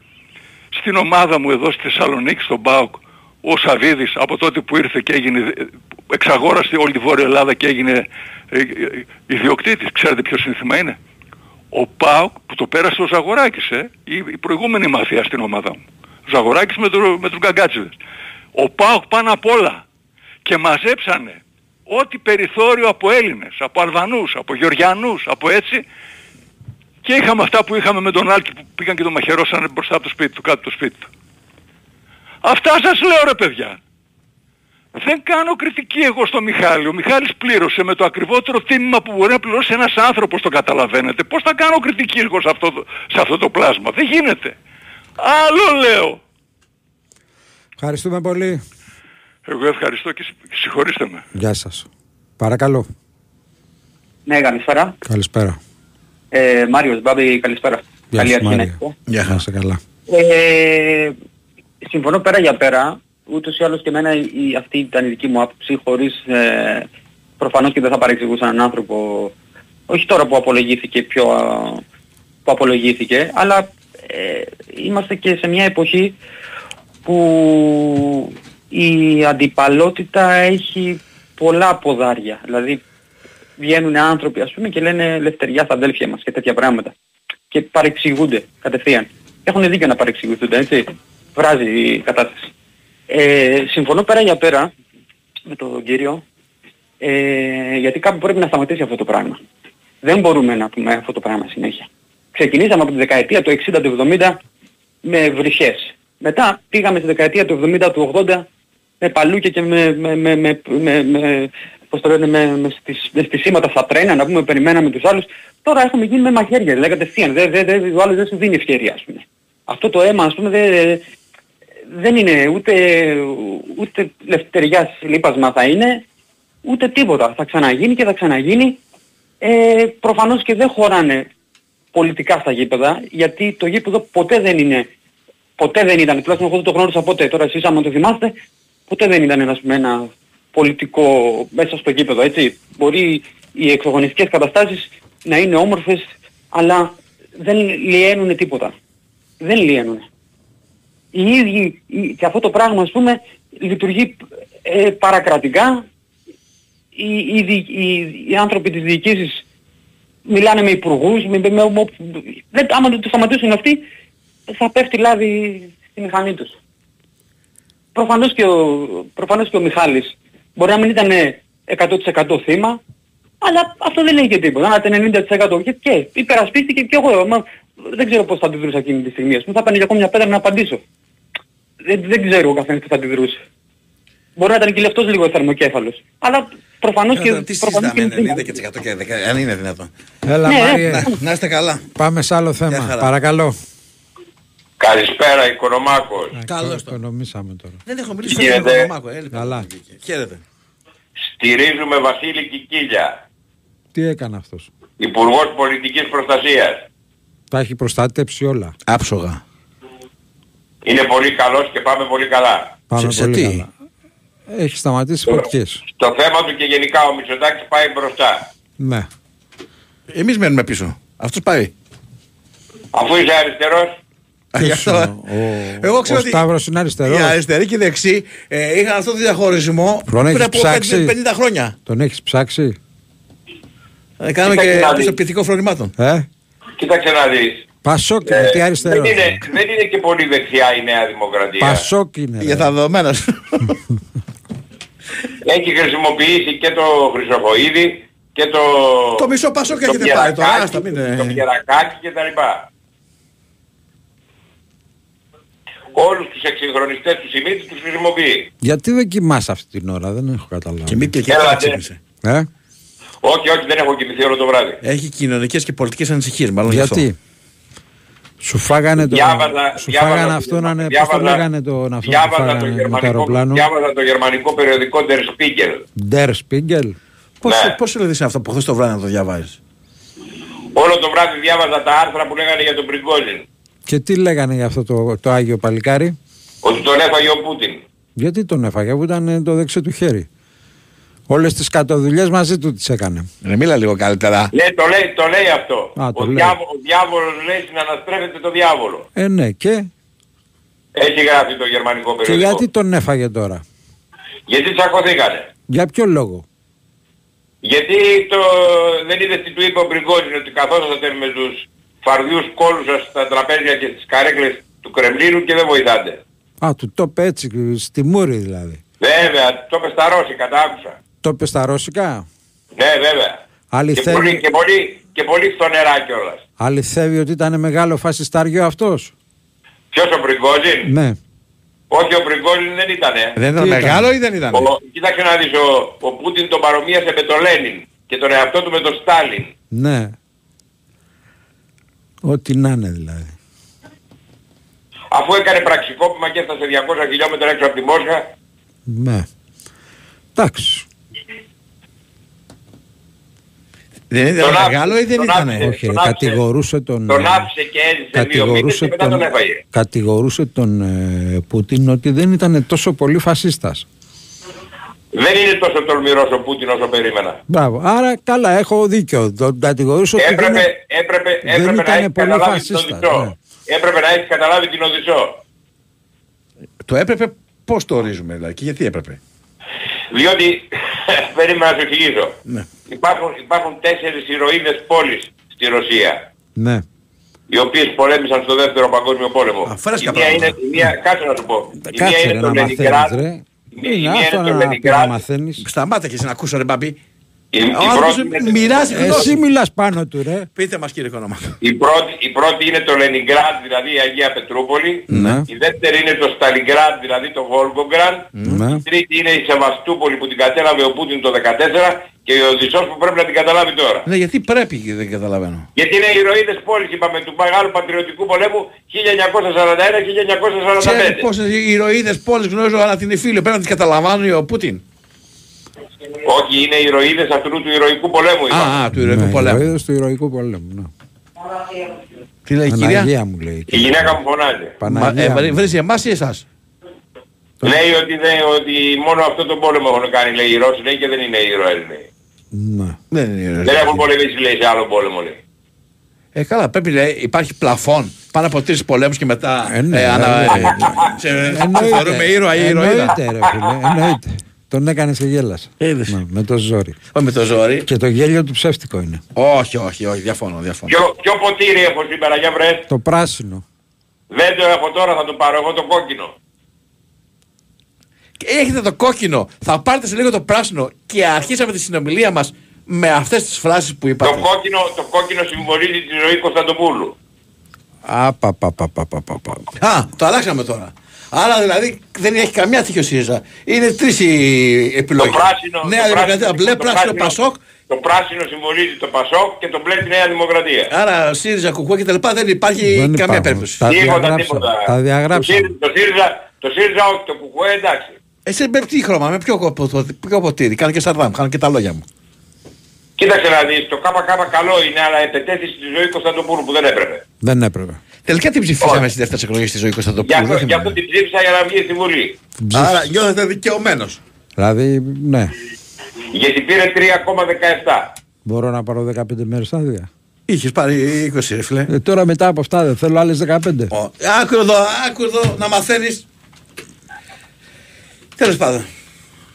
στην ομάδα μου εδώ στη Θεσσαλονίκη, στον ΠΑΟΚ, ο Σαβίδης από τότε που ήρθε και έγινε, εξαγόρασε όλη τη Βόρεια Ελλάδα και έγινε ε, ε, ιδιοκτήτης. Ξέρετε ποιο σύνθημα είναι; Ο ΠΑΟΚ που το πέρασε ο Ζαγοράκης, ε, η, η προηγούμενη μαθία στην ομάδα μου. Ο Ζαγοράκης με, το, με τους γκαγκάτσιδες. Ο ΠΑΟΚ πάνω απ' όλα και μαζέψανε ό,τι περιθώριο από Έλληνες, από Αλβανούς, από Γεωργιανούς, από έτσι και είχαμε αυτά που είχαμε με τον Άλκη που πήγαν και τον μαχαιρώσανε μπροστά από το σπίτι του, κάτω από το σπίτι του. Αυτά σας λέω ρε παιδιά. Δεν κάνω κριτική εγώ στο Μιχάλη. Ο Μιχάλης πλήρωσε με το ακριβότερο τίμημα που μπορεί να πληρώσει ένας άνθρωπος, το καταλαβαίνετε. Πώς θα κάνω κριτική εγώ σε αυτό, το- σε αυτό το πλάσμα; Δεν γίνεται. Άλλο λέω. Ευχαριστούμε πολύ. Εγώ ευχαριστώ και συ- συγχωρήστε με. Γεια σας. Παρακαλώ. Ναι, καλησπέρα. Καλησπέρα. Ε, Μάριος Μπάμπη, καλησπέρα. Γεια Καλή σου αρχή να Μάρια. έχετε. Γεια Να είσαι καλά. Ε, συμφωνώ πέρα για πέρα. Ούτως ή άλλως και εμένα η, αυτή ήταν η δική μου άποψη χωρίς ε, προφανώς και δεν θα παρεξηγούσα έναν άνθρωπο όχι τώρα που απολογήθηκε πιο α, που απολογήθηκε αλλά ε, είμαστε και σε μια εποχή που η αντιπαλότητα έχει πολλά ποδάρια. Δηλαδή βγαίνουν άνθρωποι ας πούμε και λένε λευτεριά στα αδέλφια μας και τέτοια πράγματα. Και παρεξηγούνται κατευθείαν. Έχουν δίκιο να παρεξηγούνται, έτσι. Βράζει η κατάσταση. Ε, συμφωνώ πέρα για πέρα με τον κύριο, ε, γιατί κάπου πρέπει να σταματήσει αυτό το πράγμα. Δεν μπορούμε να πούμε αυτό το πράγμα συνέχεια. Ξεκινήσαμε από τη δεκαετία του 60 του 70 με βρυχές. Μετά πήγαμε στη δεκαετία του 70 του 80 με παλούκια και με, με, με, με, με, με, πώς το λένε, με, με, στις, με στισίματα στα τρένα, να πούμε περιμέναμε τους άλλους. Τώρα έχουμε γίνει με μαχαίρια, δηλαδή κατευθείαν. Δεν, δεν, δεν, ο άλλος δεν σου δίνει ευκαιρία, ας πούμε. Αυτό το αίμα, ας πούμε, δεν, δεν είναι ούτε, ούτε λευτεριάς λείπασμα θα είναι, ούτε τίποτα. Θα ξαναγίνει και θα ξαναγίνει. Ε, προφανώς και δεν χωράνε πολιτικά στα γήπεδα, γιατί το γήπεδο ποτέ δεν είναι, ποτέ δεν ήταν, τουλάχιστον εγώ δεν το γνώρισα ποτέ, τώρα εσείς άμα το θυμάστε, ποτέ δεν ήταν ένας, ένα πολιτικό μέσα στο γήπεδο, έτσι. Μπορεί οι εξωγωνιστικές καταστάσεις να είναι όμορφες, αλλά δεν λιένουν τίποτα. Δεν λιένουν. Οι ίδιοι, οι- και αυτό το πράγμα ας πούμε λειτουργεί ε, παρακρατικά. Οι, οι, δι- οι, οι άνθρωποι της διοικήσης μιλάνε με υπουργούς, με, με, με, με- δεν, άμα δεν το σταματήσουν αυτοί θα πέφτει λάδι στη μηχανή τους. Προφανώς και ο, προφανώς και ο Μιχάλης μπορεί να μην ήταν 100% θύμα, αλλά αυτό δεν λέει και τίποτα. Να ήταν 90% και, και υπερασπίστηκε και εγώ. Μα, δεν ξέρω πώς θα αντιδρούσα εκείνη τη στιγμή. Ας πούμε, θα πάνε για ακόμη μια πέτρα να απαντήσω. Δεν, δεν ξέρω ο καθένας πώς θα αντιδρούσε. Μπορεί να ήταν και λεφτός λίγο θερμοκέφαλος. Αλλά προφανώς και... Τι προφανώς συζητάμε, και είναι 90 και 100 και 10, αν είναι δυνατόν. Έλα, Ναι, Μάριε. ναι. Να είστε καλά. Πάμε σε άλλο θέμα. χαρά. Παρακαλώ. Καλησπέρα, Οικονομάκος. Καλώς το. Οικονομήσαμε τώρα. Δεν έχω μιλήσει Τι με τον γίνεται; Οικονομάκο. ε, λοιπόν. Καλά. Χαίρετε. Στηρίζουμε Βασίλη Κικίλια, Τι έκανε αυτός; Υπουργός Πολιτικής Προστασίας. Τα έχει προστατέψει όλα. Άψογα. Είναι πολύ καλός και πάμε πολύ καλά. Πάμε Σε- σε πολύ τι; καλά. Έχει σταματήσει φωτιές. Το θέμα του και γενικά ο Μητσοτάκης πάει μπροστά. Ναι. Εμείς μένουμε πίσω. Αυτός πάει. Αφού είσαι αριστερός, Γι' Ποιος αυτό- είναι, ο- Εγώ ξέρω ο ότι Σταύρος είναι αριστερός. Οι αριστεροί και οι δεξιοί ε, είχαν αυτό το διαχωρισμό Τον πριν έχεις από ψάξει; 50 χρόνια. Τον έχεις ψάξει; Ε, κάναμε Κοίταξε και να δεις. πιστοποιητικό φρονημάτων. Ε, Κοίταξε να δεις. Πασόκ Ε, είναι, τι δεν, αριστερός. είναι, δεν είναι και πολύ δεξιά η Νέα Δημοκρατία. Πασόκ είναι. Για ρε. τα δεδομένα σου. Έχει χρησιμοποιήσει και το Χρυσοχοίδη και το... Το μισό Πασόκ το έχετε πάρει τώρα, Πιερακάκη, άστα, μην είναι- Το Πιερακάκη και τα λοιπά. Όλους τους εξυγχρονιστές του Σιμίτη τους χρησιμοποιεί. Γιατί δοκιμάς αυτή την ώρα, δεν έχω καταλάβει. Και μη και εκεί Έλα, καλά ναι. ξύπνησε. Ε, Όχι, όχι, δεν έχω κοιμηθεί όλο το βράδυ. Έχει κοινωνικές και πολιτικές ανησυχίες μάλλον γι' αυτό. γιατί; Σου φάγανε το. Διάβαζα- σου διάβαζα φάγανε το αυτό να είναι. Πώς το διάβαζα- λέγανε τον αυτό που Διάβαζα το, φάγανε με το γερμανικό, αεροπλάνο; διάβαζα το γερμανικό περιοδικό Der Spiegel. Der Spiegel; Πώς, Ναι. πώς σου λέει είναι αυτό που χθες το βράδυ να το διαβάζεις; Όλο το βράδυ διάβαζα τα άρθρα που λέγανε για τον Πριγκόζιν. Και τι λέγανε για αυτό το, το Άγιο Παλικάρι; Ότι τον έφαγε ο Πούτιν. Γιατί τον έφαγε, που ήταν ε, το δεξί του χέρι. Όλες τις κατοδουλειές μαζί του τις έκανε. Ρε μίλα λίγο καλύτερα. Ναι, το λέει, το λέει αυτό. Α, το ο, λέει. διάβο- ο διάβολος λέει συναναστρέφεται το διάβολο. Ε, ναι, και, Έχει γράφει το γερμανικό και περιοδικό. γιατί τον έφαγε τώρα; Γιατί τσακωθήκανε. Για ποιο λόγο; Γιατί το... δεν είδες τι του είπε ο Πριγκόζιν ότι καθόσατε με τους φαρδιούς κόλους σας στα τραπέζια και στις καρέκλες του Κρεμλίνου και δεν βοηθάτε. Α, του το είπε έτσι, στη Μούρη δηλαδή. Βέβαια, το είπε στα Ρώσικα, τα άκουσα. Το είπε στα ρώσικα; Ναι, βέβαια. Και Αληθεύει, πολύ, και πολύ, και πολύ φθονερά κιόλας. αληθεύει ότι ήταν μεγάλο φασιστάριο αυτός; Ποιος ο Πριγκόζιν; Ναι. Όχι, ο Πριγκόζιν δεν ήτανε. Δεν ήταν Τι ήταν; μεγάλο ή δεν ήταν; Ο, κοίταξε να δεις, ο, ο Πούτιν τον παρομοίασε με τον Λένιν και τον εαυτό του με τον Στάλιν. Ναι. Ό,τι να είναι δηλαδή. Αφού έκανε πραξικόπημα και έφτασε 200 χιλιόμετρα έξω από τη Μόσχα, Ναι. Εντάξει. Δεν ήταν Τον άφησε, μεγάλο ή δεν τον ήταν. άφησε. Όχι, ρε, τον άφησε. κατηγορούσε τον... τον ε, άφησε και έζησε δύο μήνες και μετά τον έφαγε. κατηγορούσε τον ε, Πούτιν ότι δεν ήταν τόσο πολύ φασίστας. Δεν είναι τόσο τολμηρός ο Πούτιν όσο περίμενα. Μπράβο. Άρα καλά, έχω δίκιο. Τον κατηγορούσε ότι δεν, Έπρεπε, έπρεπε, δεν έπρεπε να ήταν έχεις πολύ καταλάβει την φασίστας. Οδυσσό. ναι. Έπρεπε να έχεις καταλάβει την Οδυσσό. Το έπρεπε πώς το ορίζουμε δηλαδή και γιατί έπρεπε; Διότι, περίμενα να σου εξηγήσω. Ναι. Υπάρχουν, υπάρχουν τέσσερις ηρωίδες πόλεις στη Ρωσία. Ναι. οι οποίες πολέμησαν στο δεύτερο παγκόσμιο πόλεμο. Α, φρέσκα η μία είναι, πράγματα. η μία, κάτσε να σου πω. Η μία Κάτσε είναι ρε, το να μαθαίνεις Λενιγκράδ. Ρε. Η μία- η Είναι μία αυτό είναι το να, να Λενιγκράδ. μαθαίνεις. Σταμάτα και εσύ να ακούσω ρε μπαμπή. Η, η Ο άνθρωπος πρώτη είναι το- μοιράζει Εσύ γνώση. μιλάς πάνω του ρε. Πείτε μας κύριε Κονόμα. η πρώτη, η πρώτη είναι το Λενιγκράντ, δηλαδή η Αγία Πετρούπολη. Ναι. Η δεύτερη είναι το Σταλιγκράντ, δηλαδή το Βόλγκογκραντ. Ναι. Η τρίτη είναι η Σεβαστούπολη που την κατέλαβε ο Πούτιν το 14 και η Οδυσσός που πρέπει να την καταλάβει τώρα. Ναι γιατί πρέπει δεν καταλαβαίνω. Γιατί είναι οι ηρωίδες πόλεις, είπαμε, του Μεγάλου Πατριωτικού Πολέμου 1941-1945. Ξέρεις πόσες ηρωίδες πόλεις γνωρίζω αλλά την φίλη πρέπει να τις καταλαμβάνει ο Πούτιν. Όχι, είναι οι ηρωίδες αυτού του ηρωικού πολέμου. είπαμε. Α, α, του ηρωικού Ναι, πολέμου. ηρωίδες του ηρωικού πολέμου. Ναι. Τι λέει η κυρία; Παναγία μου λέει. Η γυναίκα μου φωνάζει. Μα, Παναγία ε, μου. βρει- βρίζει εμάς ή εσάς; Λέει ότι, δεν, ότι μόνο αυτό τον πόλεμο έχουν κάνει, λέει οι Ρώσοι, λέει και δεν είναι ήρωες, λέει. Ναι. Δεν είναι ηρωίδες. Δεν έχουν πολεμήσει, λέει, σε άλλο πόλεμο, λέει. Ε, καλά, πρέπει λέει, υπάρχει πλαφόν πάνω από τρεις πολέμους και μετά Ε, ναι, ε, ανα- ε, ε, σε- σε θεωρούμε ήρωα ή ηρωίδα. Εννοείται ρε φίλε, εννοείται. Τον έκανε και γέλασε. Είδες. Ναι, με το ζόρι. Όχι με το ζόρι. Και το γέλιο του ψεύτικο είναι. Όχι, όχι, όχι, διαφώνω, διαφώνω. Ποιο, ποιο ποτήρι έχω σήμερα, για βρες. Το πράσινο. Δεν το έχω τώρα, θα το πάρω εγώ το κόκκινο. Και Έχετε το κόκκινο, θα πάρετε σε λίγο το πράσινο και αρχίσαμε τη συνομιλία μας με αυτές τις φράσεις που Το είπατε. κόκκινο, το κόκκινο συμβολίζει τη ζωή Κωνσταντοπούλου. Απαπαπαπαπαπαπα. Α, το αλλάξαμε τώρα. Άρα δηλαδή δεν έχει καμιά τύχη ο ΣΥΡΙΖΑ. Είναι τρεις οι επιλογές. Το πράσινο, Νέα το Δημοκρατία, πράσινο- μπλε, το πράσινο, Πασόκ. Το πράσινο συμβολίζει το Πασόκ και το μπλε τη Νέα Δημοκρατία. Άρα ΣΥΡΙΖΑ, Κουκουέ και τα λοιπά δεν υπάρχει Δεν καμία υπάρχουν. περίπτωση. Τα Τίποτα, διαγράψαμε. τίποτα. Τα Το διαγράψαμε. ΣΥΡΙΖΑ, το ΣΥΡΙΖΑ, το ΣΥΡΙΖΑ όχι, το κουκουέ εντάξει. Εσύ με τι χρώμα, με ποιο, κοπο- ποιο ποτήρι. Κάνω και σαρδάμ, κάνω και τα λόγια μου. Κοίταξε να δεις, το ΚΚ καλό είναι, αλλά επετέθη στη ζωή Κωνσταντοπούλου που δεν έπρεπε. Δεν έπρεπε. Τελικά τι ψηφίσαμε στις δεύτερες εκλογές στη ζωή Γι' Κωνσταντοπούλου. αυτό, γι' αυτό την ψήφισα για να βγει στη Βουλή. Άρα νιώθετε δικαιωμένος. Δηλαδή, ναι. Γιατί πήρε 3,17. Μπορώ να πάρω 15 μέρες άδεια. Είχες πάρει 20, ρε φίλε. Ε, τώρα μετά από αυτά δεν θέλω άλλες 15. Ω, Άκου εδώ, άκου εδώ να μαθαίνεις. Τέλος πάντων.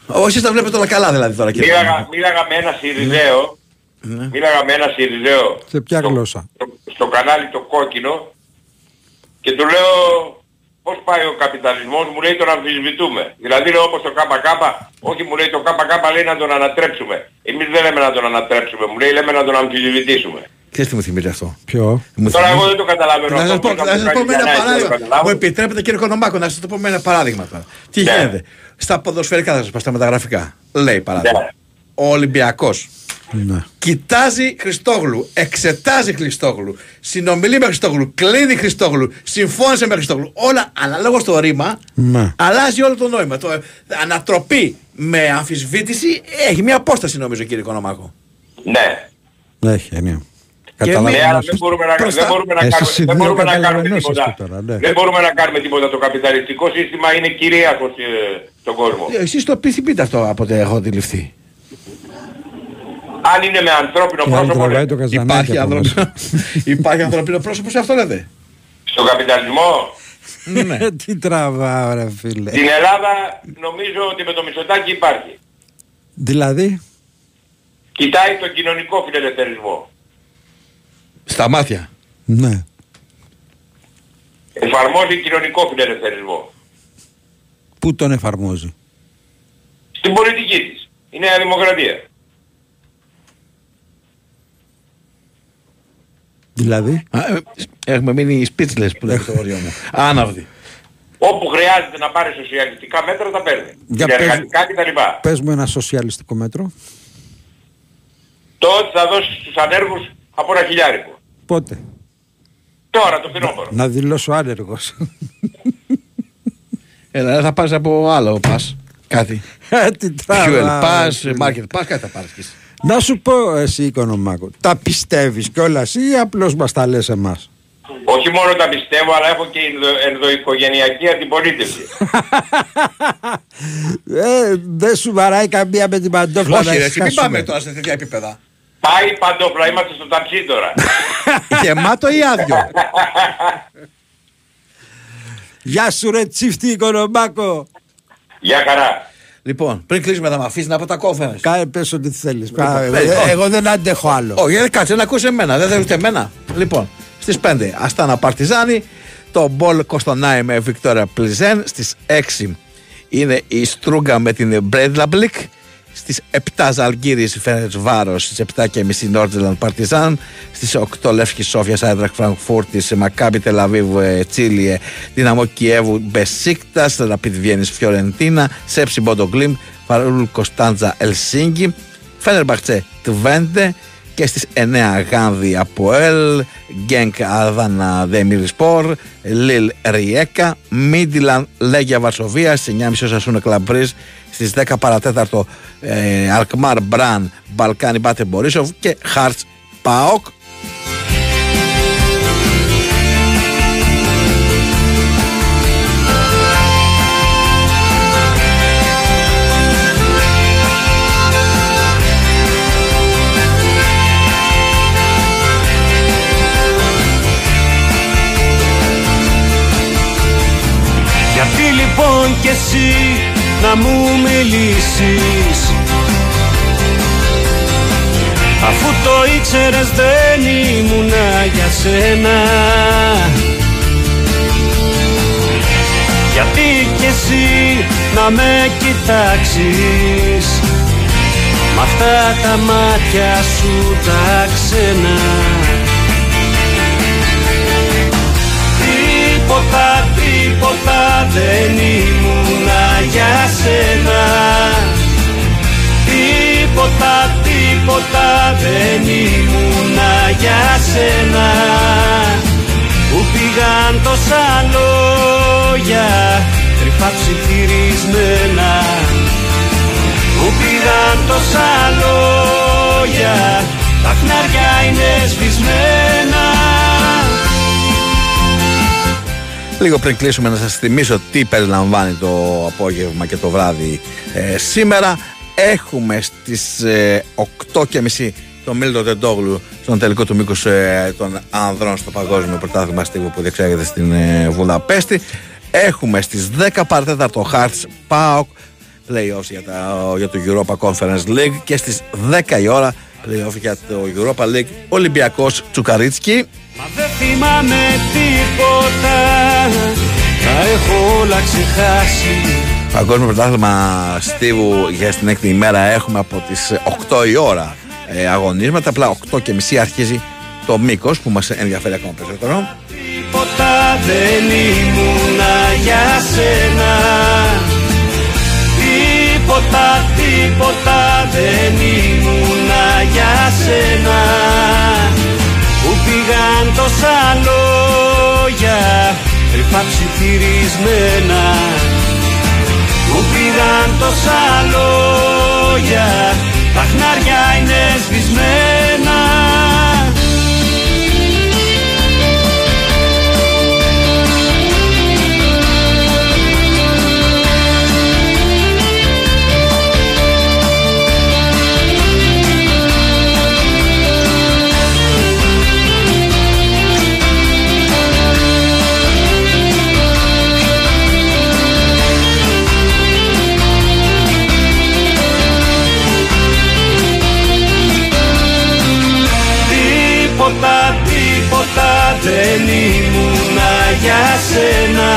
Όχι, τα βλέπετε όλα καλά δηλαδή τώρα κύριε. Μίλαγα, μίλαγα με ένα Σιριζέο, Ναι. μίλαγα με ένα Σιριζέο Σε ποια γλώσσα; στο κανάλι το κόκκινο και του λέω πώς πάει ο καπιταλισμός, μου λέει τον αμφισβητούμε. Δηλαδή λέω όπως το ΚΚ, όχι μου λέει το ΚΚ λέει να τον ανατρέψουμε. Εμείς δεν λέμε να τον ανατρέψουμε, μου λέει λέμε να τον αμφισβητήσουμε. Ξέρεις τι μου θυμίζει αυτό; Ποιο; Μου Τώρα θυμίζει- εγώ δεν το καταλαβαίνω. Να σας αυτό, πω, μπορεί να σας μου πω κάνει με ένα κανένα, δεν το παράδειγμα. καταλάβω. Μου επιτρέπετε κύριε Κονομάκο να σας το πω με ένα παράδειγμα τώρα. Τι Ναι. γίνεται; Στα ποδοσφαιρικά θα σας πω, στα μεταγραφικά. Λέει παράδειγμα. Ναι. Ο Ολυμπιακός Ναι. κοιτάζει Χριστόγλου, εξετάζει Χριστόγλου, συνομιλεί με Χριστόγλου, κλείνει Χριστόγλου, συμφώνησε με Χριστόγλου. Όλα αναλόγως στο ρήμα Ναι. αλλάζει όλο το νόημα. Το, ανατροπή με αμφισβήτηση έχει μια απόσταση νομίζω κύριε Κονομάκο. Ναι. Έχει, ναι. Ναι, Καταλαβαίνω. αλλά δεν μπορούμε να, δεν μπορούμε να Εσείς κάνουμε, οι δεν δύο μπορούμε να κάνουμε καταλαβαίνόσαστε τίποτα. τώρα, ναι. Δεν μπορούμε να κάνουμε τίποτα. Το καπιταλιστικό σύστημα είναι κυρίαρχος ε, στον κόσμο. Εσείς το πείτε αυτό από ό,τι έχω αντιληφθεί. Αν είναι με ανθρώπινο Και αν πρόσωπο, τραβάει ναι. το καζανάκι Υπάρχει, από ανθρωπίνο, μέσα. υπάρχει ανθρωπίνο πρόσωπο σε αυτό λέτε. στον καπιταλισμό, ναι. Τι τραβάω ρε φίλε. στην Ελλάδα νομίζω ότι με το Μητσοτάκι υπάρχει. Δηλαδή; Κοιτάει τον κοινωνικό φιλελευθερισμό. Στα μάτια. Ναι. Εφαρμόζει κοινωνικό φιλελευθερισμό. Πού τον εφαρμόζει; Στην πολιτική της. Η Νέα Δημοκρατία. Δηλαδή; Α, ε, Έχουμε μείνει speechless που λέει το όριο μου. Άναυδη. Όπου χρειάζεται να πάρει σοσιαλιστικά μέτρα τα παίρνει. Για Συνεργατικά κτλ. Πες μου ένα σοσιαλιστικό μέτρο. Το ότι θα δώσει στους ανέργους από ένα χιλιάρικο. Πότε; Τώρα το φθινόπωρο. Να δηλώσω άνεργος. Έλα, θα πας από άλλο πας. Κάτι. Ε, Τι τραβάω, Fuel ρε pass, φίλε. market pass, κάτι θα πάρεις κι εσύ. Να σου πω εσύ Οικονομάκο, τα πιστεύεις κιόλας ή απλώς μας τα λες εμάς; Όχι μόνο τα πιστεύω, αλλά έχω και ενδο- ενδοοικογενειακή αντιπολίτευση. Ε, δεν σου βαράει καμία με την παντόφλα Όχι να ρε, εσύ, μην σκάσουμε. πάμε τώρα σε τέτοια επίπεδα. Πάει η παντόφλα, είμαστε στο ταψί τώρα. Γεμάτο ή άδειο; Γεια σου ρε τσίφτη Οικονομάκο. Γεια χαρά. Λοιπόν, πριν κλείσουμε θα με αφήσεις να πω τα κόφερες; Κάνε πες ό,τι θέλεις. Λοιπόν, Κα- πες, ε, όχι. Εγώ δεν αντέχω άλλο. Όχι, ε, κάτσε να ακούσει εμένα. Δεν θέλεις ούτε εμένα. Λοιπόν, στις 5 Αστάνα Παρτιζάνι. Τομπόλ Κοστανάι με Βικτόρια Πλζεν. Στις 6 είναι η Στρούγκα με την Μπρέινταμπλικ. Στις 7 Ζαλγκίρις Φερεντσβάρος. Στις 7 και μισή Νόρτζελαντ Παρτιζάν. Στις 8 Λέφσκι Σόφιας Άιντραχτ Φρανκφούρτης. Μακάμπι Τελ Αβίβ ε, Τσέλιε. Δυναμό Κιέβου Μπεσίκτα. Ραπίδ Βιέννης Φιωρεντίνα. Σέψι Μπόντο Γκλιμτ. Φαρούλ Κωνστάντζα Ελσίνκι. Φένερμπαχτσε Τβέντε και στις 9 Γάνδη από Ελ, Γκένκ Αδάνα Δέμιρ Σπορ, Λίλ Ριέκα, Μίντιλαν Λέγια Βαρσοβία, στις 9.30 ο Σασούνε Κλαμπρίζ, στις 10 παρατέταρτο ε, Αλκμάρ Μπραν, Μπαλκάνι Μπάτε Μπορίσοφ και Χάρτς Πάοκ. Κι εσύ να μου μιλήσεις. Αφού το ήξερες δεν ήμουνα για σένα. Γιατί κι εσύ να με κοιτάξεις. Μ' αυτά τα μάτια σου τα ξένα. Τίποτα, τίποτα δεν ήμουνα για σένα. Τίποτα, τίποτα δεν ήμουνα για σένα. Που πήγαν τόσα λόγια κρυφά ψιθυρισμένα. Που πήγαν τόσα λόγια τα χνάρια είναι σβησμένα Λίγο πριν κλείσουμε να σας θυμίσω τι περιλαμβάνει το απόγευμα και το βράδυ ε, σήμερα. Έχουμε στις ε, 8.30 τον Μίλτο Τεντόγλου στον τελικό του μήκους ε, των ανδρών στο παγκόσμιο πρωτάθλημα στίβου που διεξάγεται στην ε, Βουδαπέστη. Έχουμε στις 10 παρατέταρτο Hearts ΠΑΟΚ playoffs για, τα, για το Europa Conference League και στις 10 η ώρα playoff για το Europa League Ολυμπιακός Τσουκαρίτσκι. Μα δεν θυμάμαι τίποτα Τα έχω όλα ξεχάσει Παγκόσμιο πρωτάθλημα Στίβου για στην έκτη ημέρα έχουμε από τις 8 η ώρα ε, αγωνίσματα. Απλά 8 και μισή αρχίζει το μήκος που μας ενδιαφέρει ακόμα περισσότερο. Τίποτα δεν ήμουνα για σένα Τίποτα, τίποτα δεν ήμουνα για σένα. Που πήγαν τόσα λόγια κρυφά ψιθυρισμένα. Που πήγαν τόσα λόγια τα χνάρια είναι σβησμένα δεν ήμουνα για σένα.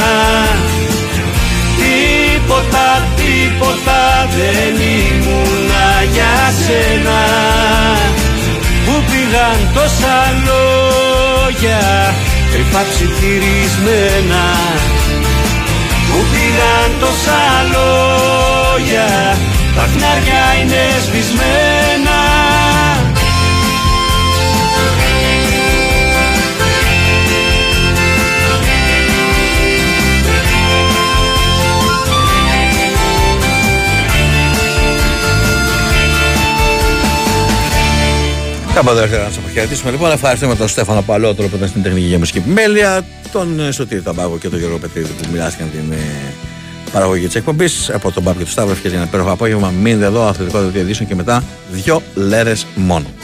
Τίποτα, τίποτα δεν ήμουνα για σένα. Που πήγαν τόσα λόγια κρυφά ψιθυρισμένα. Που πήγαν τόσα λόγια τα χνάρια είναι σβησμένα Κάπου εδώ ήθελα να σα αποχαιρετήσουμε. Λοιπόν, ευχαριστούμε τον Στέφανο Παλότρο που ήταν στην τεχνική και μουσική επιμέλεια, τον ε, Σωτήρη Ταμπάγο και τον Γιώργο Πετρίδη που μοιράστηκαν την ε, παραγωγή της εκπομπής. Από τον Παύλο του Σταύρο, ευχαριστώ για ένα υπέροχο απόγευμα. Μείνετε εδώ, αθλητικό διαδίκτυο και μετά δύο λέρες μόνο.